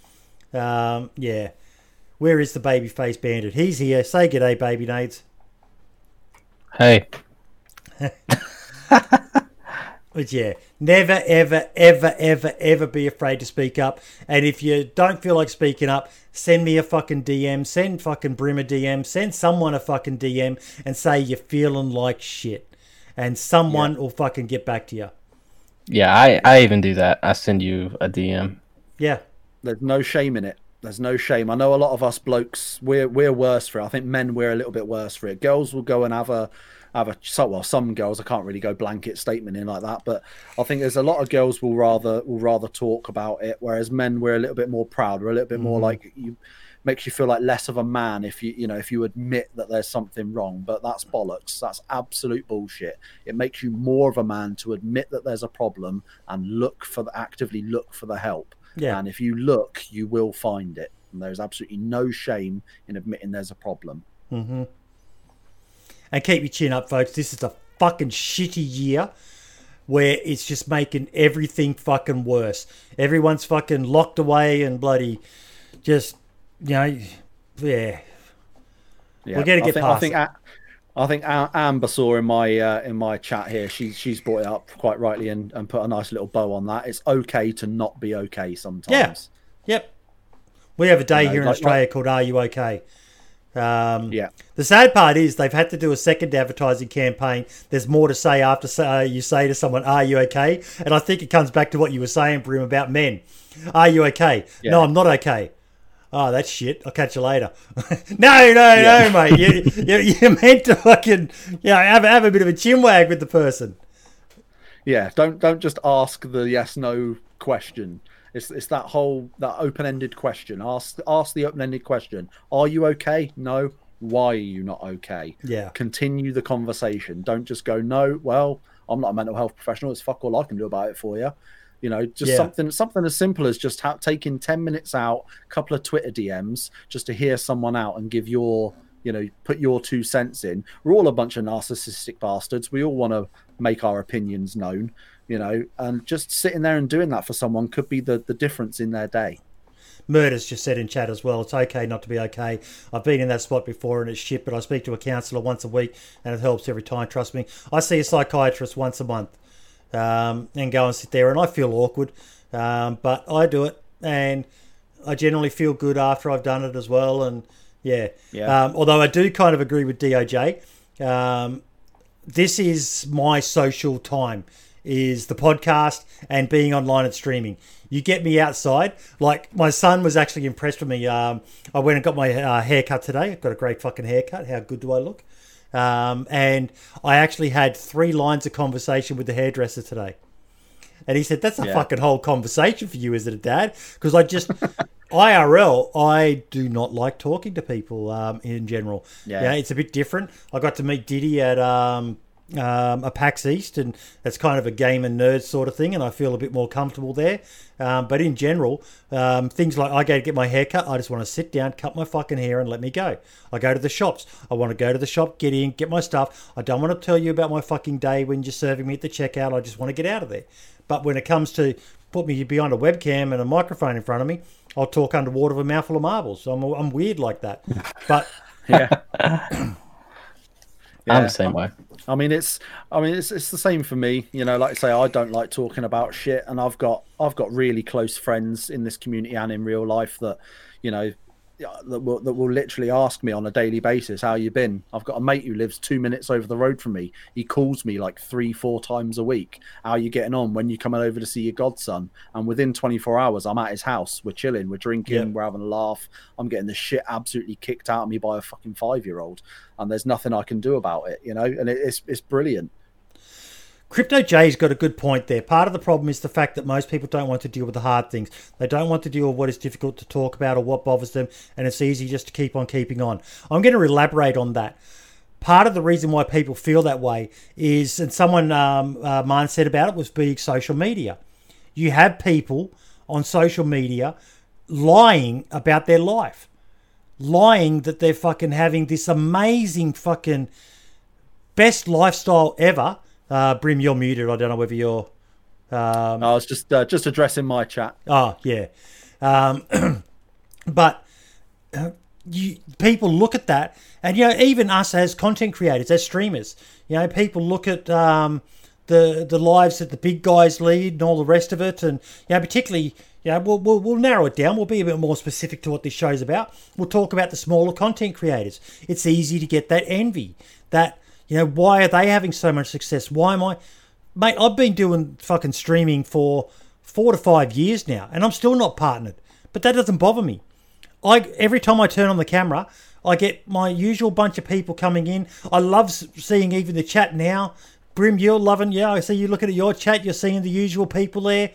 Um, yeah. Where is the baby face bandit? He's here. Say good day, baby Nades. Hey, But yeah, never, ever, ever, ever, ever be afraid to speak up. And if you don't feel like speaking up, send me a fucking DM, send fucking Brim a DM, send someone a fucking DM and say you're feeling like shit. And someone will fucking get back to you. yeah, I I even do that. I send you a DM. Yeah. There's no shame in it. There's no shame. I know a lot of us blokes we're we're worse for it. I think men we're a little bit worse for it. Girls will go and have a have a so well some girls I can't really go blanket statement in like that, but I think there's a lot of girls will rather will rather talk about it, whereas men we're a little bit more proud. We're a little bit more like you makes you feel like less of a man if you you know if you admit that there's something wrong but that's bollocks that's absolute bullshit it makes you more of a man to admit that there's a problem and look for the actively look for the help Yeah. and if you look you will find it and there's absolutely no shame in admitting there's a problem Mm-hmm. And keep your chin up, folks. This is a fucking shitty year where it's just making everything fucking worse. Everyone's fucking locked away and bloody just, you know, yeah. yeah We're gonna I get think, past I think it. A- I think Amber saw in my uh, in my chat here. She she's brought it up quite rightly and, and put a nice little bow on that. It's okay to not be okay sometimes. Yeah. Yep. We have a day You know, here in like- Australia called Are You OK? Um, Yeah. The sad part is they've had to do a second advertising campaign. There's more to say after uh, you say to someone, "Are you okay?" And I think it comes back to what you were saying, Brim, about men. Are you okay? Yeah. No, I'm not okay. Oh, that's shit. I'll catch you later. no, no, Yeah. no, mate. You, you, you're meant to fucking, you know, have, have a bit of a chin wag with the person. Yeah, don't don't just ask the yes no question. It's it's that whole that open ended question. Ask ask the open ended question. Are you okay? No. Why are you not okay? Yeah. Continue the conversation. Don't just go no. Well, I'm not a mental health professional. It's fuck all I can do about it for you. You know, just Yeah. something something as simple as just ha- taking ten minutes out, a couple of Twitter DMs, just to hear someone out and give your you know put your two cents in. We're all a bunch of narcissistic bastards. We all want to make our opinions known you know, and just sitting there and doing that for someone could be the, the difference in their day. Murders just said in chat as well. It's okay not to be okay. I've been in that spot before and it's shit, but I speak to a counsellor once a week and it helps every time. Trust me. I see a psychiatrist once a month um, and go and sit there, and I feel awkward, um, but I do it, and I generally feel good after I've done it as well. And yeah, Yeah. Um, although I do kind of agree with DOJ. Um, this is my social time is the podcast and being online and streaming you get me outside like my son was actually impressed with me um, i went and got my uh, haircut today i've got a great fucking haircut how good do i look um, and i actually had three lines of conversation with the hairdresser today And he said, That's a Yeah. fucking whole conversation for you, is it, Dad? Because I just, IRL, I do not like talking to people um, in general. Yeah. yeah, it's a bit different. I got to meet Diddy at um, um, a PAX East, and that's kind of a game and nerd sort of thing, and I feel a bit more comfortable there. Um, but in general, um, things like I go to get my hair cut, I just want to sit down, cut my fucking hair, and let me go. I go to the shops. I want to go to the shop, get in, get my stuff. I don't want to tell you about my fucking day when you're serving me at the checkout. I just want to get out of there. But when it comes to put me behind a webcam and a microphone in front of me, I'll talk underwater with a mouthful of marbles. So I'm, I'm weird like that. But Yeah. I'm Yeah. the same way. I mean, it's I mean, it's it's the same for me. You know, like I say, I don't like talking about shit, and I've got I've got really close friends in this community and in real life that, you know, that will that will literally ask me on a daily basis how you been. I've got a mate who lives two minutes over the road from me. He calls me like three, four times a week. How you getting on? When you coming over to see your godson? And within 24 hours, I'm at his house. We're chilling. We're drinking. Yeah. We're having a laugh. I'm getting the shit absolutely kicked out of me by a fucking five year old, and there's nothing I can do about it. You know, and it, it's it's brilliant. Crypto J's got a good point there. Part of the problem is the fact that most people don't want to deal with the hard things. They don't want to deal with what is difficult to talk about or what bothers them, and it's easy just to keep on keeping on. I'm going to elaborate on that. Part of the reason why people feel that way is, and someone um, uh, said about it, was being social media. You have people on social media lying about their life, lying that they're fucking having this amazing fucking best lifestyle ever. Uh, Brim, you're muted. I don't know whether you're. Um, I was just uh, just addressing my chat. Oh yeah, um, but uh, you, people look at that, and you know, even us as content creators, as streamers, you know, people look at um, the the lives that the big guys lead and all the rest of it, and you know, particularly. You know, we'll, we'll, we'll narrow it down. We'll be a bit more specific to what this show's about. We'll talk about the smaller content creators. It's easy to get that envy. That, you know, why are they having so much success? Why am I. Mate, I've been doing fucking streaming for four to five years now, and I'm still not partnered. But that doesn't bother me. I every time I turn on the camera, I get my usual bunch of people coming in. I love seeing even the chat now. Brim, you're loving. Yeah, I see you looking at your chat. You're seeing the usual people there.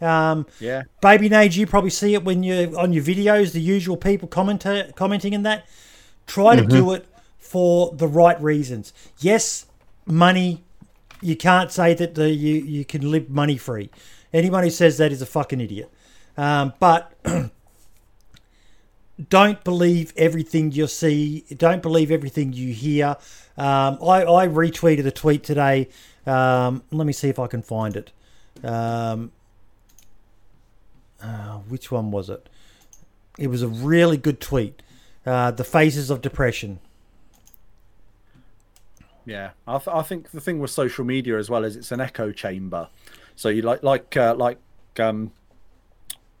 Um, Yeah, Baby Nades, you probably see it when you're on your videos, the usual people commenta- commenting in that. Try to do it for the right reasons. Yes, money. You can't say that the, you, you can live money free. Anyone who says that is a fucking idiot. Um, but don't believe everything you see. Don't believe everything you hear. Um, I, I retweeted a tweet today. Um, let me see if I can find it. Um, uh, which one was it? It was a really good tweet. Uh, the phases of depression. Yeah. I, th- I think the thing with social media as well is it's an echo chamber. So you like like uh, like um,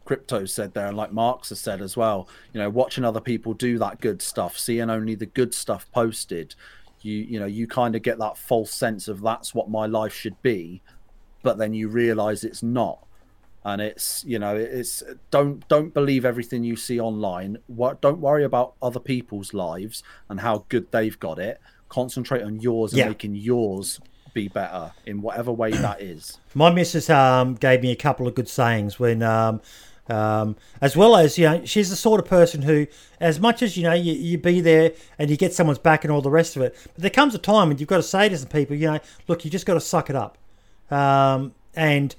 crypto said there, and like Marx has said as well. You know, watching other people do that good stuff, seeing only the good stuff posted, you you know you kind of get that false sense of that's what my life should be, but then you realize it's not. and it's you know it's don't don't believe everything you see online what don't worry about other people's lives and how good they've got it concentrate on yours and Yeah. making yours be better in whatever way that is My missus um, gave me a couple of good sayings when, um, um, as well as you know, she's the sort of person who, as much as you know, you, you be there and you get someone's back and all the rest of it, but there comes a time when you've got to say to some people, you know, look, you just got to suck it up, um, and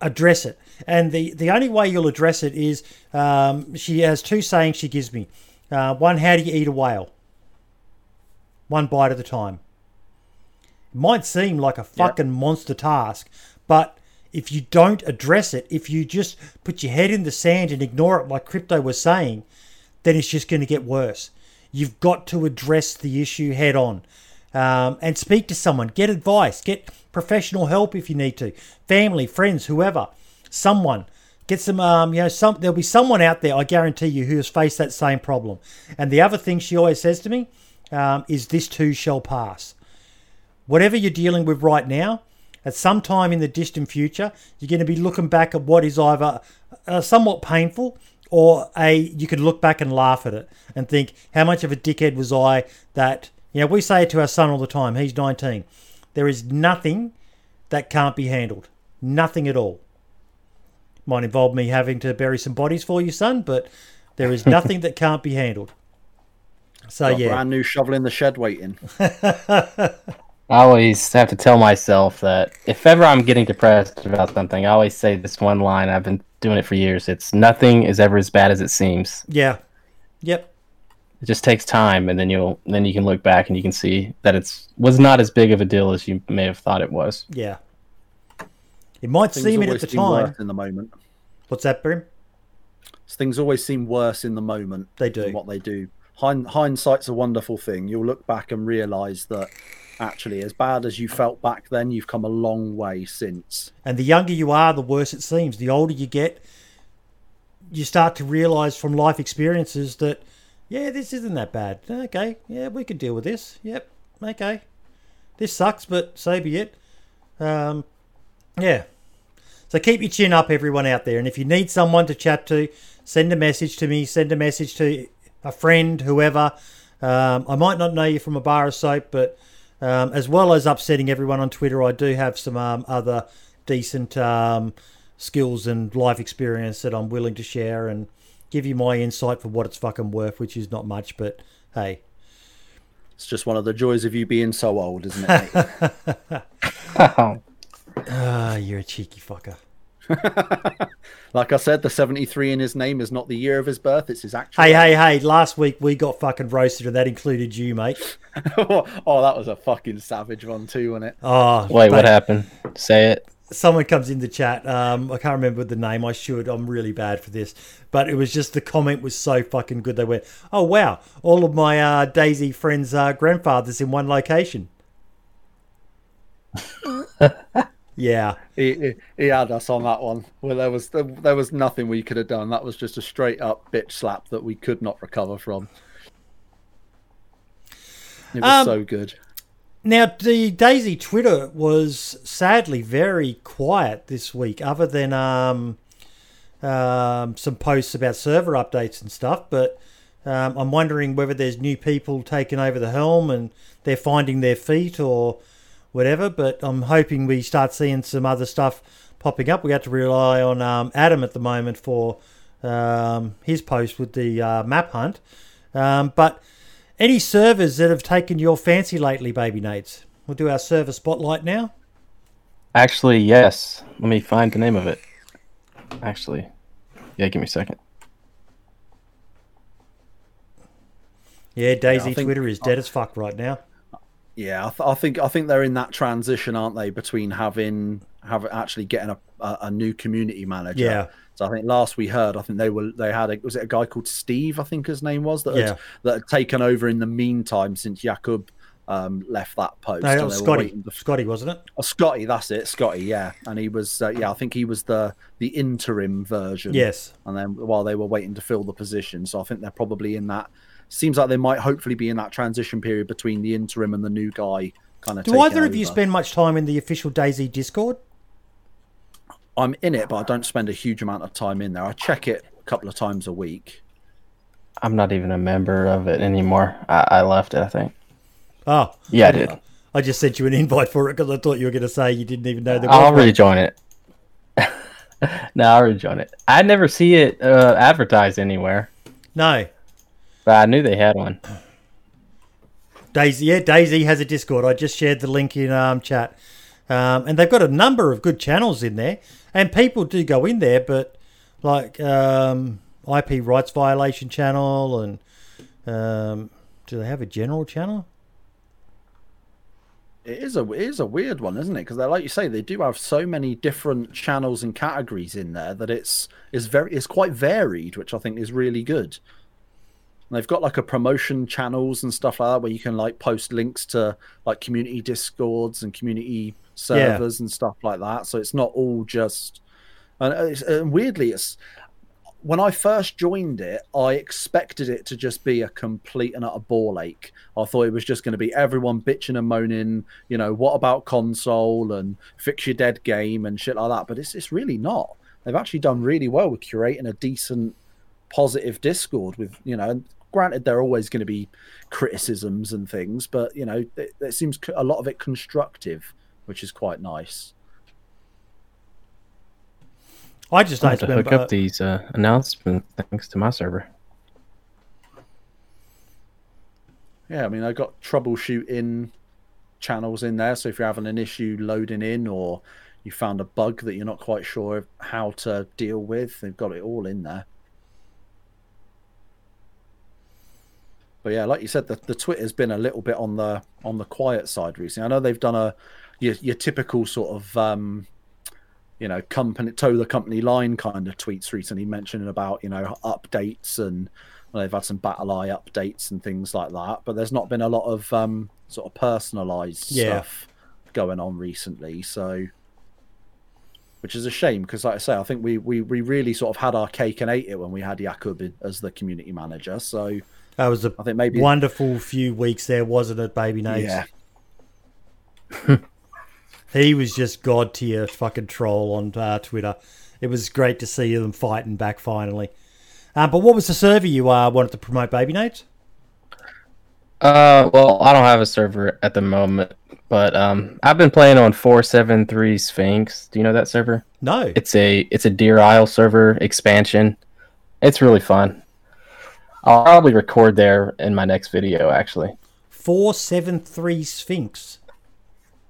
address it. And the the only way you'll address it is um, she has two sayings she gives me. Uh, one, how do you eat a whale? One bite at a time It might seem like a fucking monster task, but if you don't address it, if you just put your head in the sand and ignore it, like Crypto was saying, then it's just going to get worse. You've got to address the issue head on um, and speak to someone, get advice, get professional help if you need to, family, friends, whoever, someone. Get some, um, you know, some. There'll be someone out there, I guarantee you, who has faced that same problem. And the other thing she always says to me um, is, "This too shall pass." whatever you're dealing with right now, at some time in the distant future, you're going to be looking back at what is either uh, somewhat painful or a you could look back and laugh at it and think, how much of a dickhead was I that, you know, we say it to our son all the time, he's 19. There is nothing that can't be handled. Nothing at all. Might involve me having to bury some bodies for you, son, but there is nothing that can't be handled. So Got a yeah, brand new shovel in the shed waiting. I always have to tell myself that if ever I'm getting depressed about something, I always say this one line. I've been doing it for years. It's nothing is ever as bad as it seems. yeah, yep, It just takes time, and then you'll then you can look back and you can see that it's was not as big of a deal as you may have thought it was. yeah. It might Things seem it at the seem time. worse in the moment. What's that, Brim? Things always seem worse in the moment. They do. than what they do. Hind, hindsight's a wonderful thing. You'll look back and realise that actually, as bad as you felt back then, you've come a long way since. And the younger you are, the worse it seems. The older you get, you start to realize from life experiences that, yeah, this isn't that bad. Okay, yeah, we could deal with this. Yep, okay. This sucks, but so be it. Um, yeah. So keep your chin up, everyone out there. And if you need someone to chat to, send a message to me, send a message to a friend, whoever. Um, I might not know you from a bar of soap, but um, as well as upsetting everyone on Twitter, I do have some um, other decent um, skills and life experience that I'm willing to share and give you my insight for what it's fucking worth, which is not much, but hey. It's just one of the joys of you being so old, isn't it? mate? Ah, you're a cheeky fucker. like I said, the 73 in his name is not the year of his birth, it's his actual. Hey, hey, hey, last week we got fucking roasted and that included you, mate. oh, that was a fucking savage one, too, wasn't it? Oh, Wait, what happened? Say it. Someone comes in the chat. Um, I can't remember the name. I should. I'm really bad for this. But it was just the comment was so fucking good. They went, oh, wow, all of my uh, DayZ friends' uh, grandfathers in one location. yeah. He, he, he had us on that one. Well, there was there was nothing we could have done. That was just a straight up bitch slap that we could not recover from. It was Um, so good. Now, the DayZ Twitter was sadly very quiet this week, other than um, um, some posts about server updates and stuff. But um, I'm wondering whether there's new people taking over the helm and they're finding their feet or whatever. But I'm hoping we start seeing some other stuff popping up. We have to rely on um, Adam at the moment for um, his post with the uh, map hunt. Um, but any servers that have taken your fancy lately, baby Nades? We'll do our server spotlight now. Actually, yes. Let me find the name of it. Actually, yeah. Give me a second. Yeah, DayZ I think- Twitter is dead as fuck right now. Yeah, I, th- I think I think they're in that transition, aren't they, between having have actually getting a, a, a new community manager. Yeah. So I think last we heard, I think they were they had a, was it a guy called Steve? I think his name was that Yeah. had, that had taken over in the meantime since Jakub um, left that post. No, that was Scotty. to- Scotty, wasn't it? Oh, Scotty, that's it, Scotty. Yeah, and he was uh, yeah, I think he was the the interim version. Yes. and then while they were waiting to fill the position, so I think they're probably in that. Seems like they might hopefully be in that transition period between the interim and the new guy. Kind of. Do either of you spend much time in the official DayZ Discord? I'm in it, but I don't spend a huge amount of time in there. I check it a couple of times a week. I'm not even a member of it anymore. I, I left it. I think. Oh, Yeah, I did. I just sent you an invite for it because I thought you were going to say you didn't even know there I'll rejoin it. no, I'll rejoin it. I never see it uh, advertised anywhere, No, but I knew they had one. DayZ. Yeah, DayZ has a Discord. I just shared the link in um, chat, um, and they've got a number of good channels in there, and people do go in there, but like um, IP rights violation channel, and um, do they have a general channel? It is a it is a weird one, isn't it? Because they like you say they do have so many different channels and categories in there that it's is very it's quite varied, which I think is really good. And they've got like a promotion channels and stuff like that where you can like post links to like community discords and community servers and stuff like that. So it's not all just and, it's, and weirdly it's when I first joined it, I expected it to just be a complete and utter ball ache. I thought it was just going to be everyone bitching and moaning, you know, what about console and fix your dead game and shit like that. But it's it's really not. They've actually done really well with curating a decent, positive Discord. With you know, granted there are always going to be criticisms and things, but you know, it, it seems a lot of it constructive, which is quite nice. I just I don't have to hook remember. up these uh, announcement things to my server. Yeah, I mean, I got troubleshooting channels in there. So if you're having an issue loading in or you found a bug that you're not quite sure of how to deal with, they've got it all in there. But yeah, like you said, the, the Twitter's been a little bit on the on the quiet side recently. I know they've done a your, your typical sort of um, you know company toe the company line kind of tweets recently, mentioning about you know updates and well, they've had some BattlEye updates and things like that. But there's not been a lot of um, sort of personalized Yeah. stuff going on recently. So which is a shame because, like I say, I think we, we, we really sort of had our cake and ate it when we had Jakub as the community manager. So That was a I think maybe wonderful few weeks there, wasn't it, baby Nade? yeah, He was just god tier fucking troll on uh, Twitter. It was great to see them fighting back finally. Um, but what was the server you uh, wanted to promote, baby Nade? Uh, well, I don't have a server at the moment, but um, I've been playing on four seven three Sphinx. Do you know that server? No. It's a it's a Deer Isle server expansion. It's really fun. I'll probably record there in my next video. Actually, 473 Sphinx.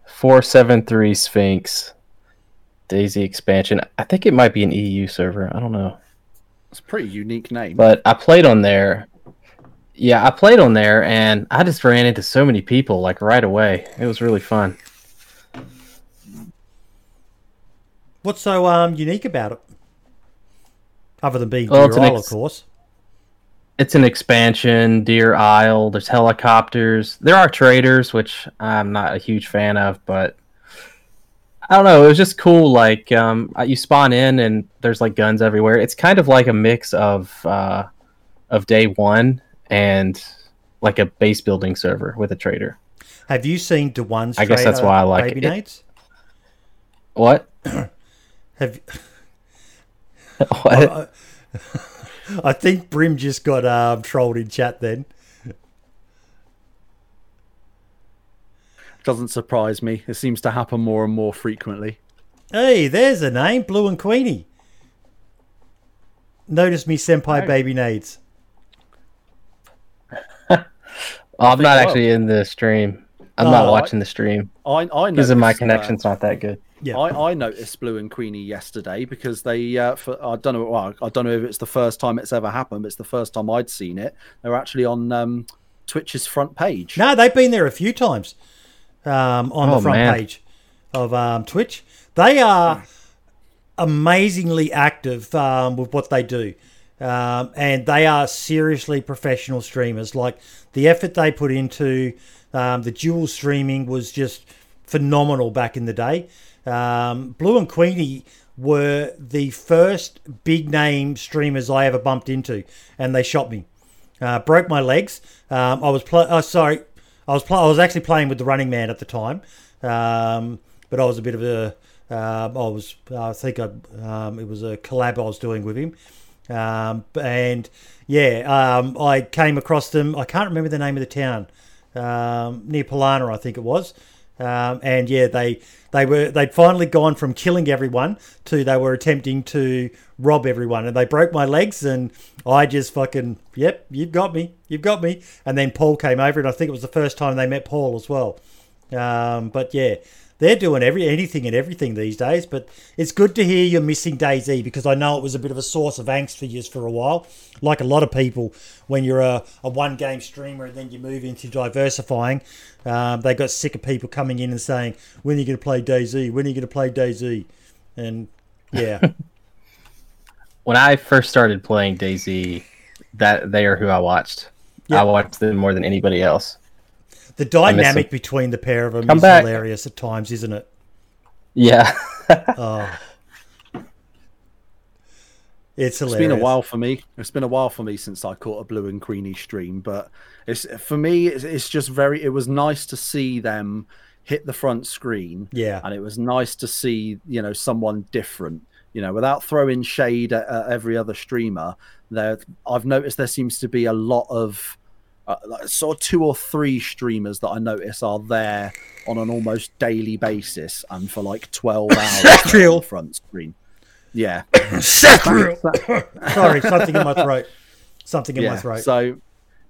four seven three Sphinx DayZ expansion. I think it might be an EU server. I don't know. it's a pretty unique name. but I played on there. Yeah, I played on there, and I just ran into so many people like right away. It was really fun. What's so um, unique about it? Other than being Well, Deer it's an Isle, ex- of course. It's an expansion, Deer Isle. There's helicopters. There are traders, which I'm not a huge fan of, but I don't know. It was just cool. Like um, you spawn in, and there's like guns everywhere. It's kind of like a mix of uh, of day one and like a base building server with a trader. Have you seen Dewan's I guess that's why I like baby it. What? Have what? I think Brim just got um, trolled in chat then. Doesn't surprise me. It seems to happen more and more frequently. Hey, there's a name, Blue and Queenie. Notice me, senpai, Right. baby Nades. Oh, I'm not actually in the stream. I'm Oh, not I- watching the stream I I because of my noticed, uh, connection's not that good. Yeah, I, I noticed Blue and Queenie yesterday because they uh, for I don't know well, I don't know if it's the first time it's ever happened, but it's the first time I'd seen it. They were actually on um, Twitch's front page. no, they've been there a few times um, on the Oh, front man. page of um, Twitch. They are amazingly active um, with what they do. Um, and they are seriously professional streamers. Like the effort they put into um, the dual streaming was just phenomenal back in the day. Um, Blue and Queenie were the first big name streamers I ever bumped into, and they shot me. Uh, broke my legs. Um, I was pl- oh, sorry, I was pl- I was actually playing with the Running Man at the time, um, but I was a bit of a um, I was I think I, um, it was a collab I was doing with him, um, and yeah, um, I came across them. I can't remember the name of the town near Polana, I think it was. Um, and yeah, they they were they'd finally gone from killing everyone to they were attempting to rob everyone, and they broke my legs, and I just fucking yep, you've got me, you've got me. And then Paul came over, and I think it was the first time they met Paul as well. Um, but yeah, they're doing every anything and everything these days. But it's good to hear you're missing DayZ because I know it was a bit of a source of angst for you for a while. Like a lot of people, when you're a, a one game streamer and then you move into diversifying, um, they got sick of people coming in and saying, "When are you going to play DayZ? When are you going to play DayZ?" And yeah, When I first started playing DayZ, that they are who I watched. Yeah. I watched them more than anybody else. The dynamic between the pair of them Come is back. hilarious at times, isn't it? Yeah. Oh. It's It's hilarious. been a while for me. It's been a while for me since I caught a Blue and Queenie stream, but it's for me. It's, it's just very. It was nice to see them hit the front screen, Yeah. and it was nice to see you know someone different. You know, without throwing shade at, at every other streamer, there I've noticed there seems to be a lot of uh, like sort of two or three streamers that I notice are there on an almost daily basis and for like twelve hours on Real. front screen. yeah. Sorry, something in my throat. Something in yeah. my throat. So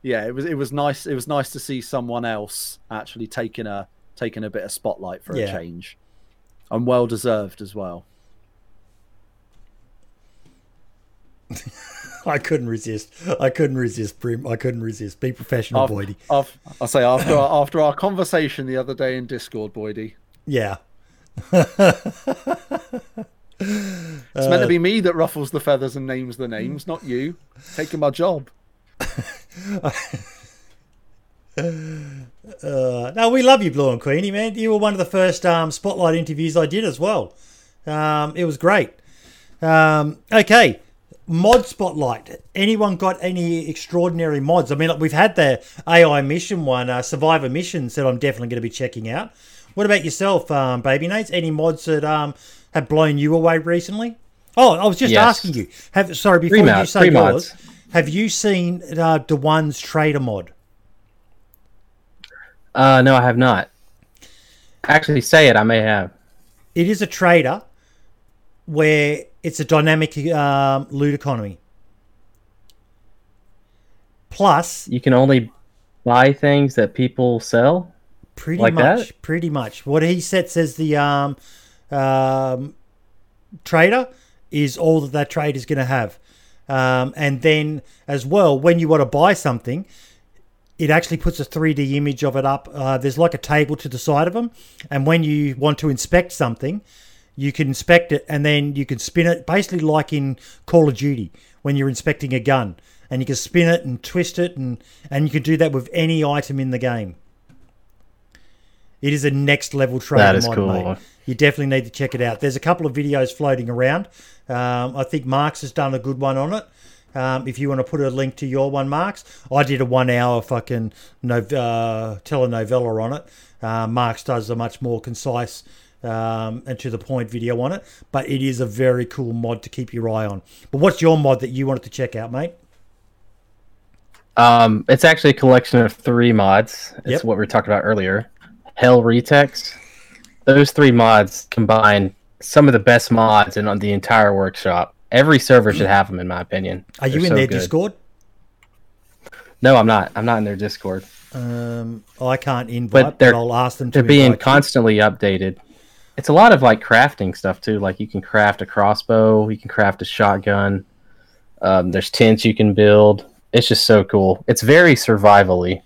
yeah, it was it was nice. It was nice to see someone else actually taking a taking a bit of spotlight for Yeah. a change, and well deserved as well. I couldn't resist. I couldn't resist, Brim. I couldn't resist. Be professional, Af- Boydie. af- I say after our, after our conversation the other day in Discord, Boydie, Yeah. it's meant to be me that ruffles the feathers and names the names, not you. Taking my job. Uh, no, we love you, Blue and Queenie, man. You were one of the first um, spotlight interviews I did as well. Um, it was great. Um, okay, mod spotlight. Anyone got any extraordinary mods? I mean, we've had the AI mission one, uh, Survivor missions that I'm definitely going to be checking out. What about yourself, um, Baby Nades? Any mods that um, have blown you away recently? Oh, I was just Yes. asking you. Have sorry before you say free yours. mods. Have you seen uh, the one's trader mod? Uh, no, I have not. Actually, say it. I may have. it is a trader where it's a dynamic um, loot economy. Plus, You can only buy things that people sell. pretty Like much, that? pretty much what he sets as the um, um, trader is all that that trade is going to have. Um, and then as well, when you want to buy something, it actually puts a 3D image of it up. Uh, there's like a table to the side of them, and when you want to inspect something, you can inspect it and then you can spin it, basically like in Call of Duty when you're inspecting a gun, and you can spin it and twist it, and and you can do that with any item in the game. It is a next level trader That is mod, cool. mate. You definitely need to check it out. There's a couple of videos floating around. Um, I think Marks has done a good one on it. Um, if you want to put a link to your one, Marks, I did a one hour fucking no, uh, telenovela on it. Uh, Marks does a much more concise um, and to the point video on it, but it is a very cool mod to keep your eye on. But what's your mod that you wanted to check out, mate? Um, it's actually a collection of three mods. It's Yep. what we were talking about earlier. Hell Retex. Those three mods combine some of the best mods in on the entire workshop. Every server should have them, in my opinion. Are you They're in so their good. Discord? No, I'm not. I'm not in their Discord. Um, I can't invite, But but, they're- I'll ask them to. They're being you. constantly updated. It's a lot of like crafting stuff too. Like you can craft a crossbow, you can craft a shotgun. Um, there's tents you can build. It's just so cool. It's very survivally,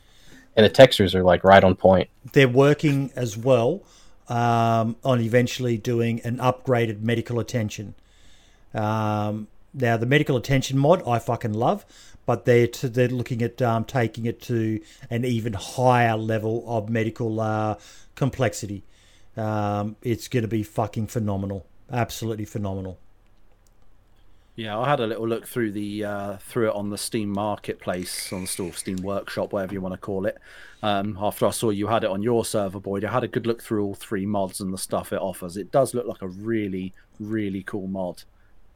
and the textures are like right on point. they're working as well um, on eventually doing an upgraded medical attention. Um, now, the medical attention mod I fucking love, but they're they're looking at um, taking it to an even higher level of medical uh, complexity. Um, it's going to be fucking phenomenal, absolutely phenomenal. Yeah, I had a little look through the uh, through it on the Steam Marketplace, on the store, Steam Workshop, whatever you want to call it. Um, after I saw you had it on your server, Boyd, I had a good look through all three mods and the stuff it offers. It does look like a really, really cool mod.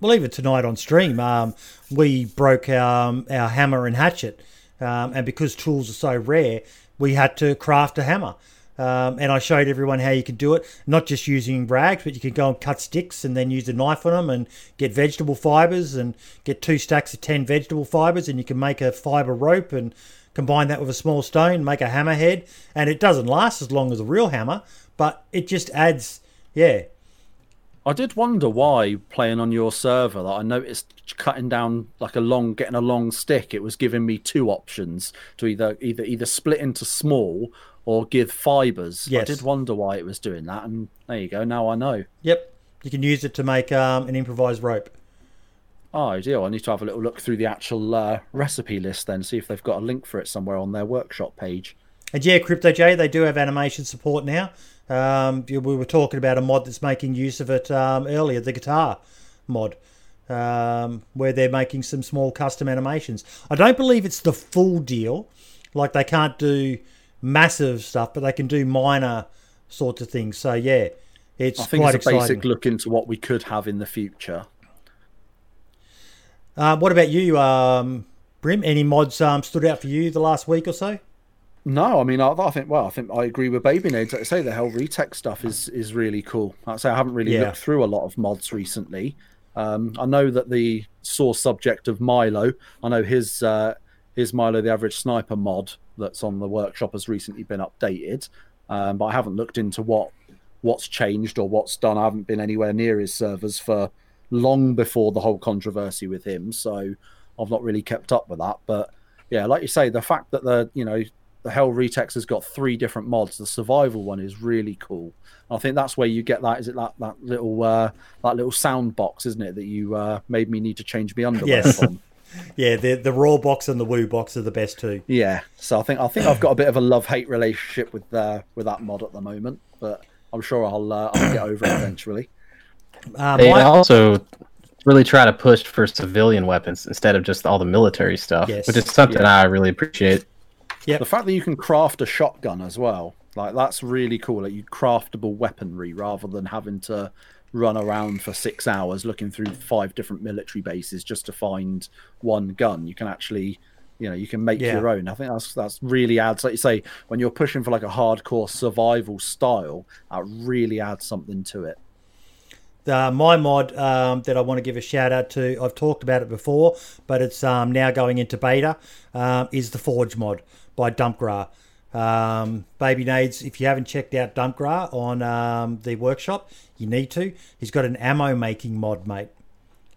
well, even tonight on stream, um, we broke um, our hammer and hatchet, um, and because tools are so rare, we had to craft a hammer. Um, and I showed everyone how you could do it, not just using rags, but you could go and cut sticks and then use a knife on them and get vegetable fibers and get two stacks of 10 vegetable fibers, and you can make a fiber rope and combine that with a small stone, make a hammerhead. And it doesn't last as long as a real hammer, but it just adds, yeah, I did wonder why playing on your server that I noticed cutting down like a long, getting a long stick. It was giving me two options to either either either split into small or give fibers. I did wonder why it was doing that, and there you go. Now I know. Yep. You can use it to make um, an improvised rope. Oh, ideal. I need to have a little look through the actual uh, recipe list then, see if they've got a link for it somewhere on their workshop page. And yeah, Crypto J, they do have animation support now. Um, we were talking about a mod that's making use of it um, earlier, the guitar mod, um, where they're making some small custom animations. I don't believe it's the full deal. Like they can't do massive stuff, but they can do minor sorts of things. So yeah, it's I think quite it's a exciting. basic look into what we could have in the future. Um, what about you, um, Brim? Any mods um, stood out for you the last week or so? No, I mean, I, I think, well, I think I agree with Baby Nades. Like I say, the Hell Retech stuff is is really cool. Like I say, I haven't really Yeah. looked through a lot of mods recently, Um, I know that the source subject of Milo, I know his uh, his Milo the Average Sniper mod that's on the workshop has recently been updated, um, but I haven't looked into what what's changed or what's done. I haven't been anywhere near his servers for long before the whole controversy with him, so I've not really kept up with that. But yeah, like you say, the fact that the you know the Hell Retex has got three different mods. The survival one is really cool. I think that's where you get that. Is it that that little uh, that little sound box, isn't it? That you uh, made me need to change my underwear Yes. from. Yeah, the the raw box and the woo box are the best too. Yeah, so I think I think I've got a bit of a love hate relationship with uh, with that mod at the moment, but I'm sure I'll uh, I'll get over it eventually. Uh, They my- also really try to push for civilian weapons instead of just all the military stuff, Yes. which is something I really appreciate. Yeah, The fact that you can craft a shotgun as well, like that's really cool. Like you craftable weaponry rather than having to run around for six hours looking through five different military bases just to find one gun. You can actually, you know, you can make Yeah. your own. I think that's that's really adds, like you say, when you're pushing for like a hardcore survival style, that really adds something to it. Uh, my mod um, that I want to give a shout out to, I've talked about it before, but it's um, now going into beta, um, is the Forge mod by Dumpgra. Um, Baby Nades, if you haven't checked out Dumpgra on um, the workshop, you need to. He's got an ammo making mod, mate.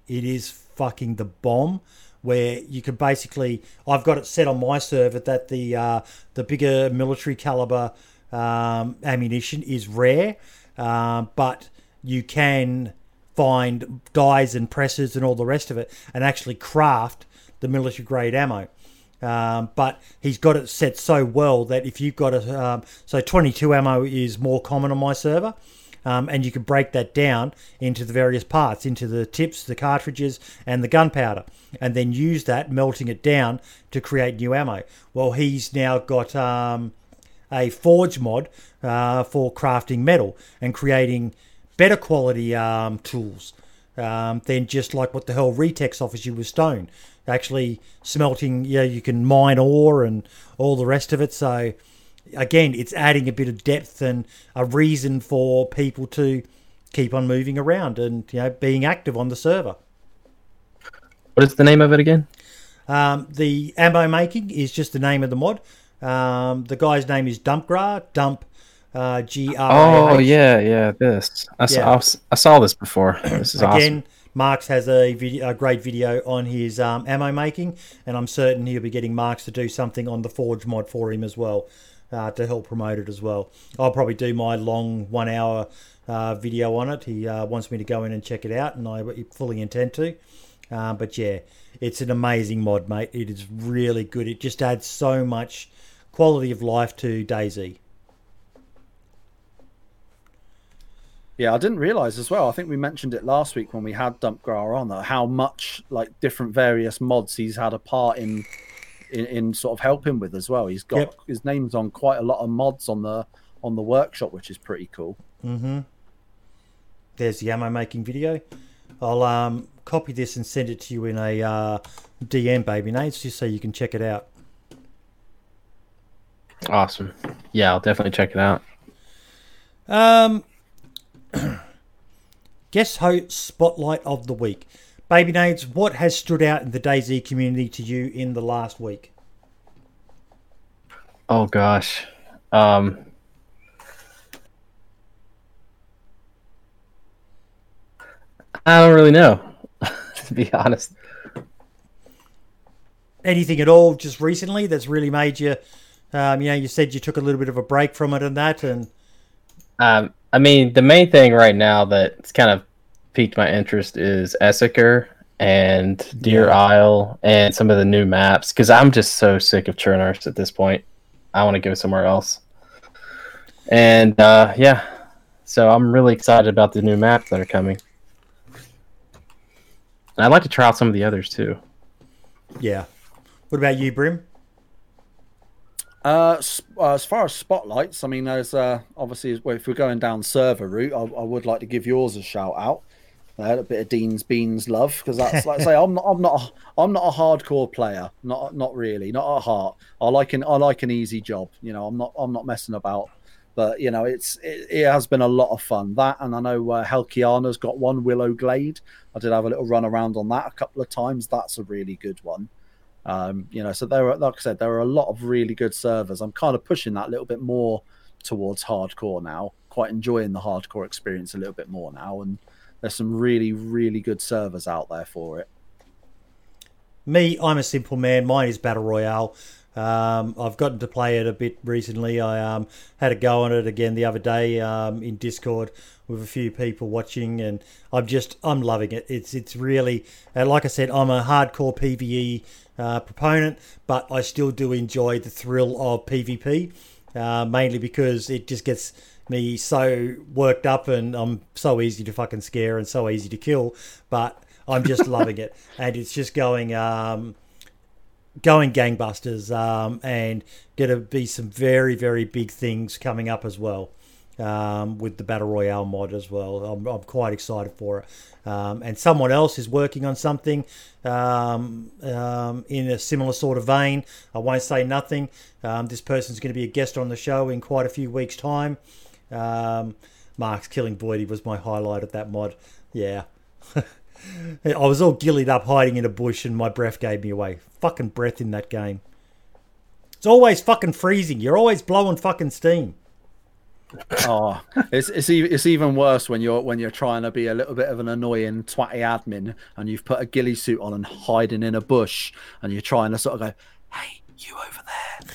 It is fucking the bomb. Where you can basically, I've got it set on my server that the uh, the bigger military caliber um, ammunition is rare, um, but you can find dies and presses and all the rest of it, and actually craft the military grade ammo. Um, but he's got it set so well that if you've got a um, so 22 ammo is more common on my server, um, and you can break that down into the various parts, into the tips, the cartridges, and the gunpowder, and then use that, melting it down to create new ammo. Well, he's now got um, a forge mod uh, for crafting metal and creating better quality um, tools um, than just like what the hell Retex offers you with stone. Actually, smelting, yeah, you can mine ore and all the rest of it. So, again, it's adding a bit of depth and a reason for people to keep on moving around and you know being active on the server. What is the name of it again? Um, the ammo making is just the name of the mod. Um, the guy's name is Dumpgra, Dump uh, G R. Oh yeah, yeah. This I saw. Yeah. I s- I saw this before. This is Again, awesome. Marks has a, video, a great video on his um, ammo making, and I'm certain he'll be getting Marks to do something on the Forge mod for him as well uh, to help promote it as well. I'll probably do my long one hour uh, video on it. He uh, wants me to go in and check it out, and I fully intend to. Uh, but yeah, it's an amazing mod, mate. It is really good. It just adds so much quality of life to DayZ. Yeah, I didn't realize as well. I think we mentioned it last week when we had Dumpgra on that how much like different various mods he's had a part in in, in sort of helping with as well. He's got Yep. his name's on quite a lot of mods on the on the workshop, which is pretty cool. Mm-hmm. There's the ammo making video. I'll um, copy this and send it to you in a uh, DM, baby Nade, just so you can check it out. Awesome. Yeah, I'll definitely check it out. Um, guest host spotlight of the week. Baby Nades, what has stood out in the DayZ community to you in the last week? Oh gosh. Um I don't really know, to be honest. Anything at all just recently that's really made you, um, you know, you said you took a little bit of a break from it and that, and Um, I mean, the main thing right now that's kind of piqued my interest is Esseker and Deer Yeah. Isle and some of the new maps because I'm just so sick of Chernarus at this point. I want to go somewhere else. And uh, yeah, so I'm really excited about the new maps that are coming. And I'd like to try out some of the others too. yeah. What about you, Brim? Uh, uh, as far as spotlights, I mean, there's uh, obviously if we're going down server route, I, I would like to give yours a shout out. Uh, a bit of Dean's Beans love because that's like I say I'm not I'm not a, I'm not a hardcore player, not not really, not at heart. I like an I like an easy job. You know, I'm not I'm not messing about But you know, it's it, it has been a lot of fun. That and I know uh, Helkiana's got one Willow Glade. I did have a little run around on that a couple of times. That's a really good one. Um, you know, so there are, like I said, there are a lot of really good servers. I'm kind of pushing that a little bit more towards hardcore now. Quite enjoying the hardcore experience a little bit more now, and there's some really, really good servers out there for it. Me, I'm a simple man. Mine is Battle Royale. Um, I've gotten to play it a bit recently. I um, had a go on it again the other day um, in Discord with a few people watching, and I'm just I'm loving it. It's it's really uh, like I said, I'm a hardcore PVE uh, proponent, but I still do enjoy the thrill of PvP, uh, mainly because it just gets me so worked up and I'm so easy to fucking scare and so easy to kill. But I'm just loving it, and it's just going um, going gangbusters, um, and going to be some very very big things coming up as well. Um, with the battle royale mod as well, I'm, I'm quite excited for it. Um, and someone else is working on something um, um, in a similar sort of vein. I won't say nothing. Um, this person's going to be a guest on the show in quite a few weeks' time. Um, Mark's killing Voidy was my highlight of that mod. Yeah. I was all gillied up hiding in a bush and my breath gave me away. Fucking breath in that game. It's always fucking freezing. You're always blowing fucking steam. Oh, it's it's even it's even worse when you're when you're trying to be a little bit of an annoying twatty admin and you've put a ghillie suit on and hiding in a bush and you're trying to sort of go, hey, you over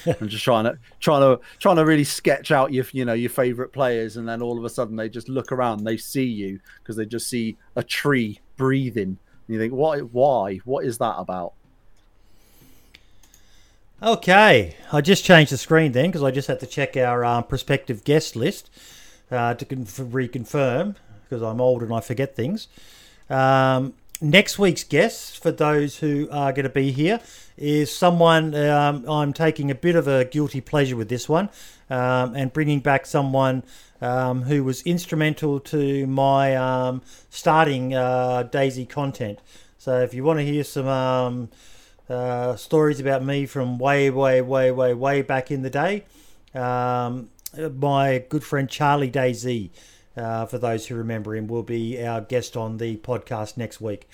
there, and just trying to trying to trying to really sketch out your you know your favorite players, and then all of a sudden they just look around, they see you because they just see a tree breathing, and you think, what? Why? What is that about? Okay, I just changed the screen then because I just had to check our um, prospective guest list uh, to conf- reconfirm because I'm old and I forget things. Um, next week's guest, for those who are going to be here, is someone um, I'm taking a bit of a guilty pleasure with this one um, and bringing back someone um, who was instrumental to my um, starting uh, DayZ content. So if you want to hear some uh, stories about me from way, way, way, way, way back in the day, um, my good friend Charlie DayZ. Uh, for those who remember him, will be our guest on the podcast next week.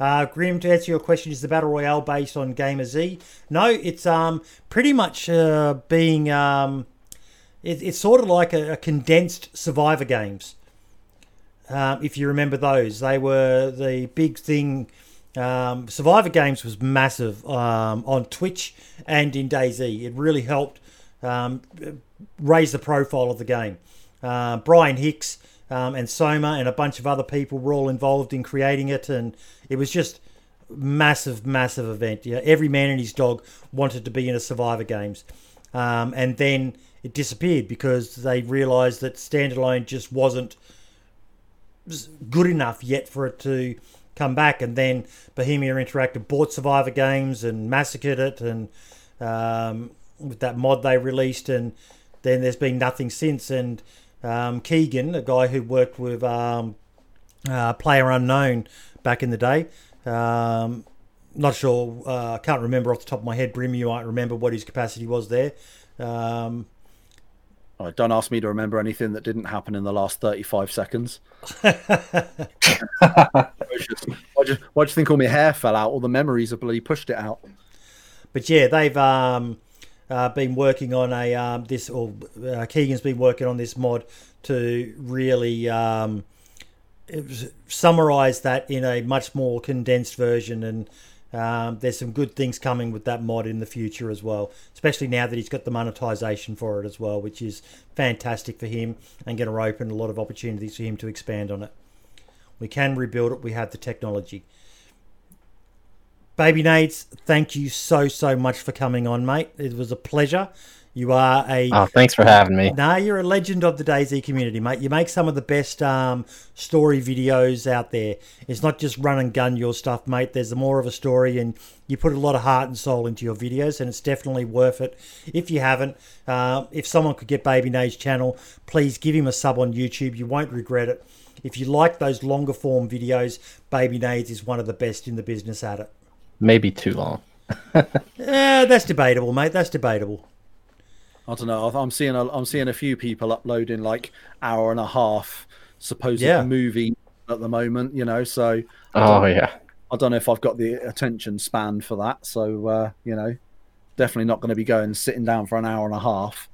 Uh, Grim, to answer your question, is the battle royale based on Gamer Z? No, it's um pretty much uh, being um, it, it's sort of like a, a condensed Survivor games. Um, if you remember those, they were the big thing. Um, Survivor Games was massive um, on Twitch and in DayZ. It really helped um, raise the profile of the game. Uh, Brian Hicks um, and Soma and a bunch of other people were all involved in creating it, and it was just massive, massive event. Every man and his dog wanted to be in a Survivor Games, um, and then it disappeared because they realised that standalone just wasn't good enough yet for it to come back. And then Bohemia Interactive bought Survivor Games and massacred it, and um, with that mod they released, and then there's been nothing since. And um, Keegan, a guy who worked with um, uh, Player Unknown back in the day. Um, not sure, uh, I can't remember off the top of my head. Brim, you might remember what his capacity was there. Um, oh, don't ask me to remember anything that didn't happen in the last 35 seconds. why, do you, why do you think all my hair fell out? All the memories have bloody pushed it out. But yeah, they've um, uh, been working on a um, this or uh, Keegan's been working on this mod to really um, summarize that in a much more condensed version and um, there's some good things coming with that mod in the future as well especially now that he's got the monetization for it as well which is fantastic for him and going to open a lot of opportunities for him to expand on it we can rebuild it we have the technology Baby Nades, thank you so so much for coming on, mate. It was a pleasure. You are a oh, thanks for having me. Nah, you're a legend of the DayZ community, mate. You make some of the best um, story videos out there. It's not just run and gun your stuff, mate. There's more of a story, and you put a lot of heart and soul into your videos, and it's definitely worth it. If you haven't, uh, if someone could get Baby Nade's channel, please give him a sub on YouTube. You won't regret it. If you like those longer form videos, Baby Nades is one of the best in the business at it maybe too long. yeah, that's debatable, mate. That's debatable. I don't know. I'm seeing a, I'm seeing a few people uploading like hour and a half supposed Yeah. movie at the moment. You know, so Oh yeah. I don't know if I've got the attention span for that. So uh, you know, definitely not going to be going sitting down for an hour and a half.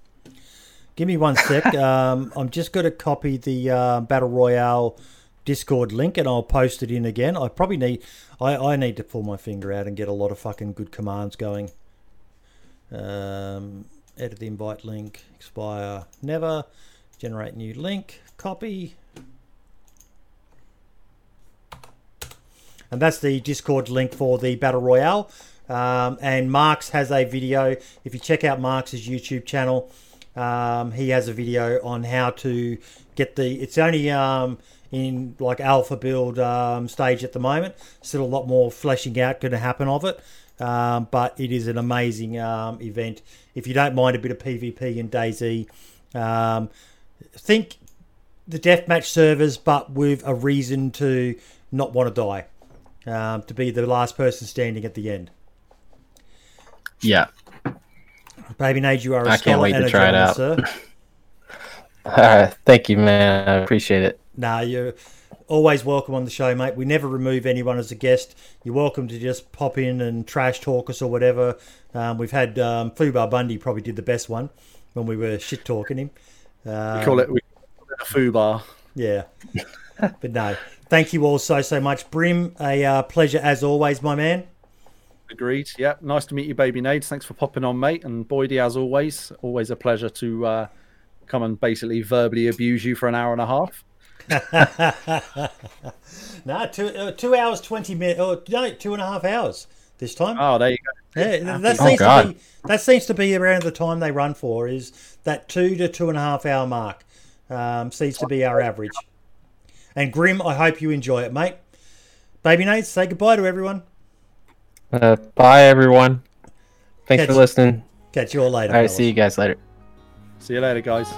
Give me one sec. um, I'm just going to copy the uh, Battle Royale Discord link and I'll post it in again. I probably need I, I need to pull my finger out and get a lot of fucking good commands going. Um, edit the invite link, expire never, generate new link, copy. And that's the Discord link for the Battle Royale. Um, and Marks has a video. If you check out Marks's YouTube channel, um, he has a video on how to get the. It's only um, in like alpha build um, stage at the moment. Still a lot more fleshing out going to happen of it. Um, but it is an amazing um, event. If you don't mind a bit of PvP in DayZ, um, think the deathmatch servers, but with a reason to not want to die, um, to be the last person standing at the end. Yeah. Baby Nade, you are a I can't scholar wait and to a try it out. sir. All right. Thank you, man. I appreciate it. Nah, you're always welcome on the show, mate. We never remove anyone as a guest. You're welcome to just pop in and trash talk us or whatever. Um, we've had um, Fubar Bundy probably did the best one when we were shit talking him. Um, We call it we call it a foo bar. Yeah. but no, thank you all so, so much. Brim, a uh, pleasure as always, my man. Agreed. Yeah, nice to meet you, baby Nades. Thanks for popping on, mate. And Boydie, as always, always a pleasure to uh, come and basically verbally abuse you for an hour and a half. No, two, uh, two hours, 20 minutes. Oh, no, two and a half hours this time. Oh, there you go. Yeah, that Oh, seems to be that seems to be around the time they run for is that two to two and a half hour mark. Um, seems to be our average. And Grim, I hope you enjoy it, mate. Baby Nades, say goodbye to everyone. Uh, bye, everyone. Thanks Catch- for listening. Catch you all later. All right. fellas. See you guys later. See you later, guys.